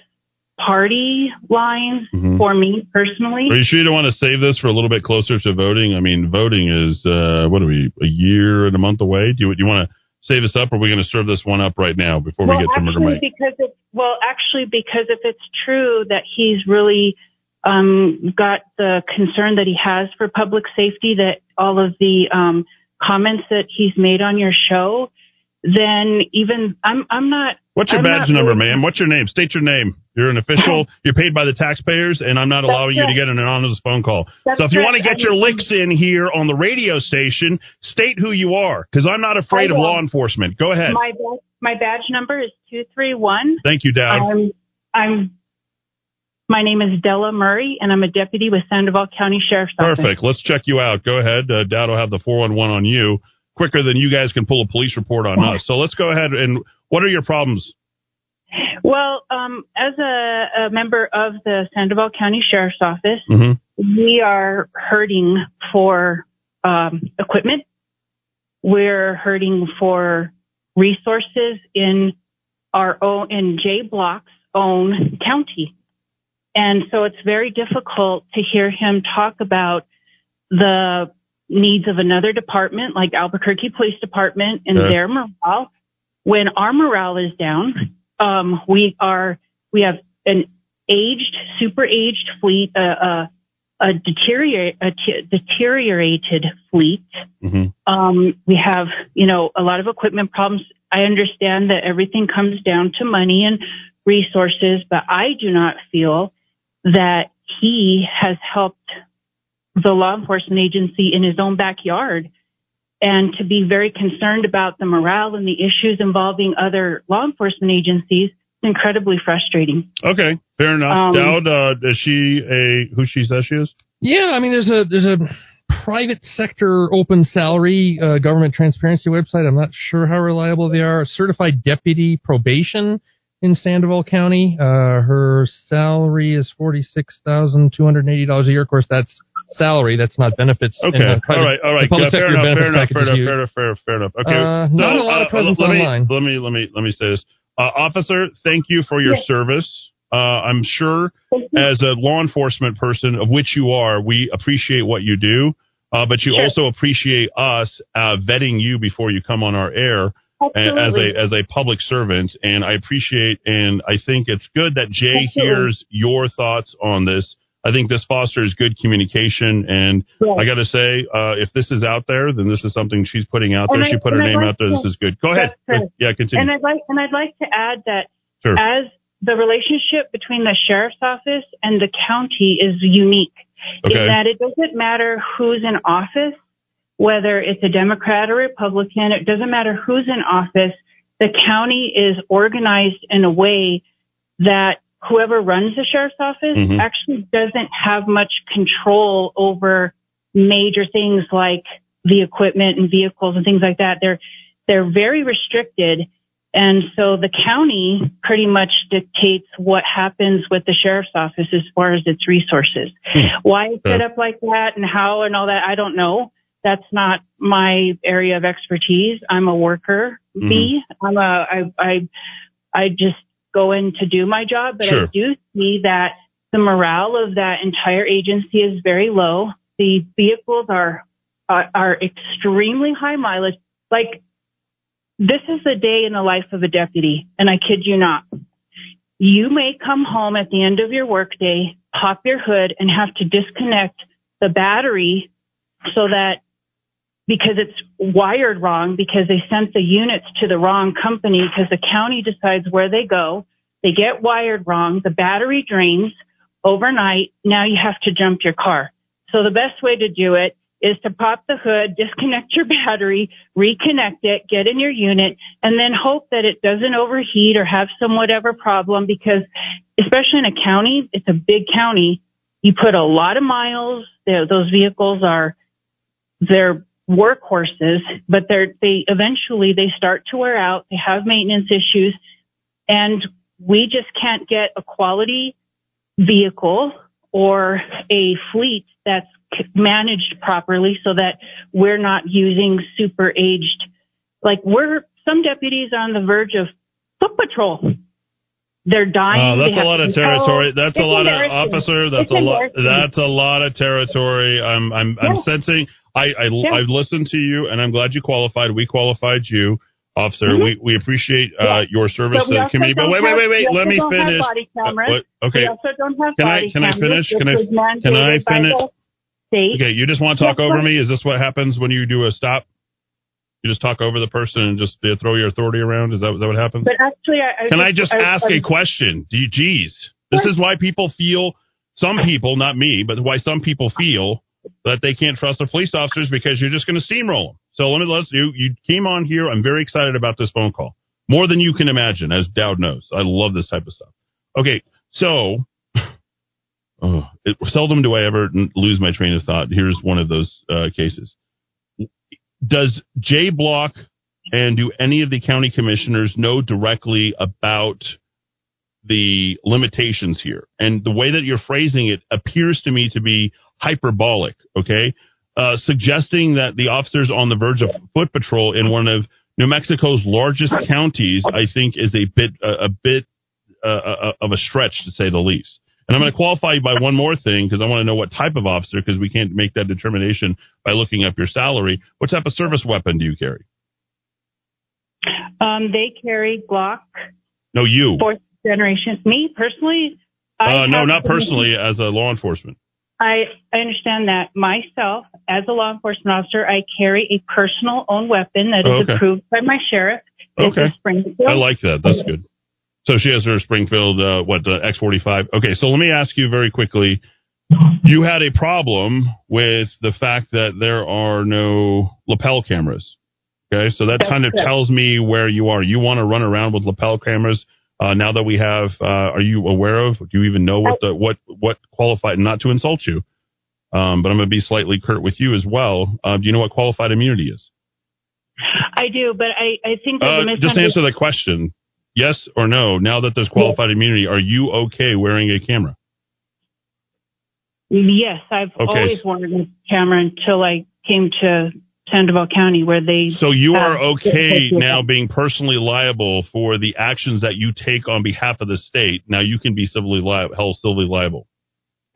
party lines Mhm. for me personally. Are you sure you don't want to save this for a little bit closer to voting? I mean, voting is uh, what are we a year and a month away? Do you, do you want to save this up, or are we going to serve this one up right now before well, we get to Murder actually, Mike? because it, well, actually, because if it's true that he's really um, got the concern that he has for public safety, that all of the um, comments that he's made on your show, then even I'm I'm not. What's your I'm badge number, really- ma'am? What's your name? State your name. You're an official. You're paid by the taxpayers, and I'm not allowing you to get an anonymous phone call. That's so if you right. want to get I your mean- licks in here on the radio station, state who you are, because I'm not afraid of law enforcement. Go ahead. My badge, my badge number is two three one. Thank you, Dad. I'm I'm. My name is Della Murray, and I'm a deputy with Sandoval County Sheriff's Office. Perfect. Let's check you out. Go ahead. Uh, Dowd will have the 411 on you quicker than you guys can pull a police report on us. So let's go ahead and what are your problems? Well, um, as a, a member of the Sandoval County Sheriff's Office, Mm-hmm. we are hurting for um, equipment. We're hurting for resources in our own in Jay Block's own county. And so it's very difficult to hear him talk about the needs of another department like Albuquerque Police Department and Yeah. their morale when our morale is down. Um, we are we have an aged, super aged fleet, uh, uh, a deteriorate a t- deteriorated fleet. Um, we have, you know, a lot of equipment problems. I understand that everything comes down to money and resources, but I do not feel that he has helped the law enforcement agency in his own backyard and to be very concerned about the morale and the issues involving other law enforcement agencies is incredibly frustrating. Okay, fair enough. Um, Dowd, uh, is she a who she says she is? Yeah, I mean, there's a there's a private sector open salary uh, government transparency website. I'm not sure how reliable they are. Certified deputy probation in Sandoval County. Uh, her salary is forty six thousand two hundred eighty dollars a year. Of course, that's salary. That's not benefits. Okay, And, uh, all right. All right. Yeah, fair enough, fair enough, fair enough, fair enough, fair enough, fair enough. Okay, Uh, not a lot of presence let me, online. Let me let me let me say this, uh, officer. Thank you for your Yes. service. Uh, I'm sure, as a law enforcement person, of which you are, we appreciate what you do. Uh, but you Sure. also appreciate us uh, vetting you before you come on our air a- as a as a public servant, and I appreciate and I think it's good that Jay Absolutely. hears your thoughts on this. I think this fosters good communication, and I got to say, uh, if this is out there, then this is something she's putting out there. And I- she put her I'd name like out there. This is good. Go ahead. Correct. Yeah, continue. And I'd like and I'd like to add that Sure. as the relationship between the sheriff's office and the county is unique Okay. in that it doesn't matter who's in office, whether it's a Democrat or Republican, it doesn't matter who's in office. The county is organized in a way that whoever runs the sheriff's office Mhm. actually doesn't have much control over major things like the equipment and vehicles and things like that. They're they're very restricted. And so the county pretty much dictates what happens with the sheriff's office as far as its resources. Why it's set up like that and how and all that, I don't know. That's not my area of expertise. I'm a worker bee. I'm a, I, I, I just go in to do my job, but Sure. I do see that the morale of that entire agency is very low. The vehicles are, are, are extremely high mileage. Like this is a day in the life of a deputy, and I kid you not. You may come home at the end of your workday, pop your hood, and have to disconnect the battery so that because it's wired wrong, because they sent the units to the wrong company, because the county decides where they go, they get wired wrong, the battery drains overnight. Now you have to jump your car. So the best way to do it is to pop the hood, disconnect your [laughs] battery, reconnect it, get in your unit, and then hope that it doesn't overheat or have some whatever problem because especially in a county, it's a big county. You put a lot of miles. Those vehicles are, they're workhorses, but they're, they eventually they start to wear out. They have maintenance issues and we just can't get a quality vehicle or a fleet that's managed properly so that we're not using super aged like we're some deputies are on the verge of foot patrol they're dying They that's a lot of territory. That's a lot of officer. That's a lot. That's a lot of territory. I'm I'm I'm Yeah. sensing. I I Yeah. I've listened to you, and I'm glad you qualified. We qualified you, officer. Mhm. We we appreciate uh, Yeah. your service to the community. But wait, wait, have- wait, wait. Let me finish. Uh, Okay. We also don't have Can I can I finish? Can I can I finish? Okay, you just want to talk Yes, over sir. me? Is this what happens when you do a stop? You just talk over the person and just uh, throw your authority around. Is that, is that what happens? But actually, I, I Can I just ask I, a question? Do you, geez, this is why people feel. Some people, not me, but why some people feel that they can't trust the police officers because you're just going to steamroll them. So let me let's you. You came on here. I'm very excited about this phone call, more than you can imagine, as Dowd knows. I love this type of stuff. Okay, so [sighs] oh, it, seldom do I ever lose my train of thought. Here's one of those uh, cases. Does Jay Block and do any of the county commissioners know directly about the limitations here? And the way that you're phrasing it appears to me to be hyperbolic, okay? Uh, suggesting that the officers on the verge of foot patrol in one of New Mexico's largest counties, I think, is a bit a, a bit uh, uh, of a stretch to say the least. And I'm going to qualify you by one more thing because I want to know what type of officer because we can't make that determination by looking up your salary. What type of service weapon do you carry? Um, they carry Glock No, you. fourth generation. Me personally, I Uh, no, not personally as a law enforcement. I, I understand that myself, as a law enforcement officer, I carry a personal owned weapon that is okay. approved by my sheriff. It's Okay. Springfield. I like that. That's good. So she has her Springfield, uh, what, the X45? Okay, so let me ask you very quickly. You had a problem with the fact that there are no lapel cameras. Okay, so that That's kind of correct. tells me where you are. You want to run around with lapel cameras. Uh, now that we have, uh, are you aware of? Do you even know what the what what qualified? Not to insult you, um, but I'm going to be slightly curt with you as well. Uh, do you know what qualified immunity is? I do, but I, I think Uh, just answer the question. Yes or no. Now that there's qualified immunity, are you okay wearing a camera? Yes, I've Okay. always worn a camera until I came to Sandoval County, where they. So you are okay now being personally liable for the actions that you take on behalf of the state. Now you can be civilly liable, held civilly liable.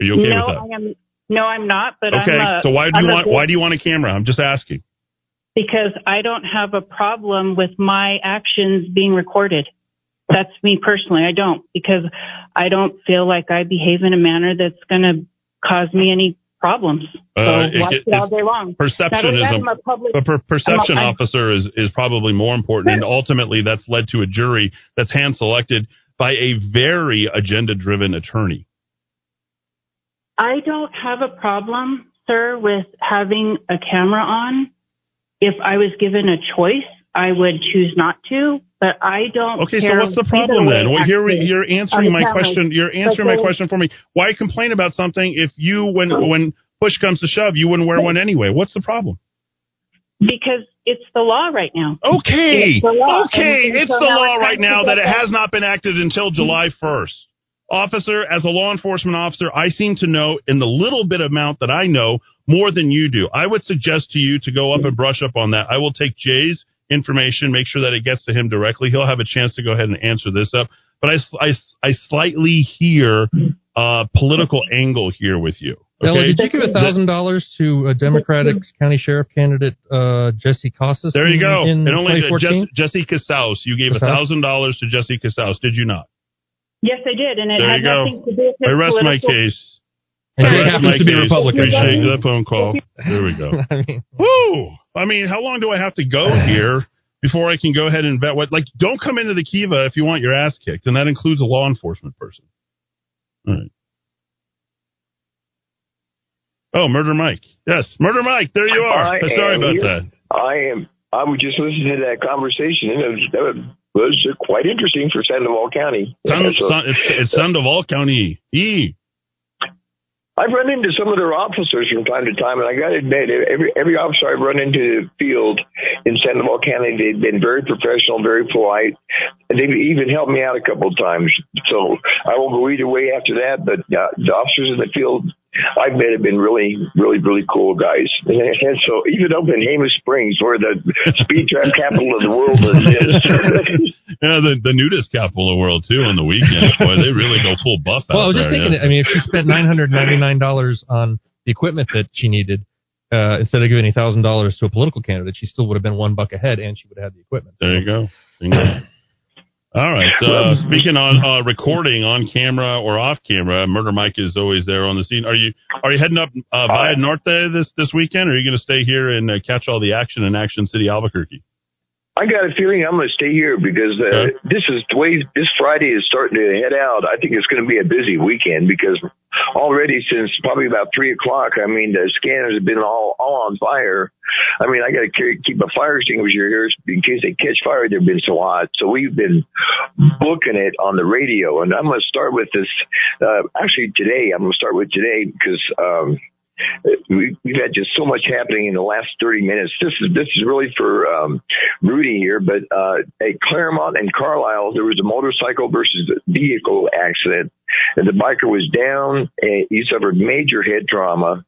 Are you okay no, with that? I am. No, I'm not. But okay. I'm a, so why do I'm you want good- why do you want a camera? I'm just asking. Because I don't have a problem with my actions being recorded. That's me personally. I don't because I don't feel like I behave in a manner that's going to cause me any problems. So Uh, it- watch it- it all day long. Perception is a, a public. a per- perception a- officer is, is probably more important, and ultimately that's led to a jury that's hand selected by a very agenda driven attorney. I don't have a problem, sir, with having a camera on. If I was given a choice, I would choose not to, but I don't Okay, so what's the problem then? Well, you're you're answering my question. You're answering my question for me. Why complain about something if you, when oh. when push comes to shove, you wouldn't wear one anyway? What's the problem? Because it's the law right now. Okay, It's the law. okay, it's so the law right now that it has not been acted until July 1st. Officer, as a law enforcement officer, I seem to know in the little bit amount that I know more than you do. I would suggest to you to go up and brush up on that. I will take Jay's information, make sure that it gets to him directly. He'll have a chance to go ahead and answer this up. But I, I, I slightly hear a political angle here with you. Ella, Okay? did you give a thousand dollars to a Democratic county sheriff candidate, uh, Jesse Casas? There you go. In and only 2014? Jess, Jesse Casaus. You gave a thousand dollars to Jesse Casaus, did you not? Yes, I did, and it There had you go. nothing to do with his I rest my case. And I rest happens my to be case. Republican. Appreciate the phone call. There we go. [laughs] I mean, Woo! I mean, how long do I have to go [laughs] here before I can go ahead and vet what? Like, don't come into the Kiva if you want your ass kicked, and that includes a law enforcement person. All right. Oh, Murder Mike. Yes, Murder Mike. There you are. I Sorry about here. that. I am. I was just listening to that conversation, and it was, that was quite interesting for Sandoval County. Son, Yeah, so- son, it's, it's Sandoval County. E. I've run into some of their officers from time to time, and I got to admit, every every officer I've run into the field in Sandoval County, they've been very professional, very polite, and they've even helped me out a couple of times. So I won't go either way after that. But uh, the officers in the field I've met have been really, really, really cool guys. And, and so even up in Jemez Springs, where the speed trap capital of the world is, [laughs] Yeah, the, the nudist capital of the world, too, on the weekends. Boy, they really go full buff out well, I was just there, thinking. yeah. I mean, if she spent nine hundred ninety nine dollars on the equipment that she needed, uh, instead of giving a thousand dollars to a political candidate, she still would have been one buck ahead, and she would have had the equipment. There you go. Bingo. All right. Uh, speaking on uh, recording on camera or off camera, Murder Mike is always there on the scene. Are you are you heading up uh, Via Norte this this weekend, or are you going to stay here and uh, catch all the action in Action City, Albuquerque? I got a feeling I'm going to stay here because uh, this is the way this Friday is starting to head out. I think it's going to be a busy weekend because already since probably about three o'clock, I mean, the scanners have been all, all on fire. I mean, I got to keep a fire extinguisher here in case they catch fire. They've been so hot. So we've been booking it on the radio and I'm going to start with this, uh, actually today, I'm going to start with today because, um, we, we've had just so much happening in the last 30 minutes. This is this is really for um, Rudy here, but uh, at Claremont and Carlisle, there was a motorcycle versus vehicle accident, and the biker was down. And he suffered major head trauma.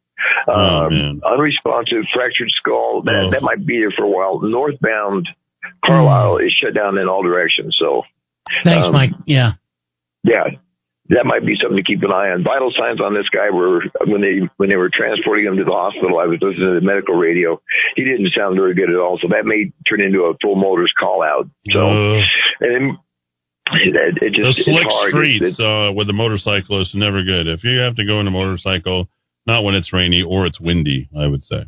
Um, unresponsive, fractured skull. That, that might be there for a while. Northbound Carlisle is shut down in all directions. So, Thanks, um, Mike. Yeah. yeah, that might be something to keep an eye on. Vital signs on this guy were when they when they were transporting him to the hospital. I was listening to the medical radio. He didn't sound very good at all. So that may turn into a full motors call out. So Uh, and then, it, it the just slick it's hard. streets It's- uh, with the motorcyclists never good. If you have to go in a motorcycle, not when it's rainy or it's windy, I would say.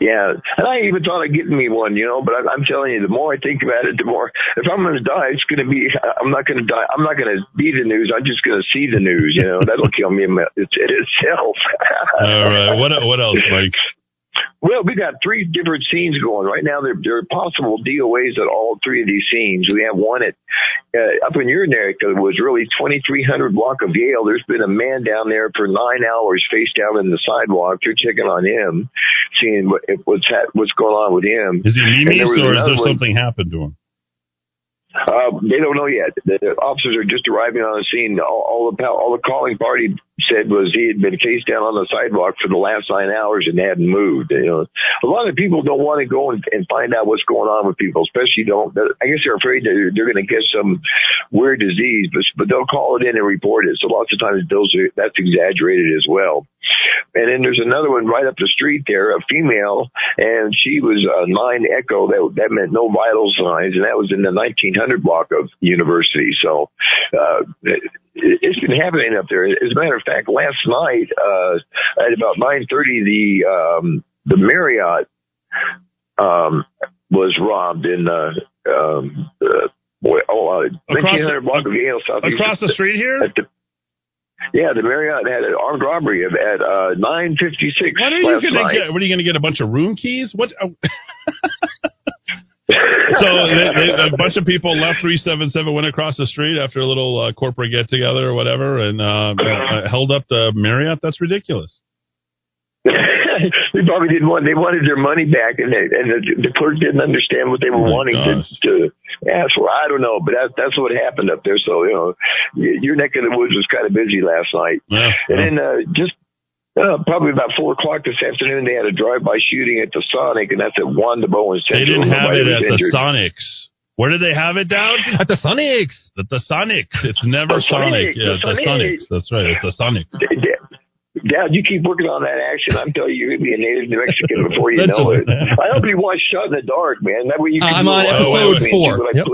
Yeah, and I even thought of getting me one, you know. But I, I'm telling you, the more I think about it, the more. If I'm going to die, it's going to be. I'm not going to die. I'm not going to be the news. I'm just going to see the news. You know, that'll kill me in my- it itself. [laughs] All right. What what else, Mike? Well, we got three different scenes going right now. There, there are possible DOAs at all three of these scenes. We have one at uh, up in your neck that was really 2300 block of Yale. There's been a man down there for nine hours, face down in the sidewalk. They're checking on him, seeing what what's ha- what's going on with him. Is he memes or is there one- something happened to him? uh, they don't know yet. The officers are just arriving on the scene. All, all the all the calling party said was he had been face down on the sidewalk for the last nine hours and hadn't moved. You know, a lot of people don't want to go and, and find out what's going on with people, especially don't. I guess they're afraid that they're, they're going to get some weird disease, but but they'll call it in and report it. So lots of times those are, that's exaggerated as well. And then there's another one right up the street there, a female, and she was a nine echo. That that meant no vital signs, and that was in the 1900 block of university. So uh, it's been happening up there. As a matter of fact, last night uh, at about 9:30, the um, the Marriott um, was robbed in uh, um, uh, boy, oh, uh, Across 1900 block of Yale. Across the street here? The, yeah, the Marriott had an armed robbery at uh, 9:56 What are you going to get? What are you going to get? A bunch of room keys? What? [laughs] so [laughs] they, they, a bunch of people left 377, went across the street after a little uh, corporate get together or whatever, and uh, uh, held up the Marriott. That's ridiculous. [laughs] they probably didn't want. They wanted their money back, and they, and the, the clerk didn't understand what they were Oh wanting to, gosh. to ask for. I don't know, but that, that's what happened up there. So you know, your neck of the woods was kind of busy last night. Yeah, and then uh, just uh, probably about four o'clock this afternoon, they had a drive-by shooting at the Sonic, and that's at Wandabo in They didn't have Nobody it was at the injured. Sonics. Where did they have it down? At the Sonics. At the Sonics. It's never The Sonic. Sonics, Yeah, the the Sonics. Sonics. That's right. It's the Sonics. Dad, you keep working on that action. I'm telling you, you're gonna be a native New Mexican before you know it. I hope you watch Shot in the Dark, man. That way you can I'm on episode along with me see four. What I Yep.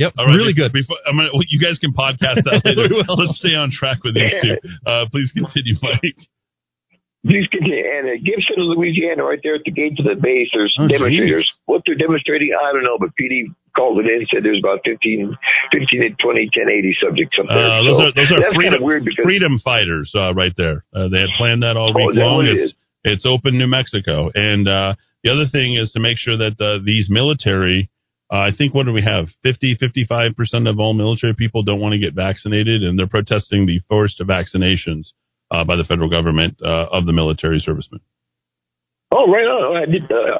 Yep, All right, really good. Before, I'm gonna, well, you guys can podcast that [laughs] later. Let's stay on track with these two. [laughs] Uh, please continue, Mike. Please continue. And Gibson, Louisiana, right there at the gate to the base, there's Oh, demonstrators. What they're demonstrating, I don't know, but PD called it in and said there's about 15, 15 to 20, 1080 subjects up there. Uh, those so are those are that's kind freedom of weird because freedom fighters uh, right there. Uh, they had planned that all Oh, week that long. it It's it's open New Mexico, and uh, the other thing is to make sure that uh, these military. Uh, I think what do we have? 50, 55 percent of all military people don't want to get vaccinated, and they're protesting the forced vaccinations uh, by the federal government uh, of the military servicemen. Oh, right on. Did, uh,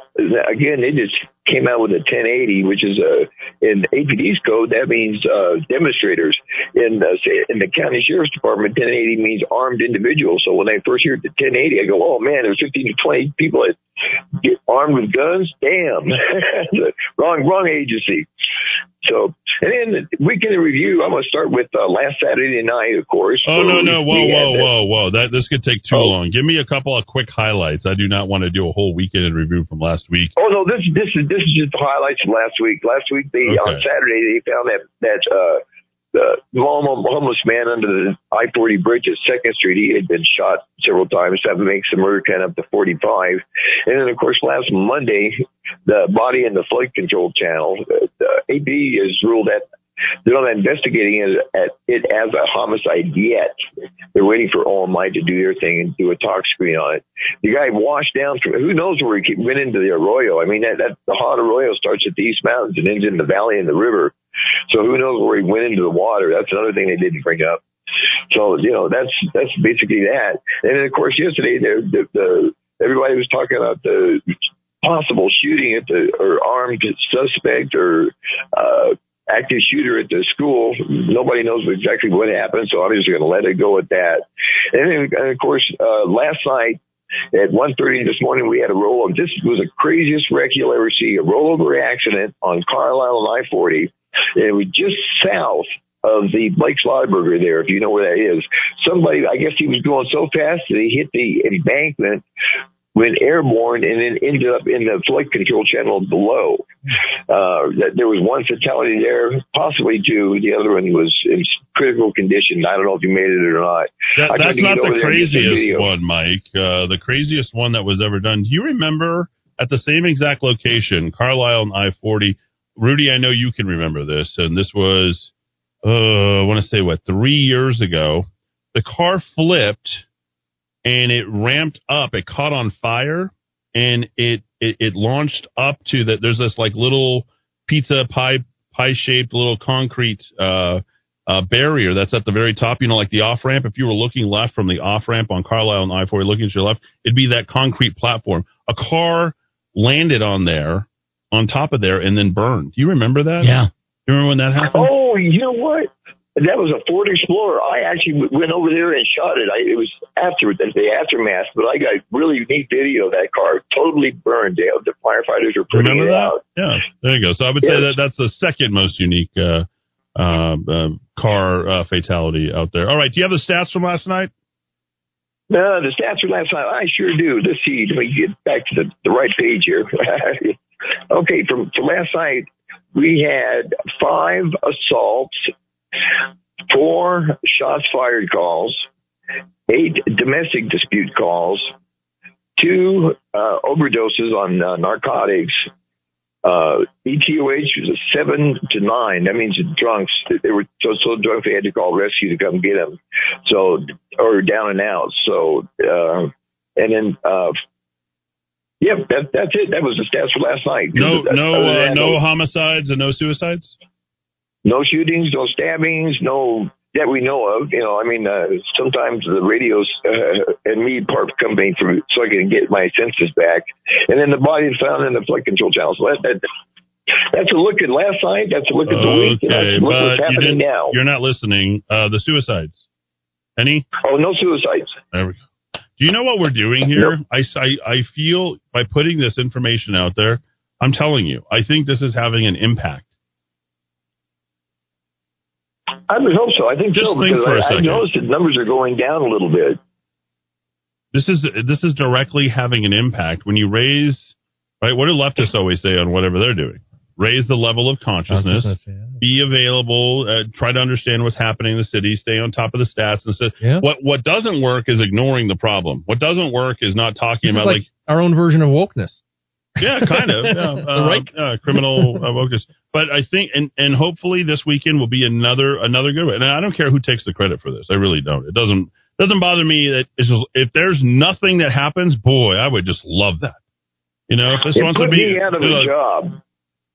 again, they just came out with a 1080, which is uh, in APD's code. That means uh, demonstrators. In uh, say in the county sheriff's department, 1080 means armed individuals. So when I first heard the 1080, I go, "Oh man, there's 15 to 20 people that get armed with guns. Damn, [laughs] wrong, wrong agency." So, and then the weekend review, I'm going to start with uh, last Saturday night, of course. Oh no no whoa whoa whoa whoa that this could take too long. Give me a couple of quick highlights. I do not want to do a whole weekend review from last week. Oh no, this this is this is just the highlights from last week. Last week they on Saturday they found that that uh the homeless man under the I forty bridge at Second Street. He had been shot several times. That makes the murder count up to forty five. And then of course last Monday, the body and the flood control channel, uh, the AP has ruled that they're not investigating it, at, it as a homicide yet. They're waiting for OMI to do their thing and do a tox screen on it. The guy washed down from who knows where he went into the arroyo. I mean, that, that the hot arroyo starts at the East Mountains and ends in the valley and the river. So who knows where he went into the water? That's another thing they didn't bring up. So you know that's that's basically that. And then of course yesterday the the, the everybody was talking about the possible shooting at the or armed suspect or uh active shooter at the school. Nobody knows exactly what happened, so just going to let it go at that. And then, and of course, uh, last night At 1.30 this morning, we had a roll. This was the craziest wreck you'll ever see. A rollover accident on Carlisle and I-40. And it was just south of the Blake's Lotaburger there, if you know where that is. Somebody, I guess he was going so fast that he hit the embankment, went airborne, and then ended up in the flight control channel below. Uh, that there was one fatality there, possibly two. The other one was in critical condition. I don't know if he made it or not. That, that's not the there and get some craziest one, Mike. Uh, the craziest one that was ever done. Do you remember at the same exact location, Carlisle and I 40? Rudy, I know you can remember this, and this was, uh, I want to say what, three years ago. The car flipped and it ramped up. It caught on fire and it, it, it launched up to that. There's this like little pizza pie, pie shaped little concrete, uh, uh, barrier that's at the very top, you know, like the off ramp. If you were looking left from the off ramp on Carlisle and I 40, looking to your left, it'd be that concrete platform. A car landed on there, on top of there, and then burned. Do you remember that? Yeah. You remember when that happened? Oh, you know what? That was a Ford Explorer. I actually went over there and shot it. I, it was after the, the aftermath, but I got really neat video of that car totally burned. They, the firefighters were putting Remember it that? out. Yeah, there you go. So I would say that that's the second most unique uh, uh, uh, car uh, fatality out there. All right, do you have the stats from last night? No, the stats from last night. I sure do. Let's see. Let me get back to the, the right page here. [laughs] okay, from, from last night, we had five assaults, four shots fired calls, eight domestic dispute calls, two uh, overdoses on uh, narcotics. Uh, ETOH was a seven to nine. That means the drunks, they were so, so drunk they had to call rescue to come get them. So, or down and out. So, uh, and then, uh, yeah, that, that's it. That was the stats for last night. No, no, uh, no homicides and no suicides. No shootings, no stabbings, no that we know of. You know, I mean, uh, sometimes the radios uh, and me part company for so I can get my senses back, and then the body is found in the flight control channel. So that, that that's a look at last night. That's a look at the week. and look what's you happening didn't, now. you're not listening. Uh, the suicides. Any? Oh, no suicides. There we go. Do you know what we're doing here? I, I, I feel by putting this information out there, I'm telling you, I think this is having an impact. I would hope so. I think Just so think because for a I, I second. I noticed that numbers are going down a little bit. This is this is directly having an impact when you raise right. What do leftists always say on whatever they're doing? Raise the level of consciousness, be available, uh, try to understand what's happening in the city, stay on top of the stats. And stuff. What what doesn't work is ignoring the problem. What doesn't work is not talking This about like, like our own version of wokeness. Yeah, kind of. [laughs] Yeah. Uh, right- uh, criminal uh, focus. But I think, and, and hopefully this weekend will be another another good one. And I don't care who takes the credit for this. I really don't. It doesn't doesn't bother me that it's just, if there's nothing that happens, boy, I would just love that. You know, if this It wants to be out of a uh, job.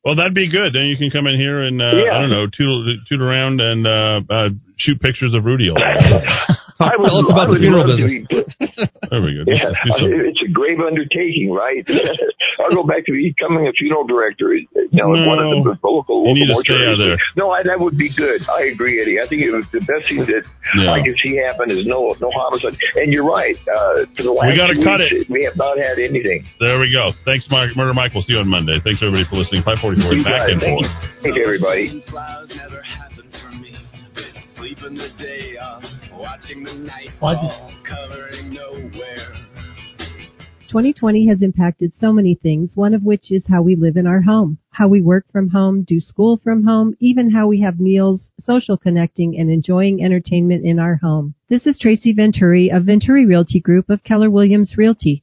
well, that'd be good. Then you can come in here and uh, Yeah. I don't know, toot, toot around and uh, uh, shoot pictures of Rudy all day. [laughs] I would, [laughs] Tell us about I the funeral business. be- [laughs] There we go. Yeah, some- it's a grave undertaking, right? [laughs] I'll go back to becoming a funeral director. You know, No. one of the local. You need to stay out there. No, I, that would be good. I agree, Eddy. I think it was the best thing that Yeah. I can see happen is no no homicide. And you're right. Uh, for the last we gotta cut weeks, We have not had anything. There we go. Thanks, Mike. Murder Mike. We'll see you on Monday. Thanks, everybody, for listening. 544 You back got it. and Thank forth. you. Thank you, everybody. Sleeping the day off, watching the night What? covering nowhere. 2020 has impacted so many things, one of which is how we live in our home, how we work from home, do school from home, even how we have meals, social connecting, and enjoying entertainment in our home. This is Tracy Venturi of Venturi Realty Group of Keller Williams Realty.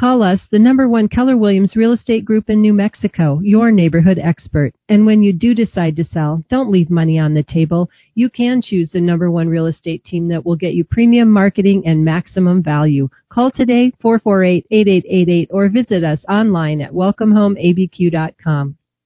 Call us, the number one Keller Williams Real Estate Group in New Mexico, your neighborhood expert. And when you do decide to sell, don't leave money on the table. You can choose the number one real estate team that will get you premium marketing and maximum value. Call today 448-8888 or visit us online at welcomehomeabq.com.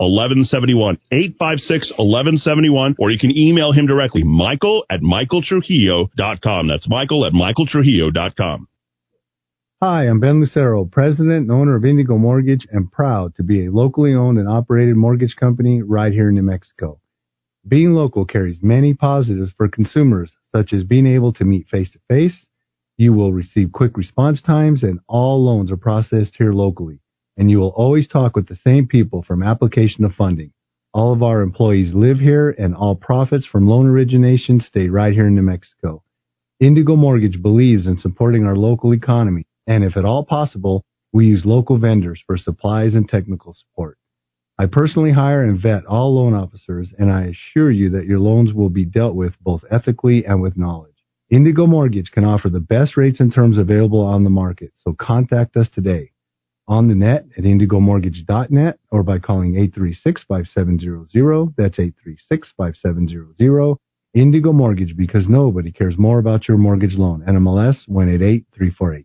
1171. 856 1171. Or you can email him directly, michael at michaeltrujillo.com. That's michael at michaeltrujillo.com. Hi, I'm Ben Lucero, president and owner of Indigo Mortgage and proud to be a locally owned and operated mortgage company right here in New Mexico. Being local carries many positives for consumers, such as being able to meet face to face. You will receive quick response times and all loans are processed here locally. And you will always talk with the same people from application to funding. All of our employees live here and all profits from loan origination stay right here in New Mexico. Indigo Mortgage believes in supporting our local economy and if at all possible, we use local vendors for supplies and technical support. I personally hire and vet all loan officers, and I assure you that your loans will be dealt with both ethically and with knowledge. Indigo Mortgage can offer the best rates and terms available on the market, so contact us today on the net at indigomortgage.net or by calling 836-5700. That's 836-5700. Indigo Mortgage because nobody cares more about your mortgage loan. NMLS 188348.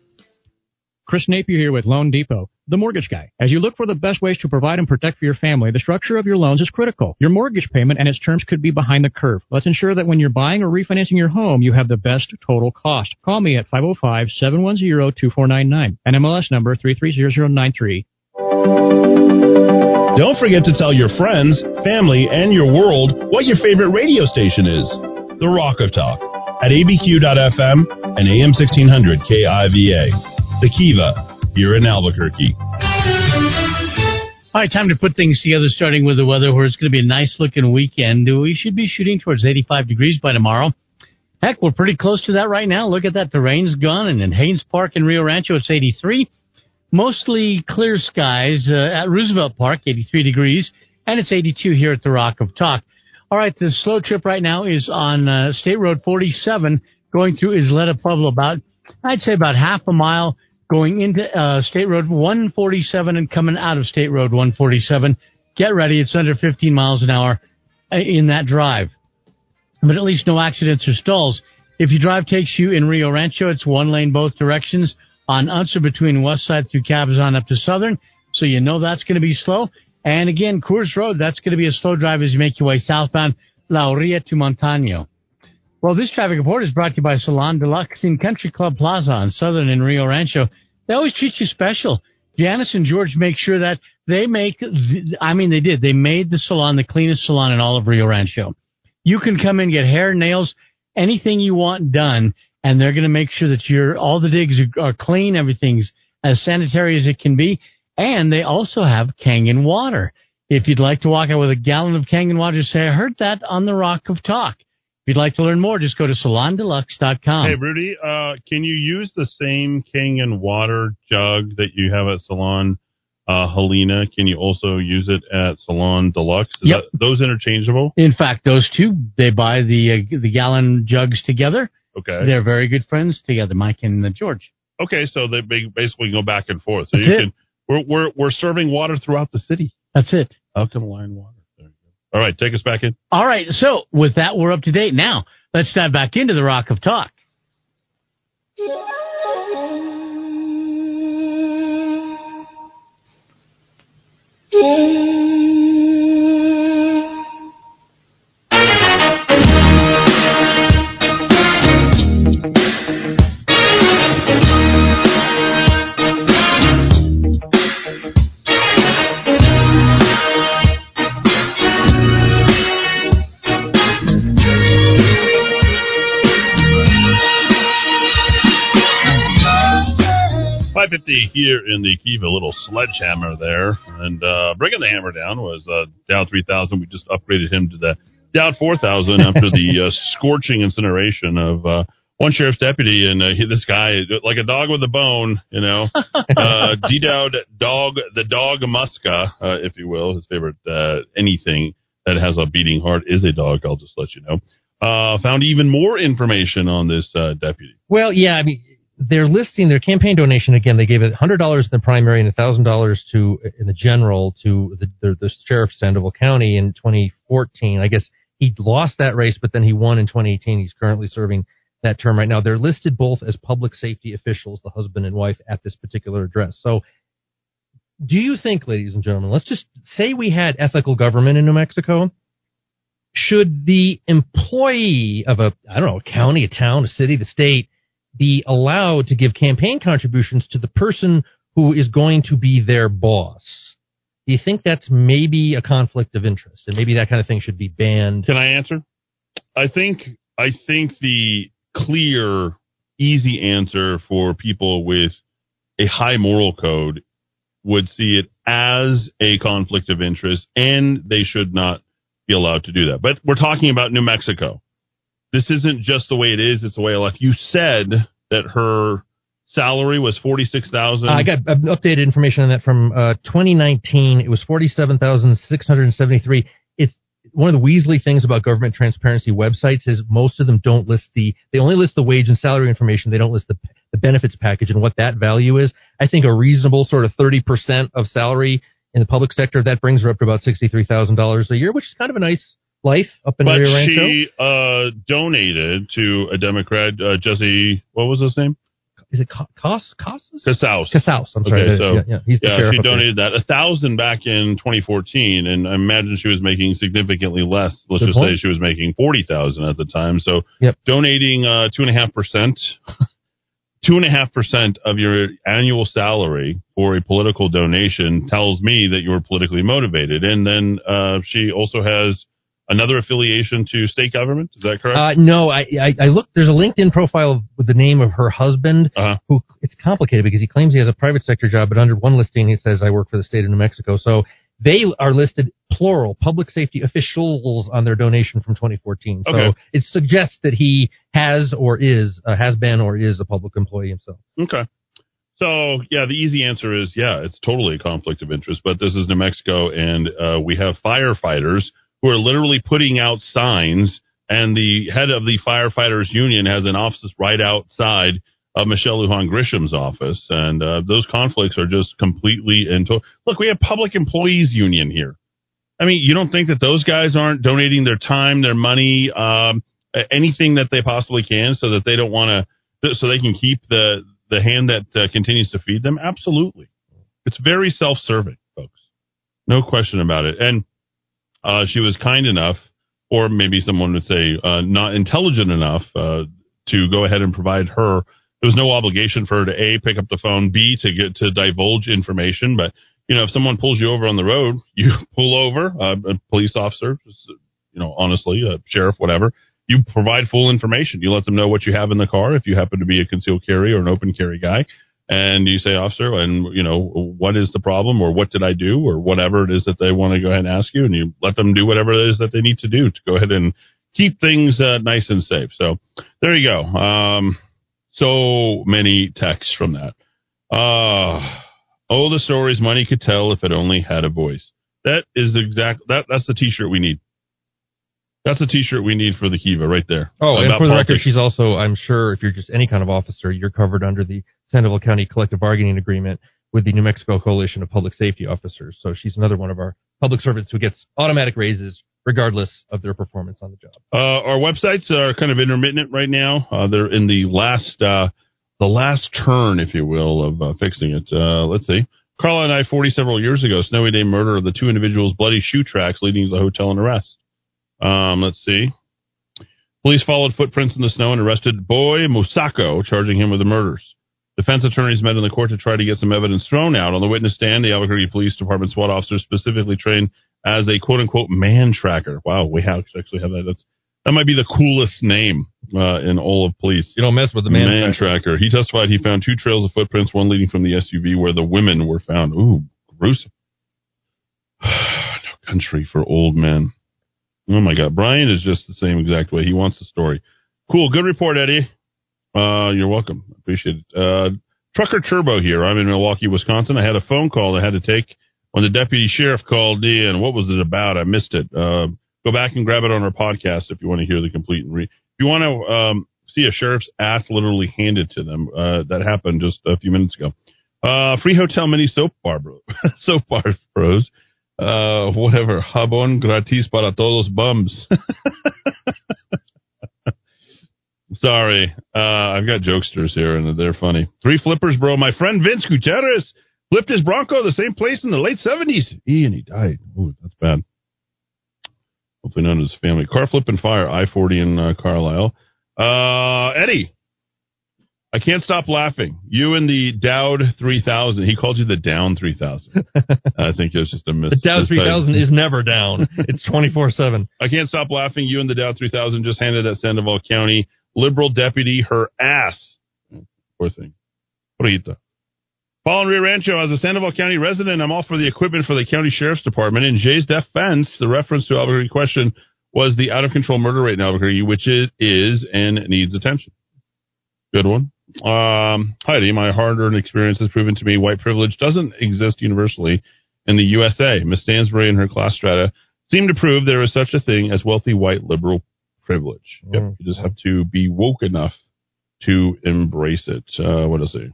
Chris Napier here with Loan Depot, the mortgage guy. As you look for the best ways to provide and protect for your family, the structure of your loans is critical. Your mortgage payment and its terms could be behind the curve. Let's ensure that when you're buying or refinancing your home, you have the best total cost. Call me at 505-710-2499. NMLS number 330093. Don't forget to tell your friends, family, and your world what your favorite radio station is. The Rock of Talk at abq.fm and AM 1600 KIVA. The Kiva here in Albuquerque. All right, time to put things together, starting with the weather, where it's going to be a nice looking weekend. We should be shooting towards 85 degrees by tomorrow. Heck, we're pretty close to that right now. Look at that. The rain's gone, and in Haynes Park in Rio Rancho, it's 83. Mostly clear skies uh, at Roosevelt Park, 83 degrees, and it's 82 here at the Rock of Talk. All right, the slow trip right now is on uh, State Road 47, going through Isleta Pueblo, about, I'd say about half a mile going into uh, State Road 147 and coming out of State Road 147. Get ready. It's under 15 miles an hour uh, in that drive. But at least no accidents or stalls. If your drive takes you in Rio Rancho, it's one lane both directions on Unser between West Side through Cabezon up to Southern. So you know that's going to be slow. And again, Coors Road, that's going to be a slow drive as you make your way southbound La Orilla to Montano. Well, this traffic report is brought to you by Salon Deluxe in Country Club Plaza on Southern in Rio Rancho. They always treat you special. Janice and George make sure that they make, the, I mean, they did. They made the salon the cleanest salon in all of Rio Rancho. You can come in, get hair, nails, anything you want done, and they're going to make sure that your all the digs are, are clean, everything's as sanitary as it can be, and they also have Kangen water. If you'd like to walk out with a gallon of Kangen water, say, I heard that on the Rock of Talk. If you'd like to learn more, just go to salondeluxe.com. Hey, Rudy, uh, can you use the same Kangen water jug that you have at Salon uh, Helena, can you also use it at Salon Deluxe? Is Yep. that- those interchangeable? In fact, those two they buy the uh, the gallon jugs together. Okay. They're very good friends together, Mike and uh, George. Okay, so they basically go back and forth. So That's you it. can we're we're we're serving water throughout the city. That's it. Alkaline water. There you go. All right, take us back in. All right, so with that, we're up to date. Now, let's dive back into the Rock of Talk. Five fifty here in the Kiva, a little sledgehammer there, and uh, bringing the hammer down was uh, Dow three thousand. We just upgraded him to the down four thousand [laughs] after the uh, scorching incineration of uh, one sheriff's deputy, and uh, he, this guy like a dog with a bone, you know, [laughs] uh, D-Dowd dog, the dog Muska, uh, if you will, his favorite uh, anything that has a beating heart is a dog. I'll just let you know. Uh, found even more information on this uh, deputy. Well, yeah, I mean, they're listing their campaign donation again. They gave it hundred dollars in the primary and thousand dollars to in the general to the, the, the sheriff of Sandoval County in 2014. I guess he lost that race, but then he won in 2018. He's currently serving that term right now. They're listed both as public safety officials, the husband and wife, at this particular address. So, do you think, ladies and gentlemen, let's just say we had ethical government in New Mexico? Should the employee of a, I don't know, a county, a town, a city, the state, be allowed to give campaign contributions to the person who is going to be their boss? Do you think that's maybe a conflict of interest, and maybe that kind of thing should be banned? Can I answer? I think I think the clear, easy answer for people with a high moral code would see it as a conflict of interest, and they should not be allowed to do that. But we're talking about New Mexico. This isn't just the way it is; it's the way of life. You said that her salary was forty six thousand. Uh, I got updated information on that from uh, 2019. It was 47,673. It's one of the Weasley things about government transparency websites is most of them don't list the, they only list the wage and salary information. They don't list the, the benefits package and what that value is. I think a reasonable sort of 30% of salary in the public sector, that brings her up to about $63,000 a year, which is kind of a nice life up in but Rio Rancho. she uh, donated to a Democrat, uh, Jesse. What was his name? Is it Cos Casas? Casaus. Casaus. I'm sorry. Okay, so yeah, yeah, he's the yeah, sheriff she there. donated that a thousand back in 2014, and I imagine she was making significantly less. Let's Good just point. say she was making forty thousand at the time. So Yep. donating uh, two and a half percent, [laughs] two and a half percent of your annual salary for a political donation tells me that you were politically motivated. And then uh, she also has another affiliation to state government. Is that correct? Uh, no, I, I, I looked. There's a LinkedIn profile with the name of her husband. Uh-huh. Who it's complicated because he claims he has a private sector job, but under one listing he says I work for the state of New Mexico. So they are listed plural public safety officials on their donation from 2014. So Okay. it suggests that he has or is uh, has been or is a public employee himself. Okay. So yeah, the easy answer is yeah, it's totally a conflict of interest. But this is New Mexico, and uh, we have firefighters who are literally putting out signs, and the head of the firefighters union has an office right outside of Michelle Lujan Grisham's office, and uh, those conflicts are just completely into. Look, we have public employees union here. I mean, you don't think that those guys aren't donating their time, their money, um, anything that they possibly can, so that they don't want to, so they can keep the the hand that uh, continues to feed them? Absolutely, it's very self-serving, folks. No question about it. And uh, she was kind enough, or maybe someone would say uh, not intelligent enough, uh, to go ahead and provide her. There was no obligation for her to a pick up the phone, b to get to divulge information, but you know, if someone pulls you over on the road, [laughs] you pull over, uh, a police officer, you know, honestly, a sheriff, whatever, you provide full information. You let them know what you have in the car if you happen to be a concealed carry or an open carry guy. And you say, officer, and you know, what is the problem or what did I do or whatever it is that they want to go ahead and ask you and you let them do whatever it is that they need to do to go ahead and keep things uh, nice and safe. So there you go. Um, so many texts from that. Uh, Oh, the stories money could tell if it only had a voice. That is exactly That that's the T-shirt we need. That's the T-shirt we need for the Kiva right there. Oh, and for the record, she's also, I'm sure, if you're just any kind of officer, you're covered under the Sandoval County Collective Bargaining Agreement with the New Mexico Coalition of Public Safety Officers. So she's another one of our public servants who gets automatic raises regardless of their performance on the job. Uh, our websites are kind of intermittent right now. Uh, they're in the last, uh, the last turn, if you will, of uh, fixing it. Uh, let's see. Carla and I, 40 several years ago, snowy day murder of the two individuals' bloody shoe tracks leading to the hotel and arrest. Um, let's see. Police followed footprints in the snow and arrested Boy Musako, charging him with the murders. Defense attorneys met in the court to try to get some evidence thrown out. On the witness stand, the Albuquerque Police Department SWAT officer specifically trained as a quote unquote man tracker. Wow, we have actually have that. That's that might be the coolest name uh, in all of police. You don't mess with the man tracker. He testified he found two trails of footprints, one leading from the SUV where the women were found. Ooh, gruesome. [sighs] no country for old men. Oh my God, Brian is just the same exact way. He wants the story. Cool, good report, Eddy. Uh, you're welcome. Appreciate it. Uh, Trucker Turbo here. I'm in Milwaukee, Wisconsin. I had a phone call I had to take when the deputy sheriff called in. What was it about? I missed it. Uh, go back and grab it on our podcast if you want to hear the complete. Re- if you want to um, see a sheriff's ass literally handed to them, uh, that happened just a few minutes ago. Uh, free hotel mini soap bar, bro. [laughs] soap bar bros. Uh, whatever. Jabón gratis para todos bums. [laughs] Sorry. Uh, I've got jokesters here and they're funny. Three flippers, bro. My friend Vince Gutierrez flipped his Bronco the same place in the late 70s. He and he died. Ooh, that's bad. Hopefully none of his family. Car flip and fire, I 40 in uh, Carlisle. Uh, Eddy, I can't stop laughing. You and the Dowd 3000. He called you the Down 3000. [laughs] I think it was just a mis. The Dow mistype. 3000 is never down. It's 24 7. I can't stop laughing. You and the Dowd 3000 just handed that Sandoval County liberal deputy her ass. Poor thing. Porita. Paul Rio Rancho, as a Sandoval County resident, I'm all for the equipment for the county sheriff's department. In Jay's defense, the reference to Albuquerque question was the out of control murder rate in Albuquerque, which it is and needs attention. Good one. Um, Heidi, my hard earned experience has proven to me white privilege doesn't exist universally in the USA. Miss Stansbury and her class strata seem to prove there is such a thing as wealthy white liberal privilege. Yep, you just have to be woke enough to embrace it. Uh, what else? Say?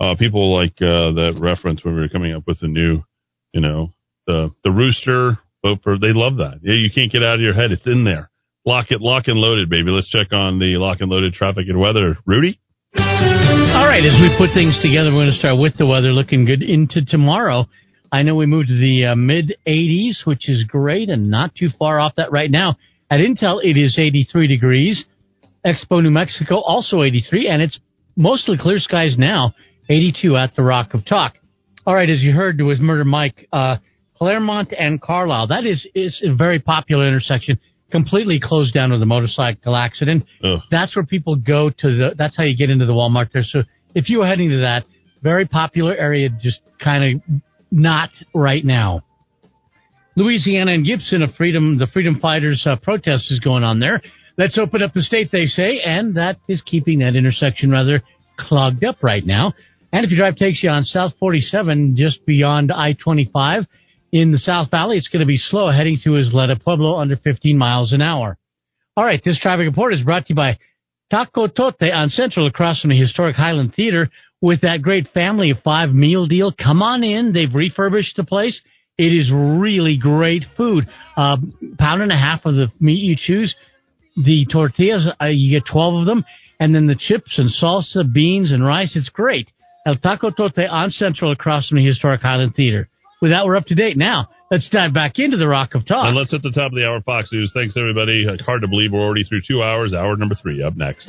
Uh, people like uh, that reference when we were coming up with the new, you know, the the rooster vote for. They love that. Yeah, you can't get out of your head. It's in there. Lock it, lock and loaded, baby. Let's check on the lock and loaded traffic and weather. Rudy. All right, as we put things together, we're going to start with the weather looking good into tomorrow. I know we moved to the uh, mid 80s, which is great and not too far off that right now. At Intel, it is 83 degrees. Expo, New Mexico, also 83, and it's mostly clear skies now, 82 at the Rock of Talk. All right, as you heard with Murder Mike, uh, Claremont and Carlisle, that is, is a very popular intersection, completely closed down with a motorcycle accident. Ugh. That's where people go to the, that's how you get into the Walmart there. So if you were heading to that, very popular area, just kind of not right now. Louisiana and Gibson, of freedom, the freedom fighters uh, protest is going on there. Let's open up the state, they say, and that is keeping that intersection rather clogged up right now. And if your drive takes you on South 47, just beyond I-25 in the South Valley, it's going to be slow heading to Isleta Pueblo under 15 miles an hour. All right, this traffic report is brought to you by Taco Tote on Central across from the historic Highland Theater with that great family of five meal deal. Come on in. They've refurbished the place. It is really great food. Uh, pound and a half of the meat you choose. The tortillas, uh, you get 12 of them. And then the chips and salsa, beans and rice. It's great. El Taco Tote on Central across from the historic Highland Theater. With that, we're up to date. Now, let's dive back into the Rock of Talk. And let's hit the top of the hour, Fox News. Thanks, everybody. Hard to believe we're already through two hours. Hour number three up next.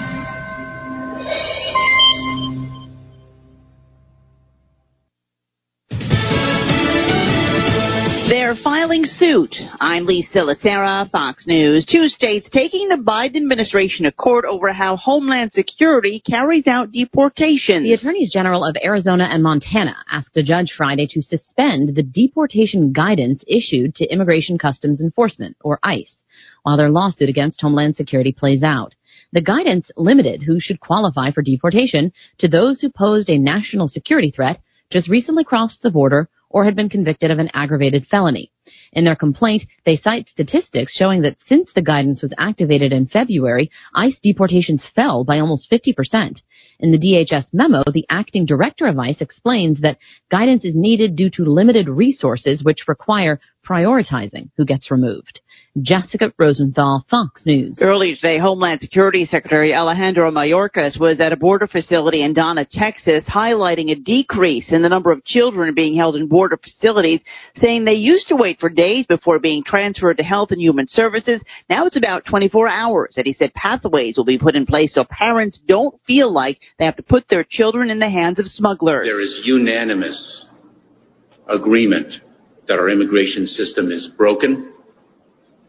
Filing suit. I'm Lisa Lacera, Fox News. Two states taking the Biden administration to court over how Homeland Security carries out deportations. The attorneys general of Arizona and Montana asked a judge Friday to suspend the deportation guidance issued to Immigration Customs Enforcement, or ICE, while their lawsuit against Homeland Security plays out. The guidance limited who should qualify for deportation to those who posed a national security threat, just recently crossed the border, or had been convicted of an aggravated felony. In their complaint, they cite statistics showing that since the guidance was activated in February, ICE deportations fell by almost 50%. In the DHS memo, the acting director of ICE explains that guidance is needed due to limited resources which require prioritizing who gets removed. Jessica Rosenthal, Fox News. Earlier today, Homeland Security Secretary Alejandro Mayorkas was at a border facility in Donna, Texas, highlighting a decrease in the number of children being held in border facilities, saying they used to wait for days before being transferred to Health and Human Services. Now it's about 24 hours. And he said pathways will be put in place so parents don't feel like they have to put their children in the hands of smugglers. There is unanimous agreement that our immigration system is broken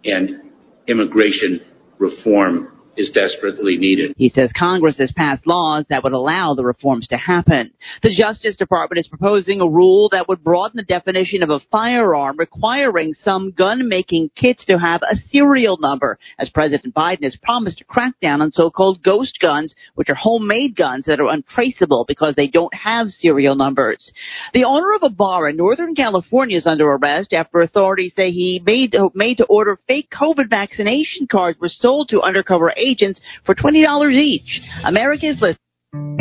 and immigration reform is desperately needed. He says Congress has passed laws that would allow the reforms to happen. The Justice Department is proposing a rule that would broaden the definition of a firearm, requiring some gun making kits to have a serial number, as President Biden has promised to crack down on so-called ghost guns, which are homemade guns that are untraceable because they don't have serial numbers. The owner of a bar in Northern California is under arrest after authorities say he made, made to order fake COVID vaccination cards were sold to undercover agents for $20 each. America's list.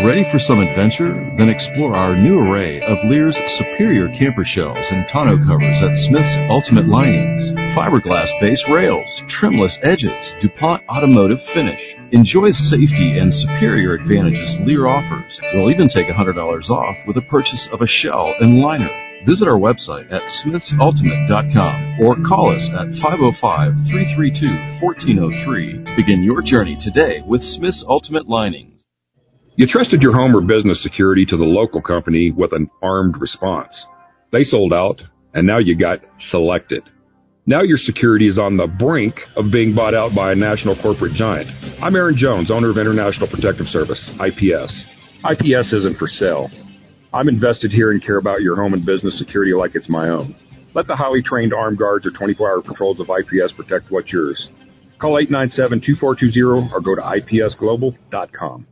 Ready for some adventure? Then explore our new array of Leer's superior camper shells and tonneau covers at Smith's Ultimate Linings, fiberglass base rails, trimless edges, DuPont automotive finish. Enjoy safety and superior advantages Lear offers. We'll even take $100 off with a purchase of a shell and liner. Visit our website at smithsultimate.com or call us at 505-332-1403 to begin your journey today with Smith's Ultimate Linings. You trusted your home or business security to the local company with an armed response. They sold out, and now you got selected. Now your security is on the brink of being bought out by a national corporate giant. I'm Aaron Jones, owner of International Protective Service, IPS. IPS isn't for sale. I'm invested here and care about your home and business security like it's my own. Let the highly trained armed guards or 24 hour patrols of IPS protect what's yours. Call 897 2420 or go to IPSglobal.com.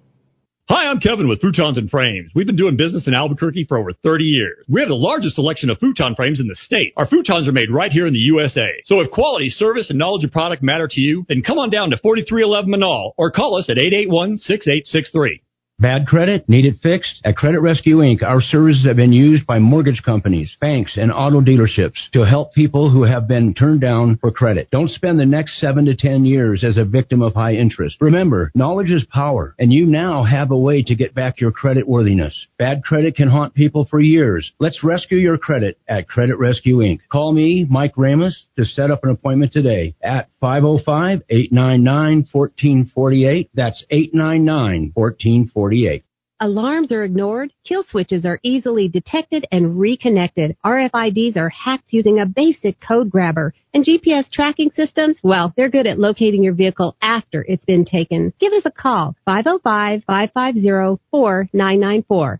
Hi, I'm Kevin with Futons and Frames. We've been doing business in Albuquerque for over 30 years. We have the largest selection of futon frames in the state. Our futons are made right here in the USA. So if quality, service, and knowledge of product matter to you, then come on down to 4311 Menaul or call us at 881-6863. Bad credit? Need it fixed? At Credit Rescue Inc., our services have been used by mortgage companies, banks, and auto dealerships to help people who have been turned down for credit. Don't spend the next seven to ten years as a victim of high interest. Remember, knowledge is power, and you now have a way to get back your credit worthiness. Bad credit can haunt people for years. Let's rescue your credit at Credit Rescue Inc. Call me, Mike Ramus, to set up an appointment today at 505-899-1448. That's 899-1448. Alarms are ignored, kill switches are easily detected and reconnected. RFIDs are hacked using a basic code grabber. And GPS tracking systems, well, they're good at locating your vehicle after it's been taken. Give us a call, 505-550-4994.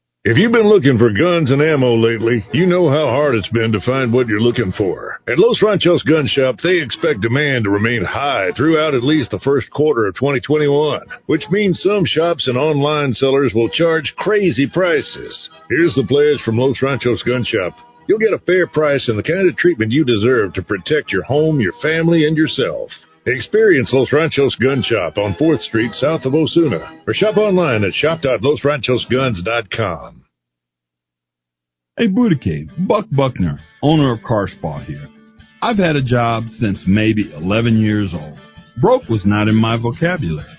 If you've been looking for guns and ammo lately, you know how hard it's been to find what you're looking for. At Los Ranchos Gun Shop, they expect demand to remain high throughout at least the first quarter of 2021, which means some shops and online sellers will charge crazy prices. Here's the pledge from Los Ranchos Gun Shop. You'll get a fair price and the kind of treatment you deserve to protect your home, your family, and yourself. Experience Los Ranchos Gun Shop on 4th Street south of Osuna or shop online at shop.losranchosguns.com. Hey, Buddha Buck Buckner, owner of Car Spa here. I've had a job since maybe 11 years old. Broke was not in my vocabulary.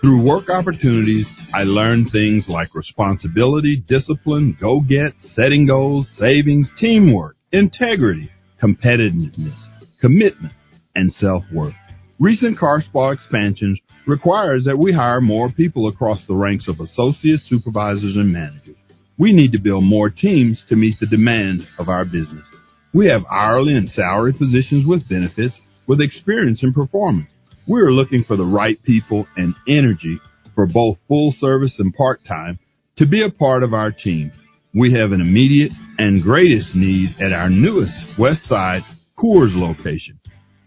Through work opportunities, I learned things like responsibility, discipline, go get, setting goals, savings, teamwork integrity, competitiveness, commitment, and self-worth. Recent car spa expansions requires that we hire more people across the ranks of associates, supervisors, and managers. We need to build more teams to meet the demand of our business. We have hourly and salary positions with benefits with experience and performance. We are looking for the right people and energy for both full service and part time to be a part of our team. We have an immediate and greatest need at our newest West Side Coors location,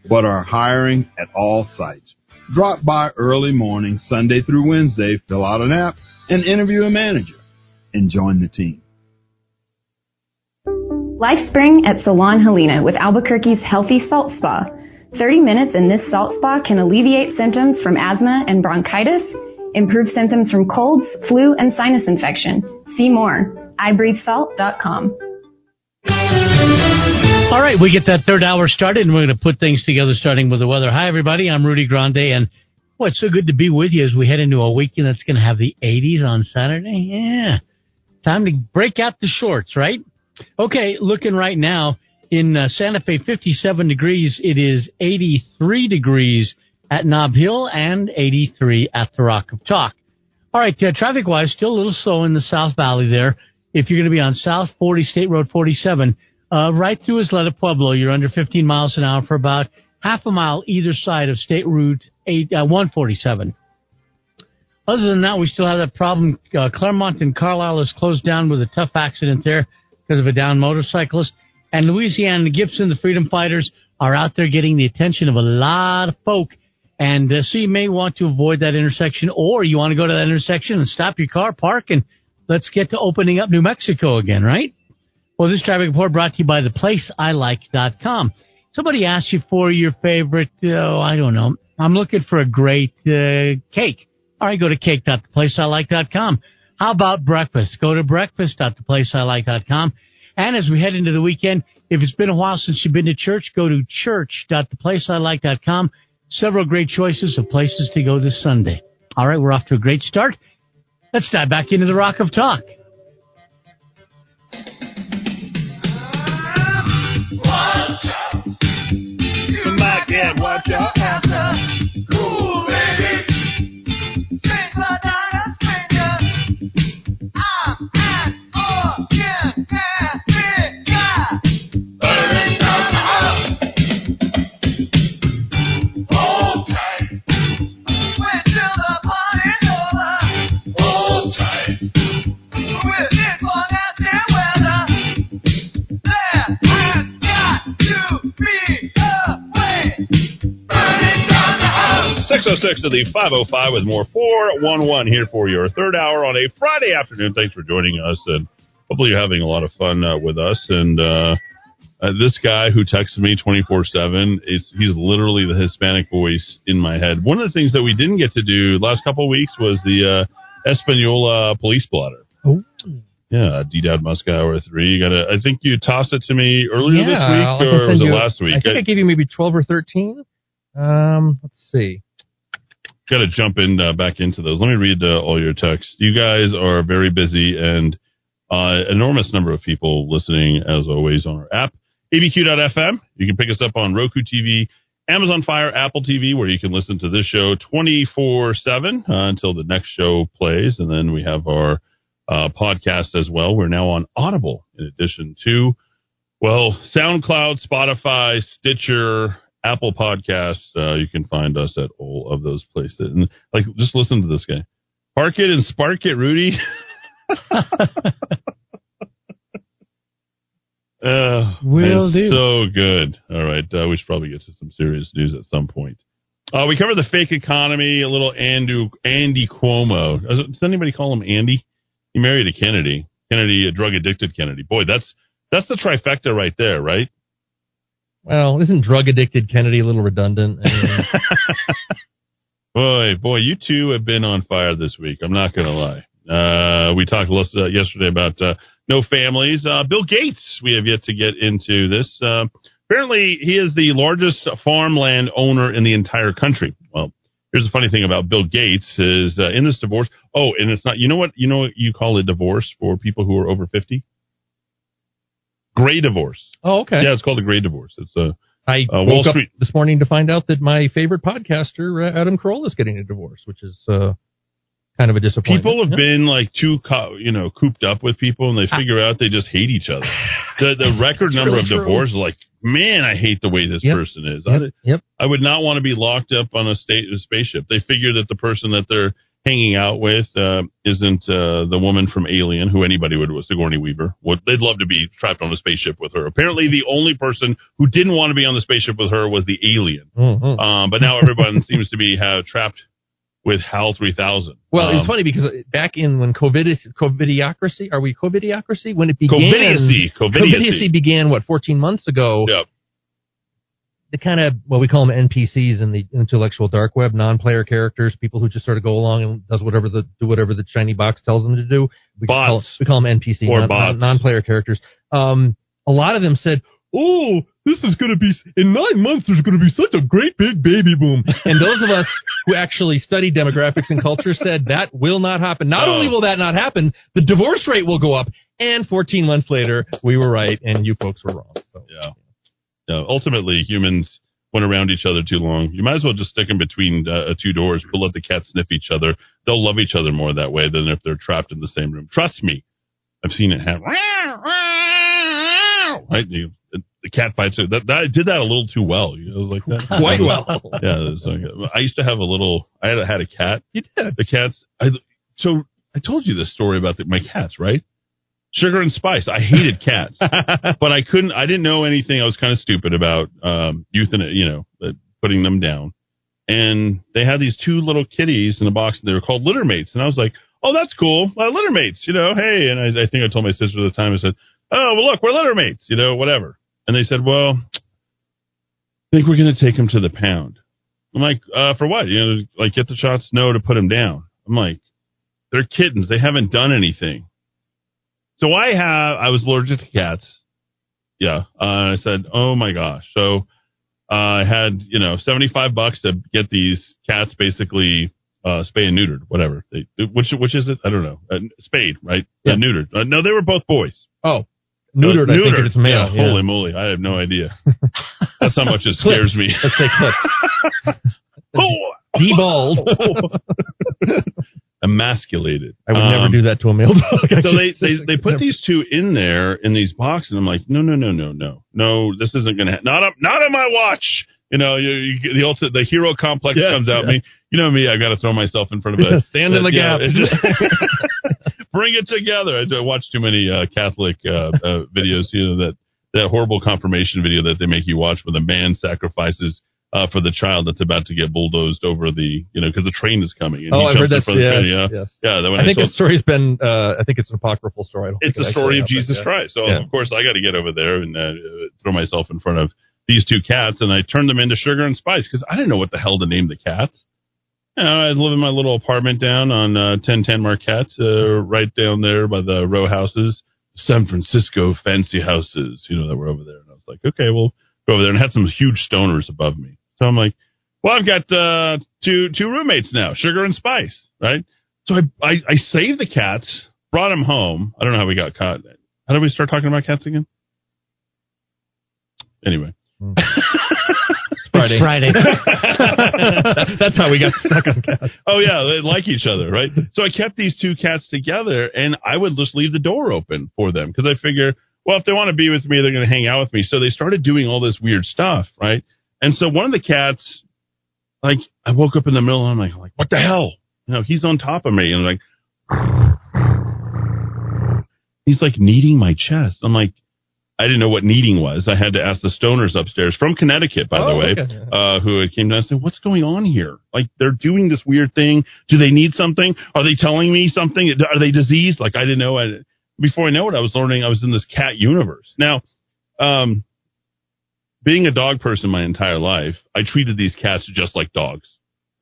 but are hiring at all sites. Drop by early morning, Sunday through Wednesday, fill out an app, and interview a manager, and join the team. Life Spring at Salon Helena with Albuquerque's Healthy Salt Spa. 30 minutes in this salt spa can alleviate symptoms from asthma and bronchitis, improve symptoms from colds, flu, and sinus infection. See more. iBreatheSalt.com. All right, we get that third hour started, and we're going to put things together, starting with the weather. Hi, everybody. I'm Rudy Grande, and boy, it's so good to be with you as we head into a weekend that's going to have the 80s on Saturday. Yeah, time to break out the shorts, right? Okay, looking right now in uh, Santa Fe, 57 degrees. It is 83 degrees at Nob Hill and 83 at the Rock of Talk. All right, uh, traffic wise, still a little slow in the South Valley there. If you're going to be on South 40 State Road 47, uh, right through Isleta Pueblo, you're under 15 miles an hour for about half a mile either side of State Route 8, uh, 147. Other than that, we still have that problem. Uh, Claremont and Carlisle is closed down with a tough accident there because of a downed motorcyclist. And Louisiana, Gibson, the Freedom Fighters are out there getting the attention of a lot of folk. And uh, so you may want to avoid that intersection, or you want to go to that intersection and stop your car, park, and let's get to opening up New Mexico again, right? Well, this traffic report brought to you by theplaceilike.com. Somebody asked you for your favorite, oh, I don't know. I'm looking for a great uh, cake. All right, go to cake.theplaceilike.com. How about breakfast? Go to breakfast.theplaceilike.com. And as we head into the weekend, if it's been a while since you've been to church, go to church.theplaceilike.com. Several great choices of places to go this Sunday. All right, we're off to a great start. Let's dive back into the Rock of Talk. After. 606 to the 505 with more 411 here for your third hour on a Friday afternoon. Thanks for joining us, and hopefully you're having a lot of fun uh, with us. And uh, uh, this guy who texts me 24 7, he's literally the Hispanic voice in my head. One of the things that we didn't get to do last couple of weeks was the uh, Espanola police blotter. Oh. Yeah, D Dad Muskow 3. You gotta, I think you tossed it to me earlier this week, I or was it you- last week? I think I gave you maybe 12 or 13. Um, let's see. Got to jump in uh, back into those. Let me read uh, all your texts. You guys are very busy and uh, enormous number of people listening as always on our app, abq.fm. You can pick us up on Roku TV, Amazon Fire, Apple TV, where you can listen to this show 24 7 uh, until the next show plays. And then we have our uh, podcast as well. We're now on Audible in addition to, well, SoundCloud, Spotify, Stitcher, Apple Podcasts. Uh, you can find us at all of those places. And like, just listen to this guy. Park it and spark it, Rudy. Uh, [laughs] Will do. So good. All right. Uh, we should probably get to some serious news at some point. Uh, we covered the fake economy, a little Andy, Andy Cuomo. Does, does anybody call him Andy? He married a Kennedy. Kennedy, a drug addicted Kennedy. Boy, that's that's the trifecta right there, right? Well, isn't drug addicted Kennedy a little redundant? [laughs] Boy, boy, you two have been on fire this week. I'm not going to lie. Uh, we talked uh, yesterday about uh, no families. Uh, Bill Gates, we have yet to get into this. Uh, apparently, he is the largest farmland owner in the entire country. Well, here's the funny thing about Bill Gates is uh, in this divorce. Oh, and it's not. You know what? You know what you call a divorce for people who are over 50? Gray divorce. Oh, okay. Yeah, it's called a gray divorce. It's a I uh, woke Wall up Street. this morning to find out that my favorite podcaster, uh, Adam Carolla, is getting a divorce, which is uh, kind of a disappointment. People have Yeah. been like too, co- you know, cooped up with people, and they figure out they just hate each other. [sighs] The the record number really of divorces, like, man, I hate the way this Yep. person is. Yep. I, Yep. I would not want to be locked up on a state a spaceship. They figure that the person that they're hanging out with uh, isn't uh, the woman from Alien, who anybody would was Sigourney Weaver. Would they'd love to be trapped on a spaceship with her? Apparently, the only person who didn't want to be on the spaceship with her was the alien. Mhm. Um, but now everyone [laughs] seems to be have trapped with HAL three thousand. Well, um, it's funny because back in when COVID is, COVIDiocracy, are we COVIDiocracy? When it began, Covidiacy, Covidiacy. began what 14 months ago. Yep. The kind of what we call them NPCs in the intellectual dark web, non-player characters, people who just sort of go along and does whatever the do whatever the shiny box tells them to do. We Call, we call them NPC, Or non, bots. non, player characters. Um, a lot of them said, "Oh, this is going to be in nine months. There's going to be such a great big baby boom." And those of us who actually study demographics and culture said that will not happen. Not Oh. only will that not happen, the divorce rate will go up. And 14 months later, we were right, and you folks were wrong. So Yeah. No, ultimately, humans went around each other too long. You might as well just stick them between uh, two doors. But let the cats sniff each other. They'll love each other more that way than if they're trapped in the same room. Trust me, I've seen it happen. Right? You, the cat fights. That, that I did that a little too well. You know, it was like that. Quite well. Yeah. like- I used to have a little. I had, had a cat. You did. The cats. I, so I told you this story about the, my cats, right? Sugar and spice. I hated cats, [laughs] but I couldn't. I didn't know anything. I was kind of stupid about um, euthanasia. You know, uh, putting them down. And they had these two little kitties in a box, and they were called litter mates. And I was like, "Oh, that's cool, uh, litter mates." You know, hey. And I, I think I told my sister at the time. I said, "Oh, well, look, we're litter mates." You know, whatever. And they said, "Well, I think we're going to take him to the pound." I'm like, uh, "For what? You know, like get the shots? No, to put him down." I'm like, "They're kittens. They haven't done anything." So I have, I was allergic to cats. Yeah. Uh, I said, oh my gosh. So uh, I had, you know, 75 bucks to get these cats basically uh, spayed and neutered, whatever. They, which which is it? I don't know. Uh, spayed, right? Yeah. Uh, neutered. Uh, no, they were both boys. Oh, neutered. Uh, I think it's male. Yeah, yeah. Holy moly. I have no idea. [laughs] That's how much it scares me. Let's say clip. [laughs] oh, Deballed. [laughs] emasculated. I would never Um, do that to a male dog. I [laughs] so they, just- they they put these two in there in these boxes, and I'm like, no, no, no, no, no, no, this isn't gonna ha- not on, not on my watch. You know, you, you, the ultimate, the hero complex Yeah, comes out. yeah. Me, you know me, I got to throw myself in front of a Stand in the yeah, gap. just- [laughs] [laughs] bring it together. I, I watch too many uh, Catholic uh, uh, videos. You know that that horrible confirmation video that they make you watch, where the man sacrifices. Uh, for the child that's about to get bulldozed over the, you know, because the train is coming. And Oh, I've heard that. Yes, train, yeah, yes. yeah. that when I think the story's been. Uh, I think it's an apocryphal story. It's the story of Jesus yeah. Christ. So Yeah. of course I got to get over there and uh, throw myself in front of these two cats, and I turned them into sugar and spice because I didn't know what the hell to name the cats. You know, I live in my little apartment down on uh, 1010 Marquette, uh, right down there by the row houses, San Francisco fancy houses, you know, that were over there. And I was like, okay, we'll go over there and had some huge stoners above me. So I'm like, well, I've got uh, two two roommates now, sugar and spice, right? So I, I I saved the cats, brought them home. I don't know how we got caught. How did we start talking about cats again? Anyway, Friday. [laughs] It's Friday. [laughs] [laughs] That's how we got stuck on cats. oh yeah, they like each other, right? So I kept these two cats together, and I would just leave the door open for them because I figure, well, if they want to be with me, they're going to hang out with me. So they started doing all this weird stuff, right? And so one of the cats, like, I woke up in the middle, and I'm like, like, what the hell? You know, he's on top of me, and like, he's like kneading my chest. I'm like, I didn't know what kneading was. I had to ask the stoners upstairs from Connecticut, by the Oh, way, okay. uh, who came down and said, "What's going on here? Like they're doing this weird thing. Do they need something? Are they telling me something? Are they diseased? Like I didn't know. I, before I know it, I was learning I was in this cat universe. Now, um, being a dog person my entire life, I treated these cats just like dogs.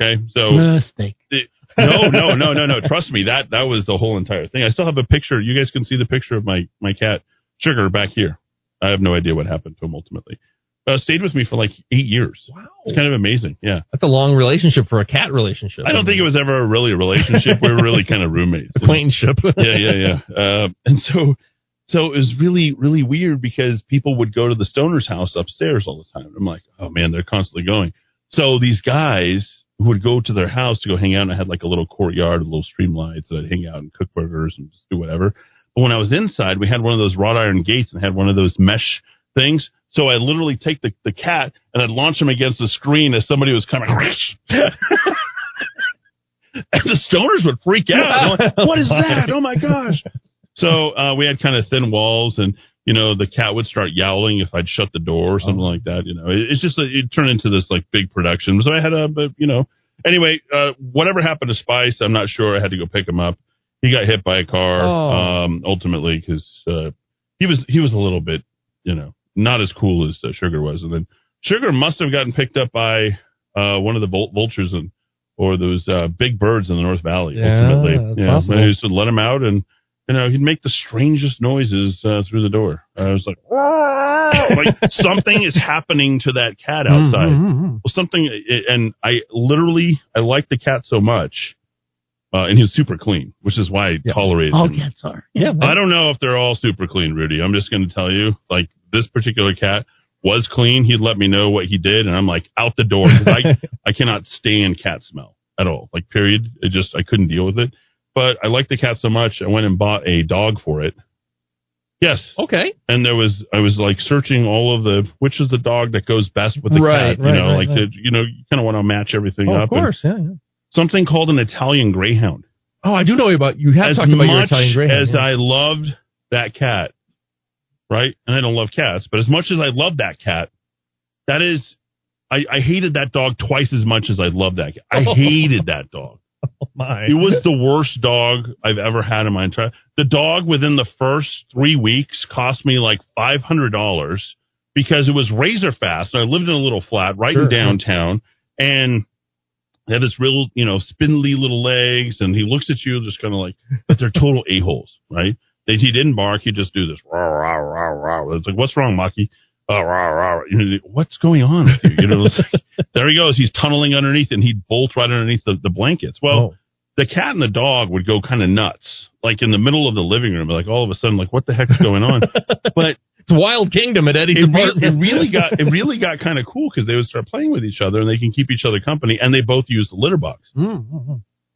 Okay, so Mistake. it- no, no, no, no, no. Trust me, that that was the whole entire thing. I still have a picture. You guys can see the picture of my my cat Sugar back here. I have no idea what happened to him ultimately. Uh, stayed with me for like eight years. Wow, it's kind of amazing. Yeah, That's a long relationship for a cat relationship. I don't think it was ever really a relationship. we [laughs] were really kind of roommates. acquaintanceship. yeah, yeah, yeah. Uh, and so, So it was really, really weird because people would go to the stoner's house upstairs all the time. I'm like, oh man, they're constantly going. So these guys would go to their house to go hang out and I had like a little courtyard, a little streamlights so I'd hang out and cook burgers and just do whatever. But when I was inside, we had one of those wrought iron gates and had one of those mesh things. So I literally take the, the cat and I'd launch him against the screen as somebody was coming. [laughs] and the stoners would freak out. Like, what is that? Oh my gosh. So uh, we had kind of thin walls, and you know the cat would start yowling if I'd shut the door or something like that. You know, it, it's just a, it turned into this like big production. So I had a, but you know, anyway, uh, whatever happened to Spice, I'm not sure. I had to go pick him up. He got hit by a car Oh. um, ultimately because uh, he was he was a little bit you know not as cool as uh, Sugar was, and then Sugar must have gotten picked up by uh, one of the vul- vultures and or those uh, big birds in the North Valley. Yeah, ultimately, yeah, they used let him out, and you know he'd make the strangest noises uh, through the door. I was like, [laughs] like something is happening to that cat outside. Mm-hmm. Well, something, and I literally I like the cat so much. Uh, and he's super clean, which is why I tolerated All him. cats are. Yeah, I don't know if they're all super clean, Rudy. I'm just going to tell you, like this particular cat was clean. He'd let me know what he did, and I'm like out the door because I [laughs] I cannot stand cat smell at all. Like period. It just I couldn't deal with it. But I like the cat so much, I went and bought a dog for it. Yes. Okay. And there was I was like searching all of the which is the dog that goes best with the Right, cat. right, you know, right, like right. the you know you kind of want to match everything Oh, up. of course, yeah, yeah. Something called an Italian Greyhound Oh, I do know about you. Have as talked about your Italian Greyhound. as yeah. I loved that cat, right? And I don't love cats, but as much as I love that cat, that is, I, I hated that dog twice as much as I loved that cat. I [laughs] hated that dog. [laughs] Oh, my. It was the worst dog I've ever had in my entire. The dog within the first three weeks cost me like five hundred dollars because it was razor fast. And I lived in a little flat right Sure. in downtown, and they had this real, you know, spindly little legs, and he looks at you just kind of like, but they're total [laughs] a holes, right? They, he didn't bark. He just do this. Rah, rah, rah, rah. It's like, what's wrong, Maki? Oh, rah, rah. Know, what's going on you? You know, like, [laughs] there he goes. He's tunneling underneath, and he'd bolt right underneath the, the blankets. Well, the cat and the dog would go kind of nuts, like in the middle of the living room. Like all of a sudden, like what the heck's going on? [laughs] but it's Wild Kingdom at Eddy's it, re- apartment. it really [laughs] got it really got kind of cool because they would start playing with each other and they can keep each other company, and they both use the litter box Mm-hmm.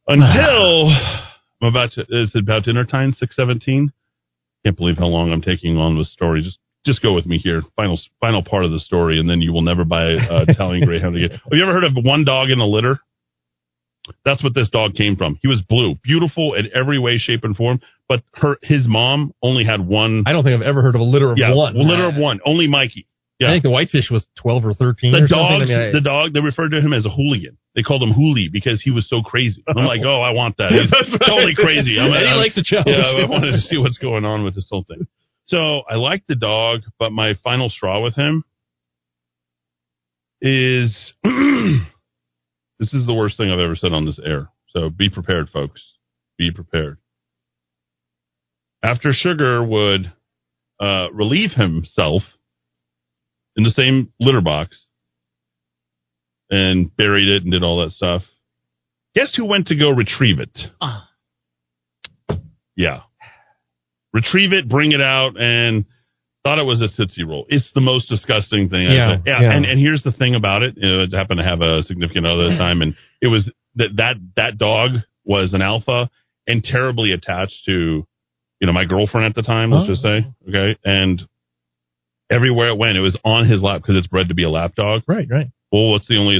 until [sighs] I'm about to is it about dinner time six seventeen. Can't believe how long I'm taking on this story. Just just go with me here. Final final part of the story, and then you will never buy uh, [laughs] Italian Greyhound again. Have you ever heard of one dog in a litter? That's what this dog came from. He was blue, beautiful in every way, shape, and form. But her his mom only had one. I don't think I've ever heard of a litter of yeah, one. litter of one. Only Mikey. Yeah. I think the whitefish was 12 or 13 The or dog, I mean, I- the dog, they referred to him as a hooligan. They called him Hooli because he was so crazy. I'm like, oh, I want that. He's [laughs] totally crazy. I'm, Eddy I'm- likes a challenge. Yeah, I wanted to see what's going on with this whole thing. So I like the dog, but my final straw with him is [clears throat] this is the worst thing I've ever said on this air. So be prepared, folks. Be prepared. After Sugar would uh, relieve himself in the same litter box and buried it and did all that stuff. Guess who went to go retrieve it? Ah. Yeah. Retrieve it, bring it out, and thought it was a Tootsie Roll. It's the most disgusting thing. Yeah, yeah. yeah. And, and here's the thing about it. You know, it happened to have a significant other at the time, and it was that, that, that dog was an alpha and terribly attached to, you know, my girlfriend at the time, let's Oh. just say. Oh. Okay. And everywhere it went, it was on his lap because it's bred to be a lap dog. Right, right. Well, what's the only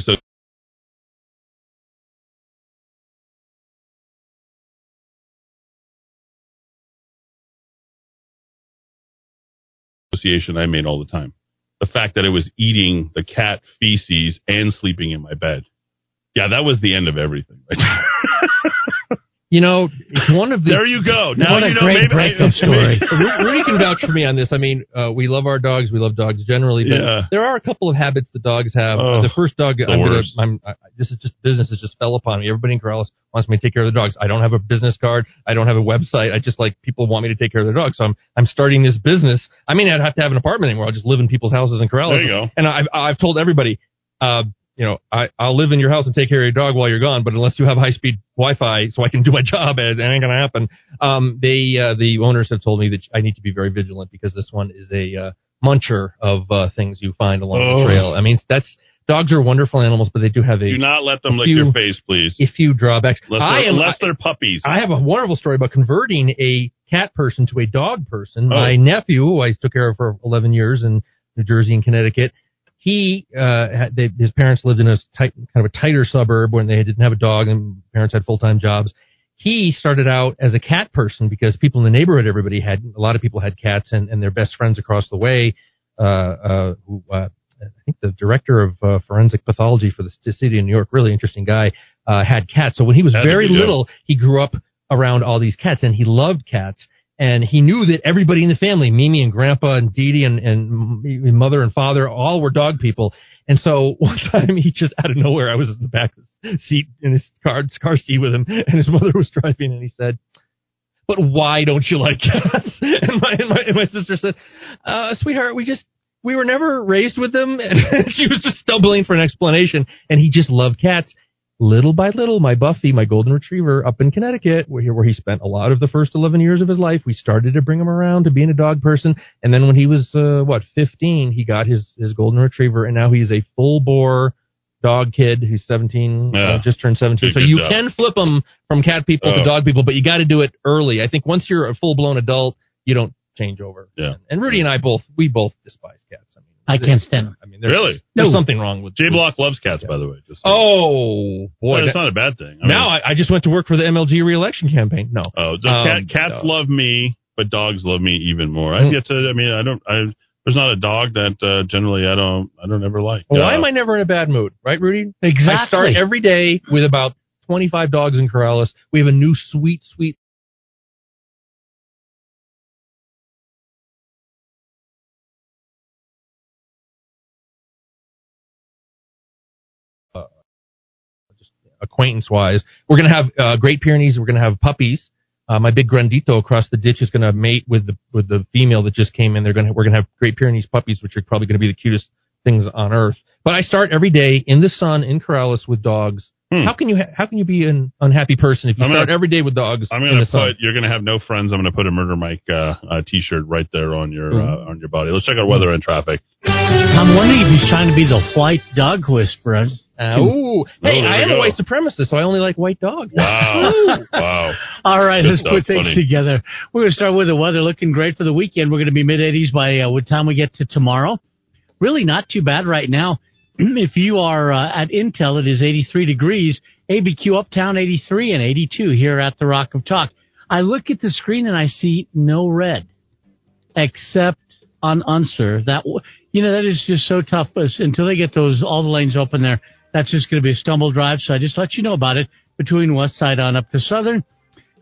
association? I made all the time. The fact that it was eating the cat feces and sleeping in my bed. Yeah, that was the end of everything. [laughs] You know, it's one of the. There you go. Now you know. great maybe, breakup [laughs] story. Rudy can vouch for me on this. I mean, uh, we love our dogs. We love dogs generally, but Yeah. there are a couple of habits the dogs have. Oh, the first dog, the I'm gonna. I'm, I, this is just business has just fell upon me. Everybody in Corrales wants me to take care of the dogs. I don't have a business card. I don't have a website. I just like people want me to take care of their dogs. So I'm, I'm starting this business. I mean, I'd have to have an apartment anymore. I'll just live in people's houses in Corrales. There you go. And I've, I've told everybody, uh, you know, I, I'll live in your house and take care of your dog while you're gone, but unless you have high speed Wi-Fi so I can do my [laughs] job, it ain't gonna happen. Um, they, uh, the owners have told me that I need to be very vigilant because this one is a, uh, muncher of, uh, things you find along Oh. the trail. I mean, that's, dogs are wonderful animals, but they do have a, Do not let them lick few- your face, please. a few drawbacks. Unless I they're, am, unless they're puppies. I have a wonderful story about converting a cat person to a dog person. Oh. My nephew, who I took care of for 11 years in New Jersey and Connecticut, he, uh, had, they, his parents lived in a tight, kind of a tighter suburb when they didn't have a dog and parents had full-time jobs. He started out as a cat person because people in the neighborhood, everybody had, a lot of people had cats and, and their best friends across the way, uh, uh, who, uh, I think the director of uh, forensic pathology for the city of New York, really interesting guy, uh, had cats. So when he was to very little, he grew up around all these cats and he loved cats. And he knew that everybody in the family, Mimi and Grandpa and Dee Dee and, and mother and father, all were dog people. And so [laughs] one time he just out of nowhere, I was in the back seat in his car, car seat with him and his mother was driving and he said, but why don't you like cats? [laughs] And my, and my, and my sister said, uh, sweetheart, we just, we were never raised with them. [laughs] And she was just stumbling for an explanation. And he just loved cats. Little by little, my Buffy, my golden retriever up in Connecticut, where he, where he spent a lot of the first 11 years of his life, we started to bring him around to being a dog person. And then when he was, uh, what, 15, he got his, his golden retriever and now he's a full bore dog kid who's 17, Yeah. uh, just turned 17. Did So you job. can flip them from cat people Oh. to dog people, but you got to do it early. I think once you're a full blown adult, you don't change over. Yeah. And Rudy and I both, we both despise cats. I mean, I can't stand them. I mean, there's, Really? there's No. something wrong with Jay Block loves cats, by the way. Just Oh boy, But it's not a bad thing. I now mean, I, I just went to work for the MLG reelection campaign. No, oh, the Um, cat, cats no. love me, but dogs love me even more. I Mm. get to. I mean, I don't. I there's not a dog that uh, generally I don't. I don't ever like. Well, why Uh, am I never in a bad mood, right, Rudy? Exactly. I start every day with about 25 dogs in Corrales. We have a new sweet, sweet. Acquaintance wise, we're going to have uh, Great Pyrenees. We're going to have puppies. Uh, my big Grandito across the ditch is going to mate with the with the female that just came in. They're going to we're going to have Great Pyrenees puppies, which are probably going to be the cutest things on earth. But I start every day in the sun in Corrales with dogs. Hmm. How can you ha- how can you be an unhappy person if you I'm start gonna- every day with dogs I'm in gonna the sun? You're gonna have no friends. I'm gonna put a Murder Mike uh, uh, T-shirt right there on your Mhm. uh, on your body. Let's check out weather and traffic. I'm wondering if he's trying to be the white dog whisperer. Uh, ooh, hey, there I am go. a white supremacist, so I only like white dogs. Wow, [laughs] wow. All right, Good let's stuff, put things buddy. together. We're going to start with the weather looking great for the weekend. We're going to be mid 80s by uh, what time we get to tomorrow. Really not too bad right now. [clears throat] if you are uh, at Intel, it is 83 degrees. ABQ Uptown 83 and 82 here at the Rock of Talk. I look at the screen and I see no red, except on Unser. That you know that is just so tough. But until they get those all the lanes open there, that's just going to be a stumble drive. So I just let you know about it between West Side on up to Southern.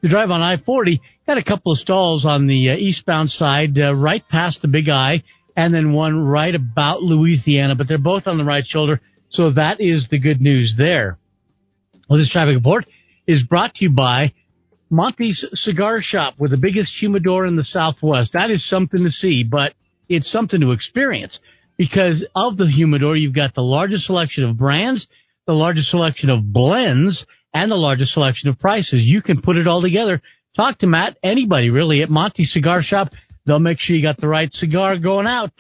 The drive on I-40 got a couple of stalls on the uh, eastbound side, uh, right past the Big I, and then one right about Louisiana, but they're both on the right shoulder. So that is the good news there. Well, this traffic report is brought to you by Monty's Cigar Shop with the biggest humidor in the Southwest. That is something to see, but it's something to experience because of the humidor, you've got the largest selection of brands, the largest selection of blends, and the largest selection of prices. You can put it all together. Talk to Matt, anybody really, at Monty Cigar Shop. They'll make sure you got the right cigar going out.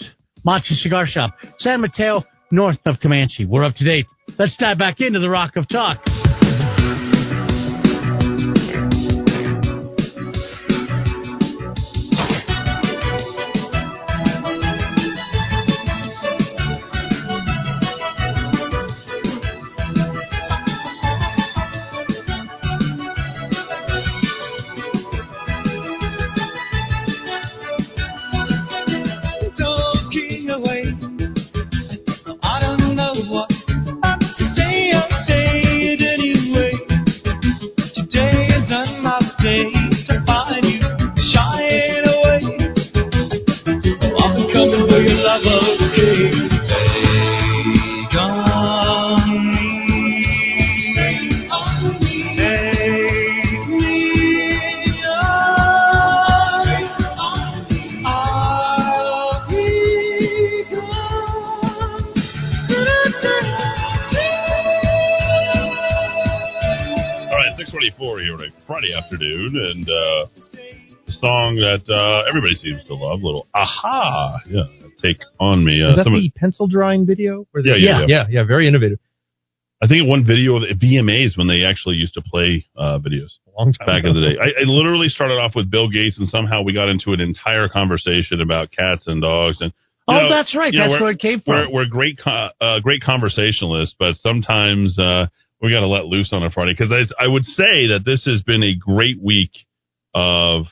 Monty Cigar Shop, San Mateo, north of Comanche. We're up to date. Let's dive back into the Rock of Talk. Mr. Bob. Afternoon, and uh, the song that uh, everybody seems to love, little aha, yeah, take on me. Uh, Is that the pencil drawing video? The- Yeah, yeah, yeah, yeah. yeah, Very innovative. I think one video of the VMAs when they actually used to play uh, videos long time back ago. in the day. I, I literally started off with Bill Gates, and somehow we got into an entire conversation about cats and dogs. And Oh, know, that's right. know, That's we're- where it came from. We're, we're great, uh, great conversationalists, but sometimes uh, we got to let loose on a Friday because I, I would say that this has been a great week of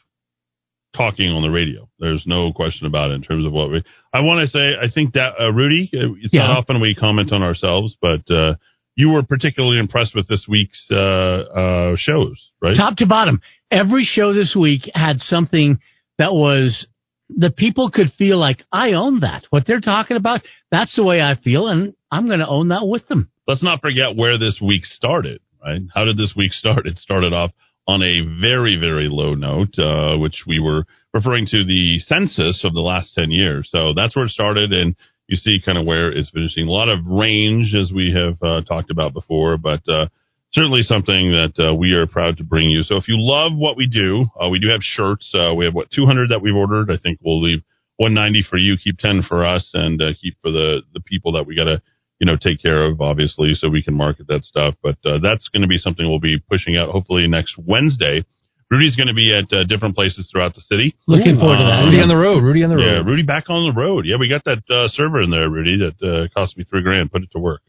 talking on the radio. There's no question about it in terms of what we. I want to say, I think that uh, Rudy, uh, it's not often we comment on ourselves, but uh, you were particularly impressed with this week's uh, uh, shows, right? Top to bottom. Every show this week had something that was the people could feel like I own that. What they're talking about, that's the way I feel, and I'm going to own that with them. Let's not forget where this week started, right? How did this week start? It started off on a very, very low note, uh, which we were referring to the census of the last 10 years. So that's where it started, and you see kind of where it's finishing. A lot of range, as we have uh, talked about before, but uh, certainly something that uh, we are proud to bring you. So if you love what we do, uh, we do have shirts. Uh, we have, what, 200 that we've ordered. I think we'll leave 190 for you, keep 10 for us, and keep for the, the people that we got to you know, take care of, obviously, so we can market that stuff. But uh, that's going to be something we'll be pushing out hopefully next Wednesday. Rudy's going to be at uh, different places throughout the city. Looking forward to that. Rudy on the road. Rudy on the road. Yeah, Rudy back on the road. Yeah, we got that uh, server in there, Rudy, that uh, cost me three grand. Put it to work.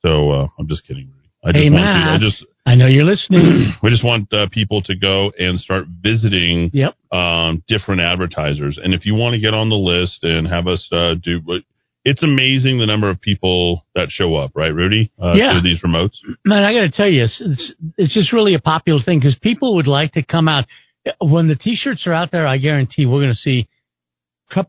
So uh, I'm just kidding, Rudy. I just hey, want Matt. you, I just I know you're listening. [clears throat] we just want uh, people to go and start visiting Yep. um, different advertisers. And if you want to get on the list and have us uh, do, but it's amazing the number of people that show up, right, Rudy? Uh, Yeah. To these remotes. Man, I got to tell you, it's, it's it's just really a popular thing because people would like to come out when the T-shirts are out there. I guarantee we're going to see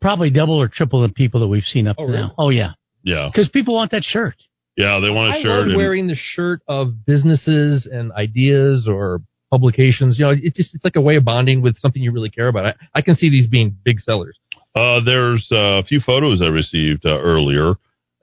probably double or triple the people that we've seen up Oh, to really? now. Oh yeah, Yeah. because people want that shirt. Yeah, they want a I shirt. love and- wearing the shirt of businesses and ideas or publications. You know, it's just it's like a way of bonding with something you really care about. I, I can see these being big sellers. Uh, there's uh, a few photos I received uh, earlier,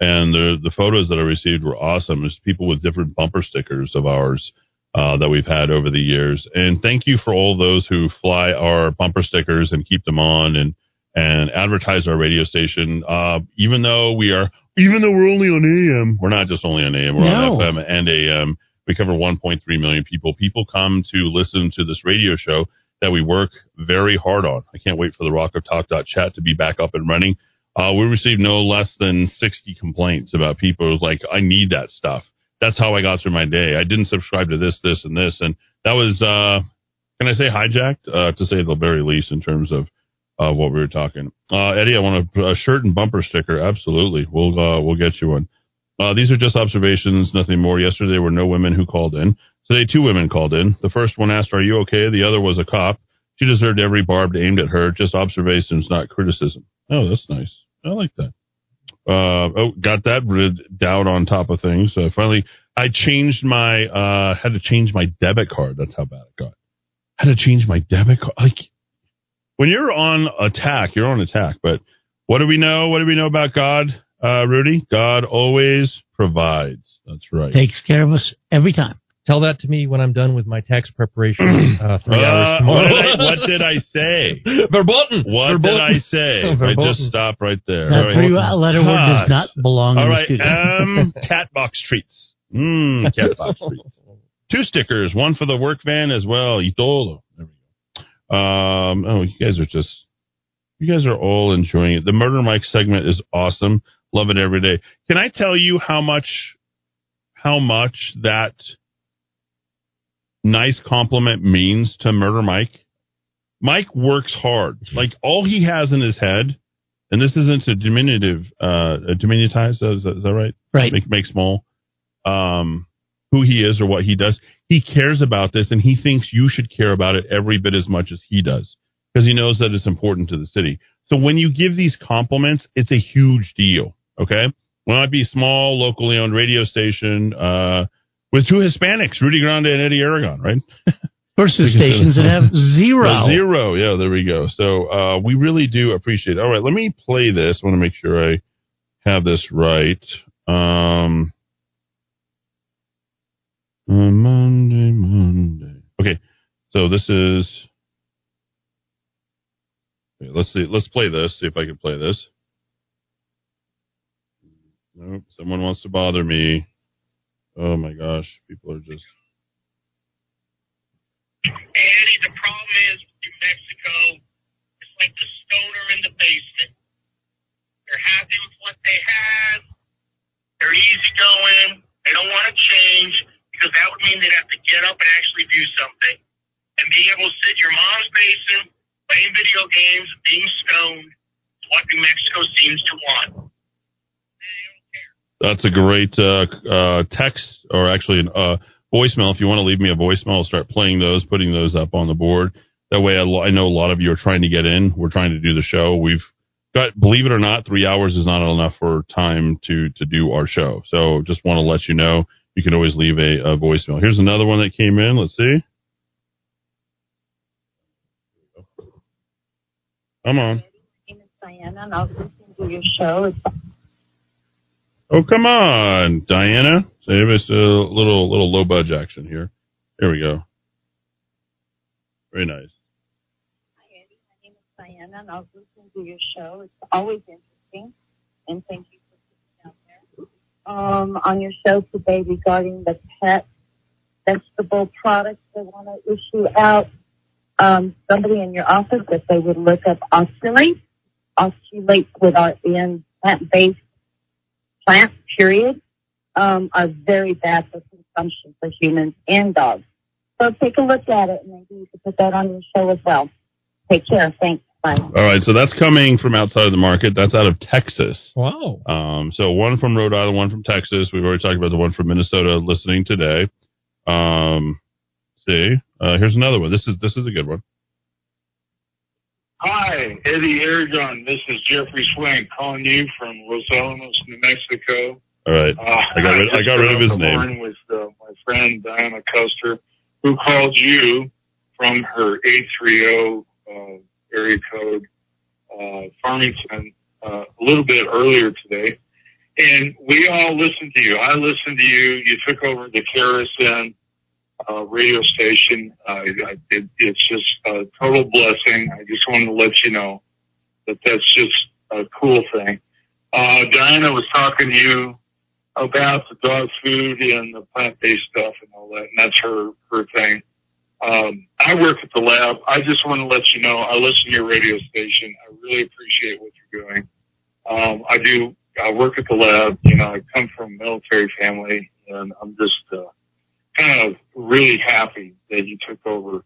and the the photos that I received were awesome. There's people with different bumper stickers of ours uh, that we've had over the years, and thank you for all those who fly our bumper stickers and keep them on and and advertise our radio station. Uh, even though we are, even though we're only on AM, we're not just only on AM. We're No. on FM and AM. We cover 1.3 million people. People come to listen to this radio show that we work very hard on. I can't wait for the Rock of Talk chat to be back up and running. Uh, we received no less than 60 complaints about people who's like, I need that stuff. That's how I got through my day. I didn't subscribe to this, this, and this. And that was, uh, can I say hijacked, uh, to say the very least in terms of, uh, what we were talking. Uh, Eddy, I want a, a shirt and bumper sticker. Absolutely. We'll, uh, we'll get you one. Uh, these are just observations, nothing more. Yesterday there were no women who called in. Today two women called in. The first one asked, are you okay? The other was a cop. She deserved every barb aimed at her. Just observations, not criticism. Oh, that's nice. I like that. Uh, oh, got that rid doubt on top of things. Uh, finally, I changed my, uh, had to change my debit card. That's how bad it got. Had to change my debit card. Like, when you're on attack, you're on attack. But what do we know? What do we know about God, uh, Rudy? God always provides. That's right. Takes care of us every time. Tell that to me when I'm done with my tax preparation. [clears throat] uh, three Uh, hours what, did I, what did I say? [laughs] Verboten. What did I say? [laughs] I just stop right there. That All right. three letter word does not belong All in right. the studio. Um, [laughs] cat box treats. Mmm, cat box treats. Two stickers, one for the work van as well. Itolo. There we go. Um, oh, you guys are just, you guys are all enjoying it. The Murder Mike segment is awesome. Love it every day. Can I tell you how much, how much that nice compliment means to Murder Mike? Mike works hard. Like all he has in his head, and this isn't a diminutive, uh, a diminutize. Is that, is that right? Right. Make, make small. Um, who he is or what he does. He cares about this, and he thinks you should care about it every bit as much as he does because he knows that it's important to the city. So when you give these compliments, it's a huge deal. Okay, well, might be small, locally owned radio station uh, with two Hispanics, Rudy Grande and Eddy Aragon, right? [laughs] Versus stations that have zero. Uh, zero. Yeah, there we go. So uh, we really do appreciate it. All right, let me play this. I want to make sure I have this right. Um, Monday, Monday. So this is. okay, Let's see. Let's play this. See if I can play this. Nope. Someone wants to bother me. Oh my gosh. People are just. Eddy, the problem is New Mexico, it's like the stoner in the basement. They're happy with what they have. They're easygoing. They don't want to change because that would mean they'd have to get up and actually do something. And being able to sit in your mom's basement, playing video games, being stoned, is what New Mexico seems to want. That's a great uh, uh, text, or actually, uh, voicemail. If you want to leave me a voicemail, I'll start playing those, putting those up on the board. That way, I, I know a lot of you are trying to get in. We're trying to do the show. We've got, believe it or not, three hours is not enough for time to to do our show. So, just want to let you know. You can always leave a, a voicemail. Here's another one that came in. Let's see. Come on. My name is Diana, and I'll listen to your show. It's Oh, come on, Diana. Save us a little little low budge action here. Here we go. Very nice. Hi, Andy. My name is Diana, and I'll listen to your show. It's always interesting, and thank you for sitting out there. Um, on your show today regarding the pet vegetable products they want to issue out, um, somebody in your office, if they would look up oxalate, oxalates with our in plant-based plants, period, um, are very bad for consumption for humans and dogs. So take a look at it, and maybe you could put that on your show as well. Take care. Thanks. Bye. All right, so that's coming from outside of the market. That's out of Texas. Wow. Um, so one from Rhode Island, one from Texas. We've already talked about the one from Minnesota listening today. Um, see, uh, here's another one. This is this is a good one. Hi, Eddy Aragon. This is Jeffrey Swank calling you from Los Alamos, New Mexico. All right, Uh, I got rid, I just got rid of his name. With uh, my friend Diana Custer, who called you from her 830 uh, area code, uh, Farmington, uh, a little bit earlier today. And we all listened to you. I listened to you. You took over the Kerosene uh, radio station. Uh, it, it's just a total blessing. I just wanted to let you know that that's just a cool thing. Uh, Diana was talking to you about the dog food and the plant-based stuff and all that, and that's her her thing. Um, I work at the lab. I just want to let you know I listen to your radio station. I really appreciate what you're doing. Um, I do. I work at the lab. You know, I come from a military family, and I'm just uh, kind of really happy that you took over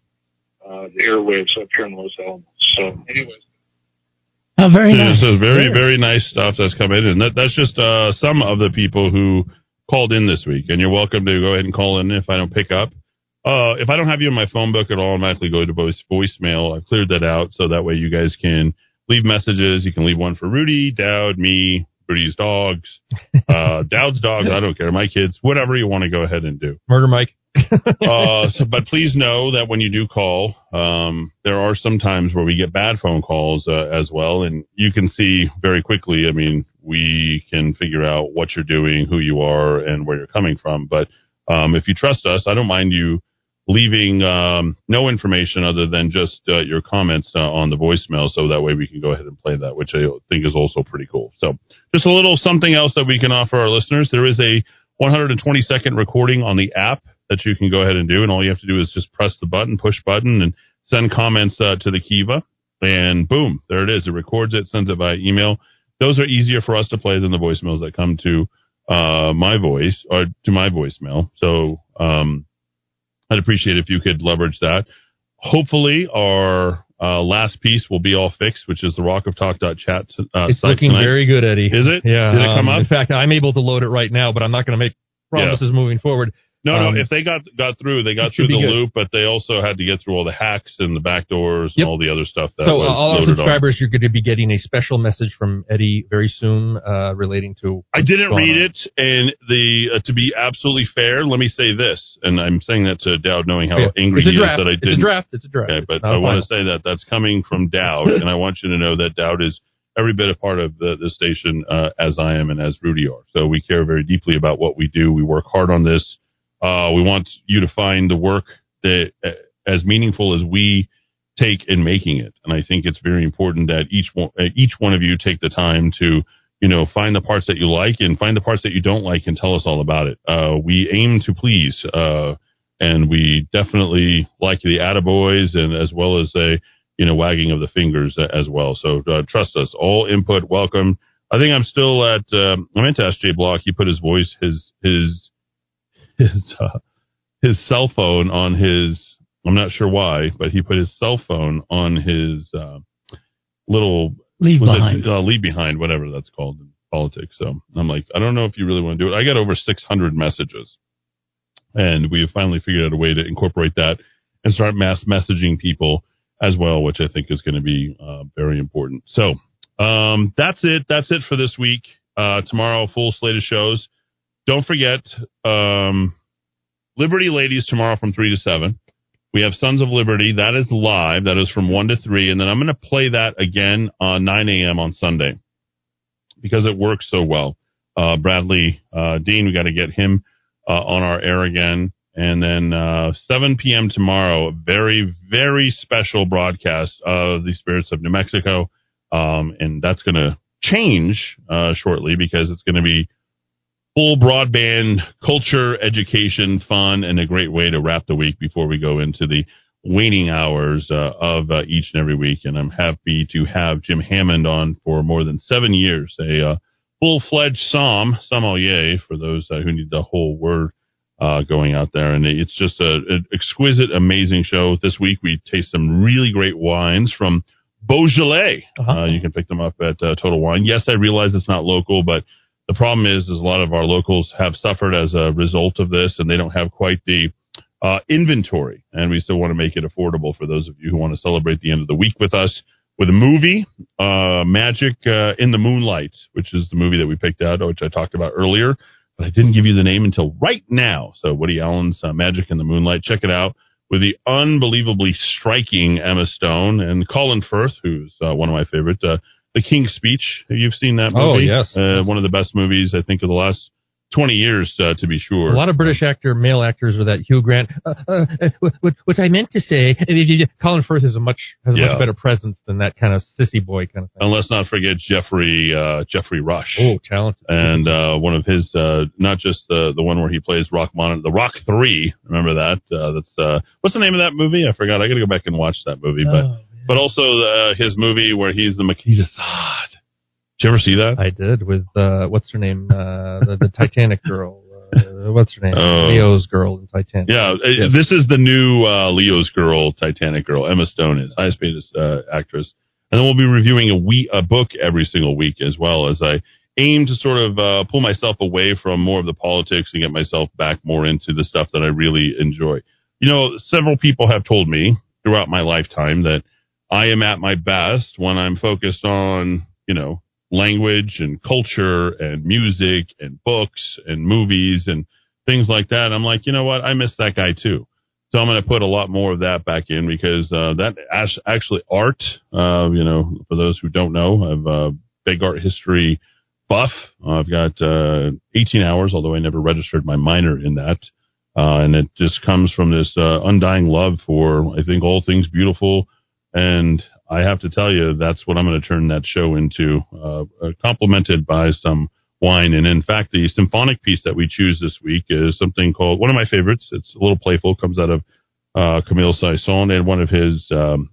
uh, the airwaves up here in Los Alamos. So, anyways, Oh, very Yeah, nice. So very, very nice stuff that's come in. And that, that's just uh, some of the people who called in this week. And you're welcome to go ahead and call in if I don't pick up. Uh, if I don't have you in my phone book, it'll automatically go to voice voicemail. I've cleared that out so that way you guys can leave messages. You can leave one for Rudy, Dowd, me, Rudy's dogs, [laughs] uh, Dowd's dogs. I don't care. My kids, whatever you want to go ahead and do. Murder Mike. [laughs] uh, so, but please know that when you do call, um, there are some times where we get bad phone calls uh, as well, and you can see very quickly. I mean, we can figure out what you're doing, who you are, and where you're coming from. But um, if you trust us, I don't mind you leaving um, no information other than just uh, your comments uh, on the voicemail, so that way we can go ahead and play that, which I think is also pretty cool. So, just a little something else that we can offer our listeners. There is a 120 second recording on the app that you can go ahead and do, and all you have to do is just press the button, push button, and send comments uh, to the Kiva, and boom, there it is. It records it, sends it via email. Those are easier for us to play than the voicemails that come to uh, my voice or to my voicemail. So um, I'd appreciate if you could leverage that. Hopefully, our uh, last piece will be all fixed, which is the Rock of rockoftalk.chat uh, it's site looking tonight. very good, Eddy. Is it? Yeah. Did it come um, up? In fact, I'm able to load it right now, but I'm not going to make promises moving forward. No, Um, no. If they got got through, they got through the good. loop, but they also had to get through all the hacks and the back doors and Yep. all the other stuff that so uh, was all our loaded on. subscribers, you're going to be getting a special message from Eddy very soon uh, relating to. I didn't read on. it, and the uh, to be absolutely fair, let me say this, and I'm saying that to Dowd, knowing how Yeah. angry he is that I did It's a draft. It's a draft. Okay, but I want to say that that's coming from Dowd, [laughs] and I want you to know that Dowd is every bit a part of the, the station uh, as I am and as Rudy are. So we care very deeply about what we do. We work hard on this. Uh, we want you to find the work that uh, as meaningful as we take in making it. And I think it's very important that each one, uh, each one of you take the time to, you know, find the parts that you like and find the parts that you don't like and tell us all about it. Uh, we aim to please, uh, and we definitely like the attaboys and as well as a, you know, wagging of the fingers as well. So trust us. All input welcome. I think I'm still at. Um, I meant to ask Jay Block. He put his voice, his his his uh, his cell phone on his. I'm not sure why, but he put his cell phone on his uh, little Leave behind. It, uh, leave behind, whatever that's called in politics. So I'm like, I don't know if you really want to do it. I got over 600 messages, and we have finally figured out a way to incorporate that and start mass messaging people as well, which I think is going to be uh, very important. So um, that's it. That's it for this week. Uh, tomorrow, full slate of shows. Don't forget um, Liberty Ladies tomorrow from three to seven. We have Sons of Liberty. That is live. That is from one to three, and then I'm going to play that again on 9 a.m. on Sunday because it works so well. Uh, Bradley uh, Dean, we got to get him uh, on our air again. And then uh, 7 p.m. tomorrow, a very, very special broadcast of the Spirits of New Mexico. Um, and that's going to change uh, shortly because it's going to be full broadband culture, education, fun, and a great way to wrap the week before we go into the waning hours uh, of uh, each and every week. And I'm happy to have Jim Hammond on for more than seven years, a uh, full fledged psalm, sommelier, for those uh, who need the whole word uh, going out there. And it's just a, an exquisite, amazing show. This week we taste some really great wines from Beaujolais. Uh, you can pick them up at uh, Total Wine. Yes, I realize it's not local, but the problem is, is a lot of our locals have suffered as a result of this, and they don't have quite the uh, inventory. And we still want to make it affordable for those of you who want to celebrate the end of the week with us with a movie, uh, Magic uh, in the Moonlight, which is the movie that we picked out, which I talked about earlier, but I didn't give you the name until right now. So Woody Allen's uh, Magic in the Moonlight, check it out with the unbelievably striking Emma Stone and Colin Firth, who's uh, one of my favorite. Uh, the King's Speech. You've seen that movie? Oh, movie? yes. Uh, one of the best movies I think of the last 20 years, uh, to be sure. A lot of British actor, male actors with that Hugh Grant. Uh, uh, uh, what, what I meant to say, Colin Firth is a much has a Yeah. much better presence than that kind of sissy boy kind of thing. And let's not forget Jeffrey uh, Geoffrey Rush. Oh, talented! And uh, one of his, uh, not just the the one where he plays Rock Mon, the Rock Three. Remember that? Uh, that's uh, what's the name of that movie? I forgot. I got to go back and watch that movie. Oh, but but also uh, his movie where he's the de Sade. Did you ever see that? I did with uh, what's her name, uh, the, the Titanic girl. Uh, what's her name? Oh. Leo's girl in Titanic. Yeah, uh, Yes. this is the new uh, Leo's girl, Titanic girl. Emma Stone is highest paid uh, actress, and then we'll be reviewing a we a book every single week as well as I aim to sort of uh, pull myself away from more of the politics and get myself back more into the stuff that I really enjoy. You know, several people have told me throughout my lifetime that I am at my best when I'm focused on you know language and culture and music and books and movies and things like that. I'm like, you know what? I miss that guy too. So I'm going to put a lot more of that back in because uh, that actually art. Uh, you know, for those who don't know, I'm a big art history buff. I've got uh, 18 hours, although I never registered my minor in that. Uh, and it just comes from this uh, undying love for, I think, all things beautiful. And I have to tell you, that's what I'm going to turn that show into, uh, uh, complemented by some wine. And in fact, the symphonic piece that we choose this week is something called one of my favorites. It's a little playful, comes out of uh, Camille Saint-Saëns and one of his um,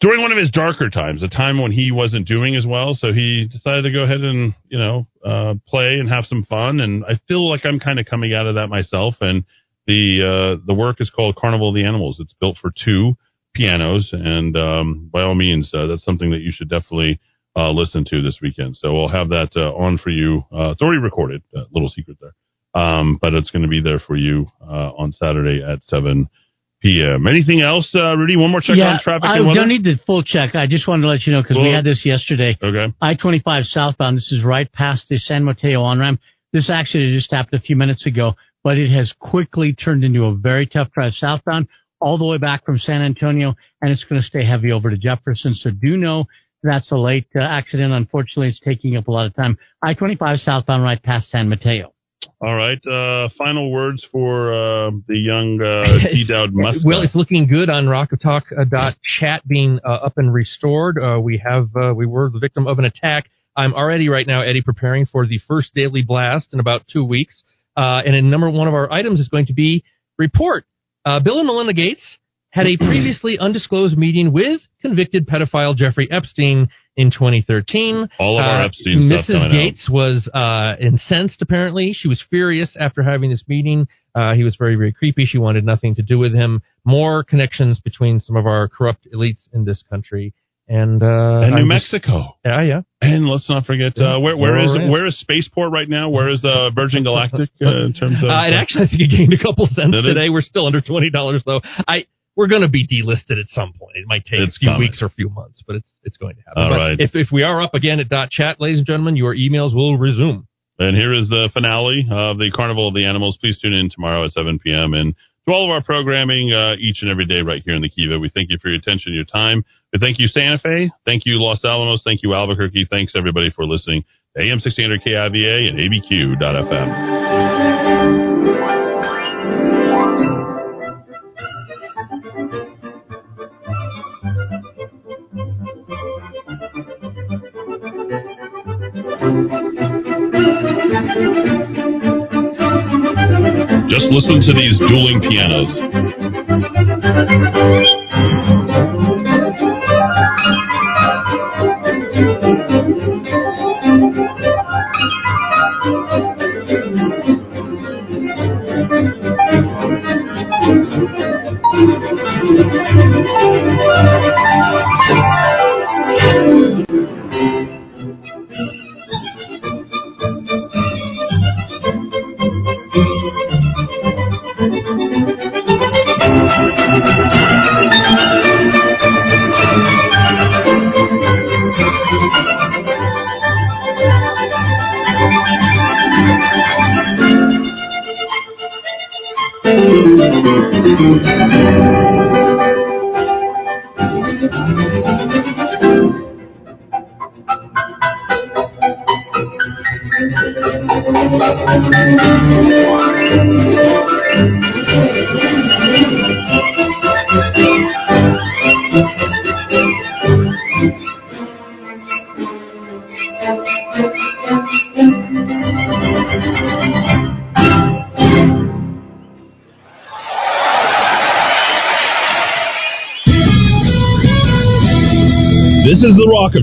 during one of his darker times, a time when he wasn't doing as well. So he decided to go ahead and you know uh, play and have some fun. And I feel like I'm kind of coming out of that myself. And the uh, the work is called Carnival of the Animals. It's built for two pianos, and um, by all means, uh, that's something that you should definitely uh, listen to this weekend. So we'll have that uh, on for you. Uh, it's already recorded. Uh, little secret there, um, but it's going to be there for you uh, on Saturday at seven p.m. Anything else, uh, Rudy? One more check yeah, on traffic I and don't need the full check. I just wanted to let you know because we had this yesterday. Okay. I-25 southbound. This is right past the San Mateo on ramp. This actually just happened a few minutes ago, but it has quickly turned into a very tough drive southbound all the way back from San Antonio, and it's going to stay heavy over to Jefferson. So do know that's a late uh, accident. Unfortunately, it's taking up a lot of time. I-25 southbound right past San Mateo. All right. Uh, final words for uh, the young uh, [laughs] D Dowd Musk. Well, it's looking good on rockoftalk.chat being uh, up and restored. Uh, we have uh, we were the victim of an attack. I'm already right now, Eddy, preparing for the first daily blast in about two weeks. Uh, and in number one of our items is going to be report. Uh, Bill and Melinda Gates had a previously [clears throat] undisclosed meeting with convicted pedophile Jeffrey Epstein in 2013. All of our Uh, Epstein Mrs. out. Gates was uh, incensed. Apparently, she was furious after having this meeting. Uh, he was very, very creepy. She wanted nothing to do with him. More connections between some of our corrupt elites in this country and uh, and New I'm just- Mexico. yeah, yeah. And let's not forget uh, where where We're is all in. where is Spaceport right now? Where is uh, Virgin Galactic uh, in terms of? [laughs] Uh, and actually, I think it gained a couple cents Did it? today. We're still under twenty dollars though. I we're going to be delisted at some point. It might take It's a few coming. weeks or a few months, but it's it's going to happen. All But right. If if we are up again at dot chat, ladies and gentlemen, your emails will resume. And here is the finale of the Carnival of the Animals. Please tune in tomorrow at 7 p.m. and to all of our programming uh, each and every day right here in the Kiva. We thank you for your attention, your time. We thank you, Santa Fe. Thank you, Los Alamos. Thank you, Albuquerque. Thanks, everybody, for listening to AM 1600 KIVA and ABQ.FM. Just listen to these dueling pianos.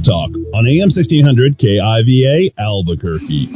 Talk on AM 1600 KIVA Albuquerque.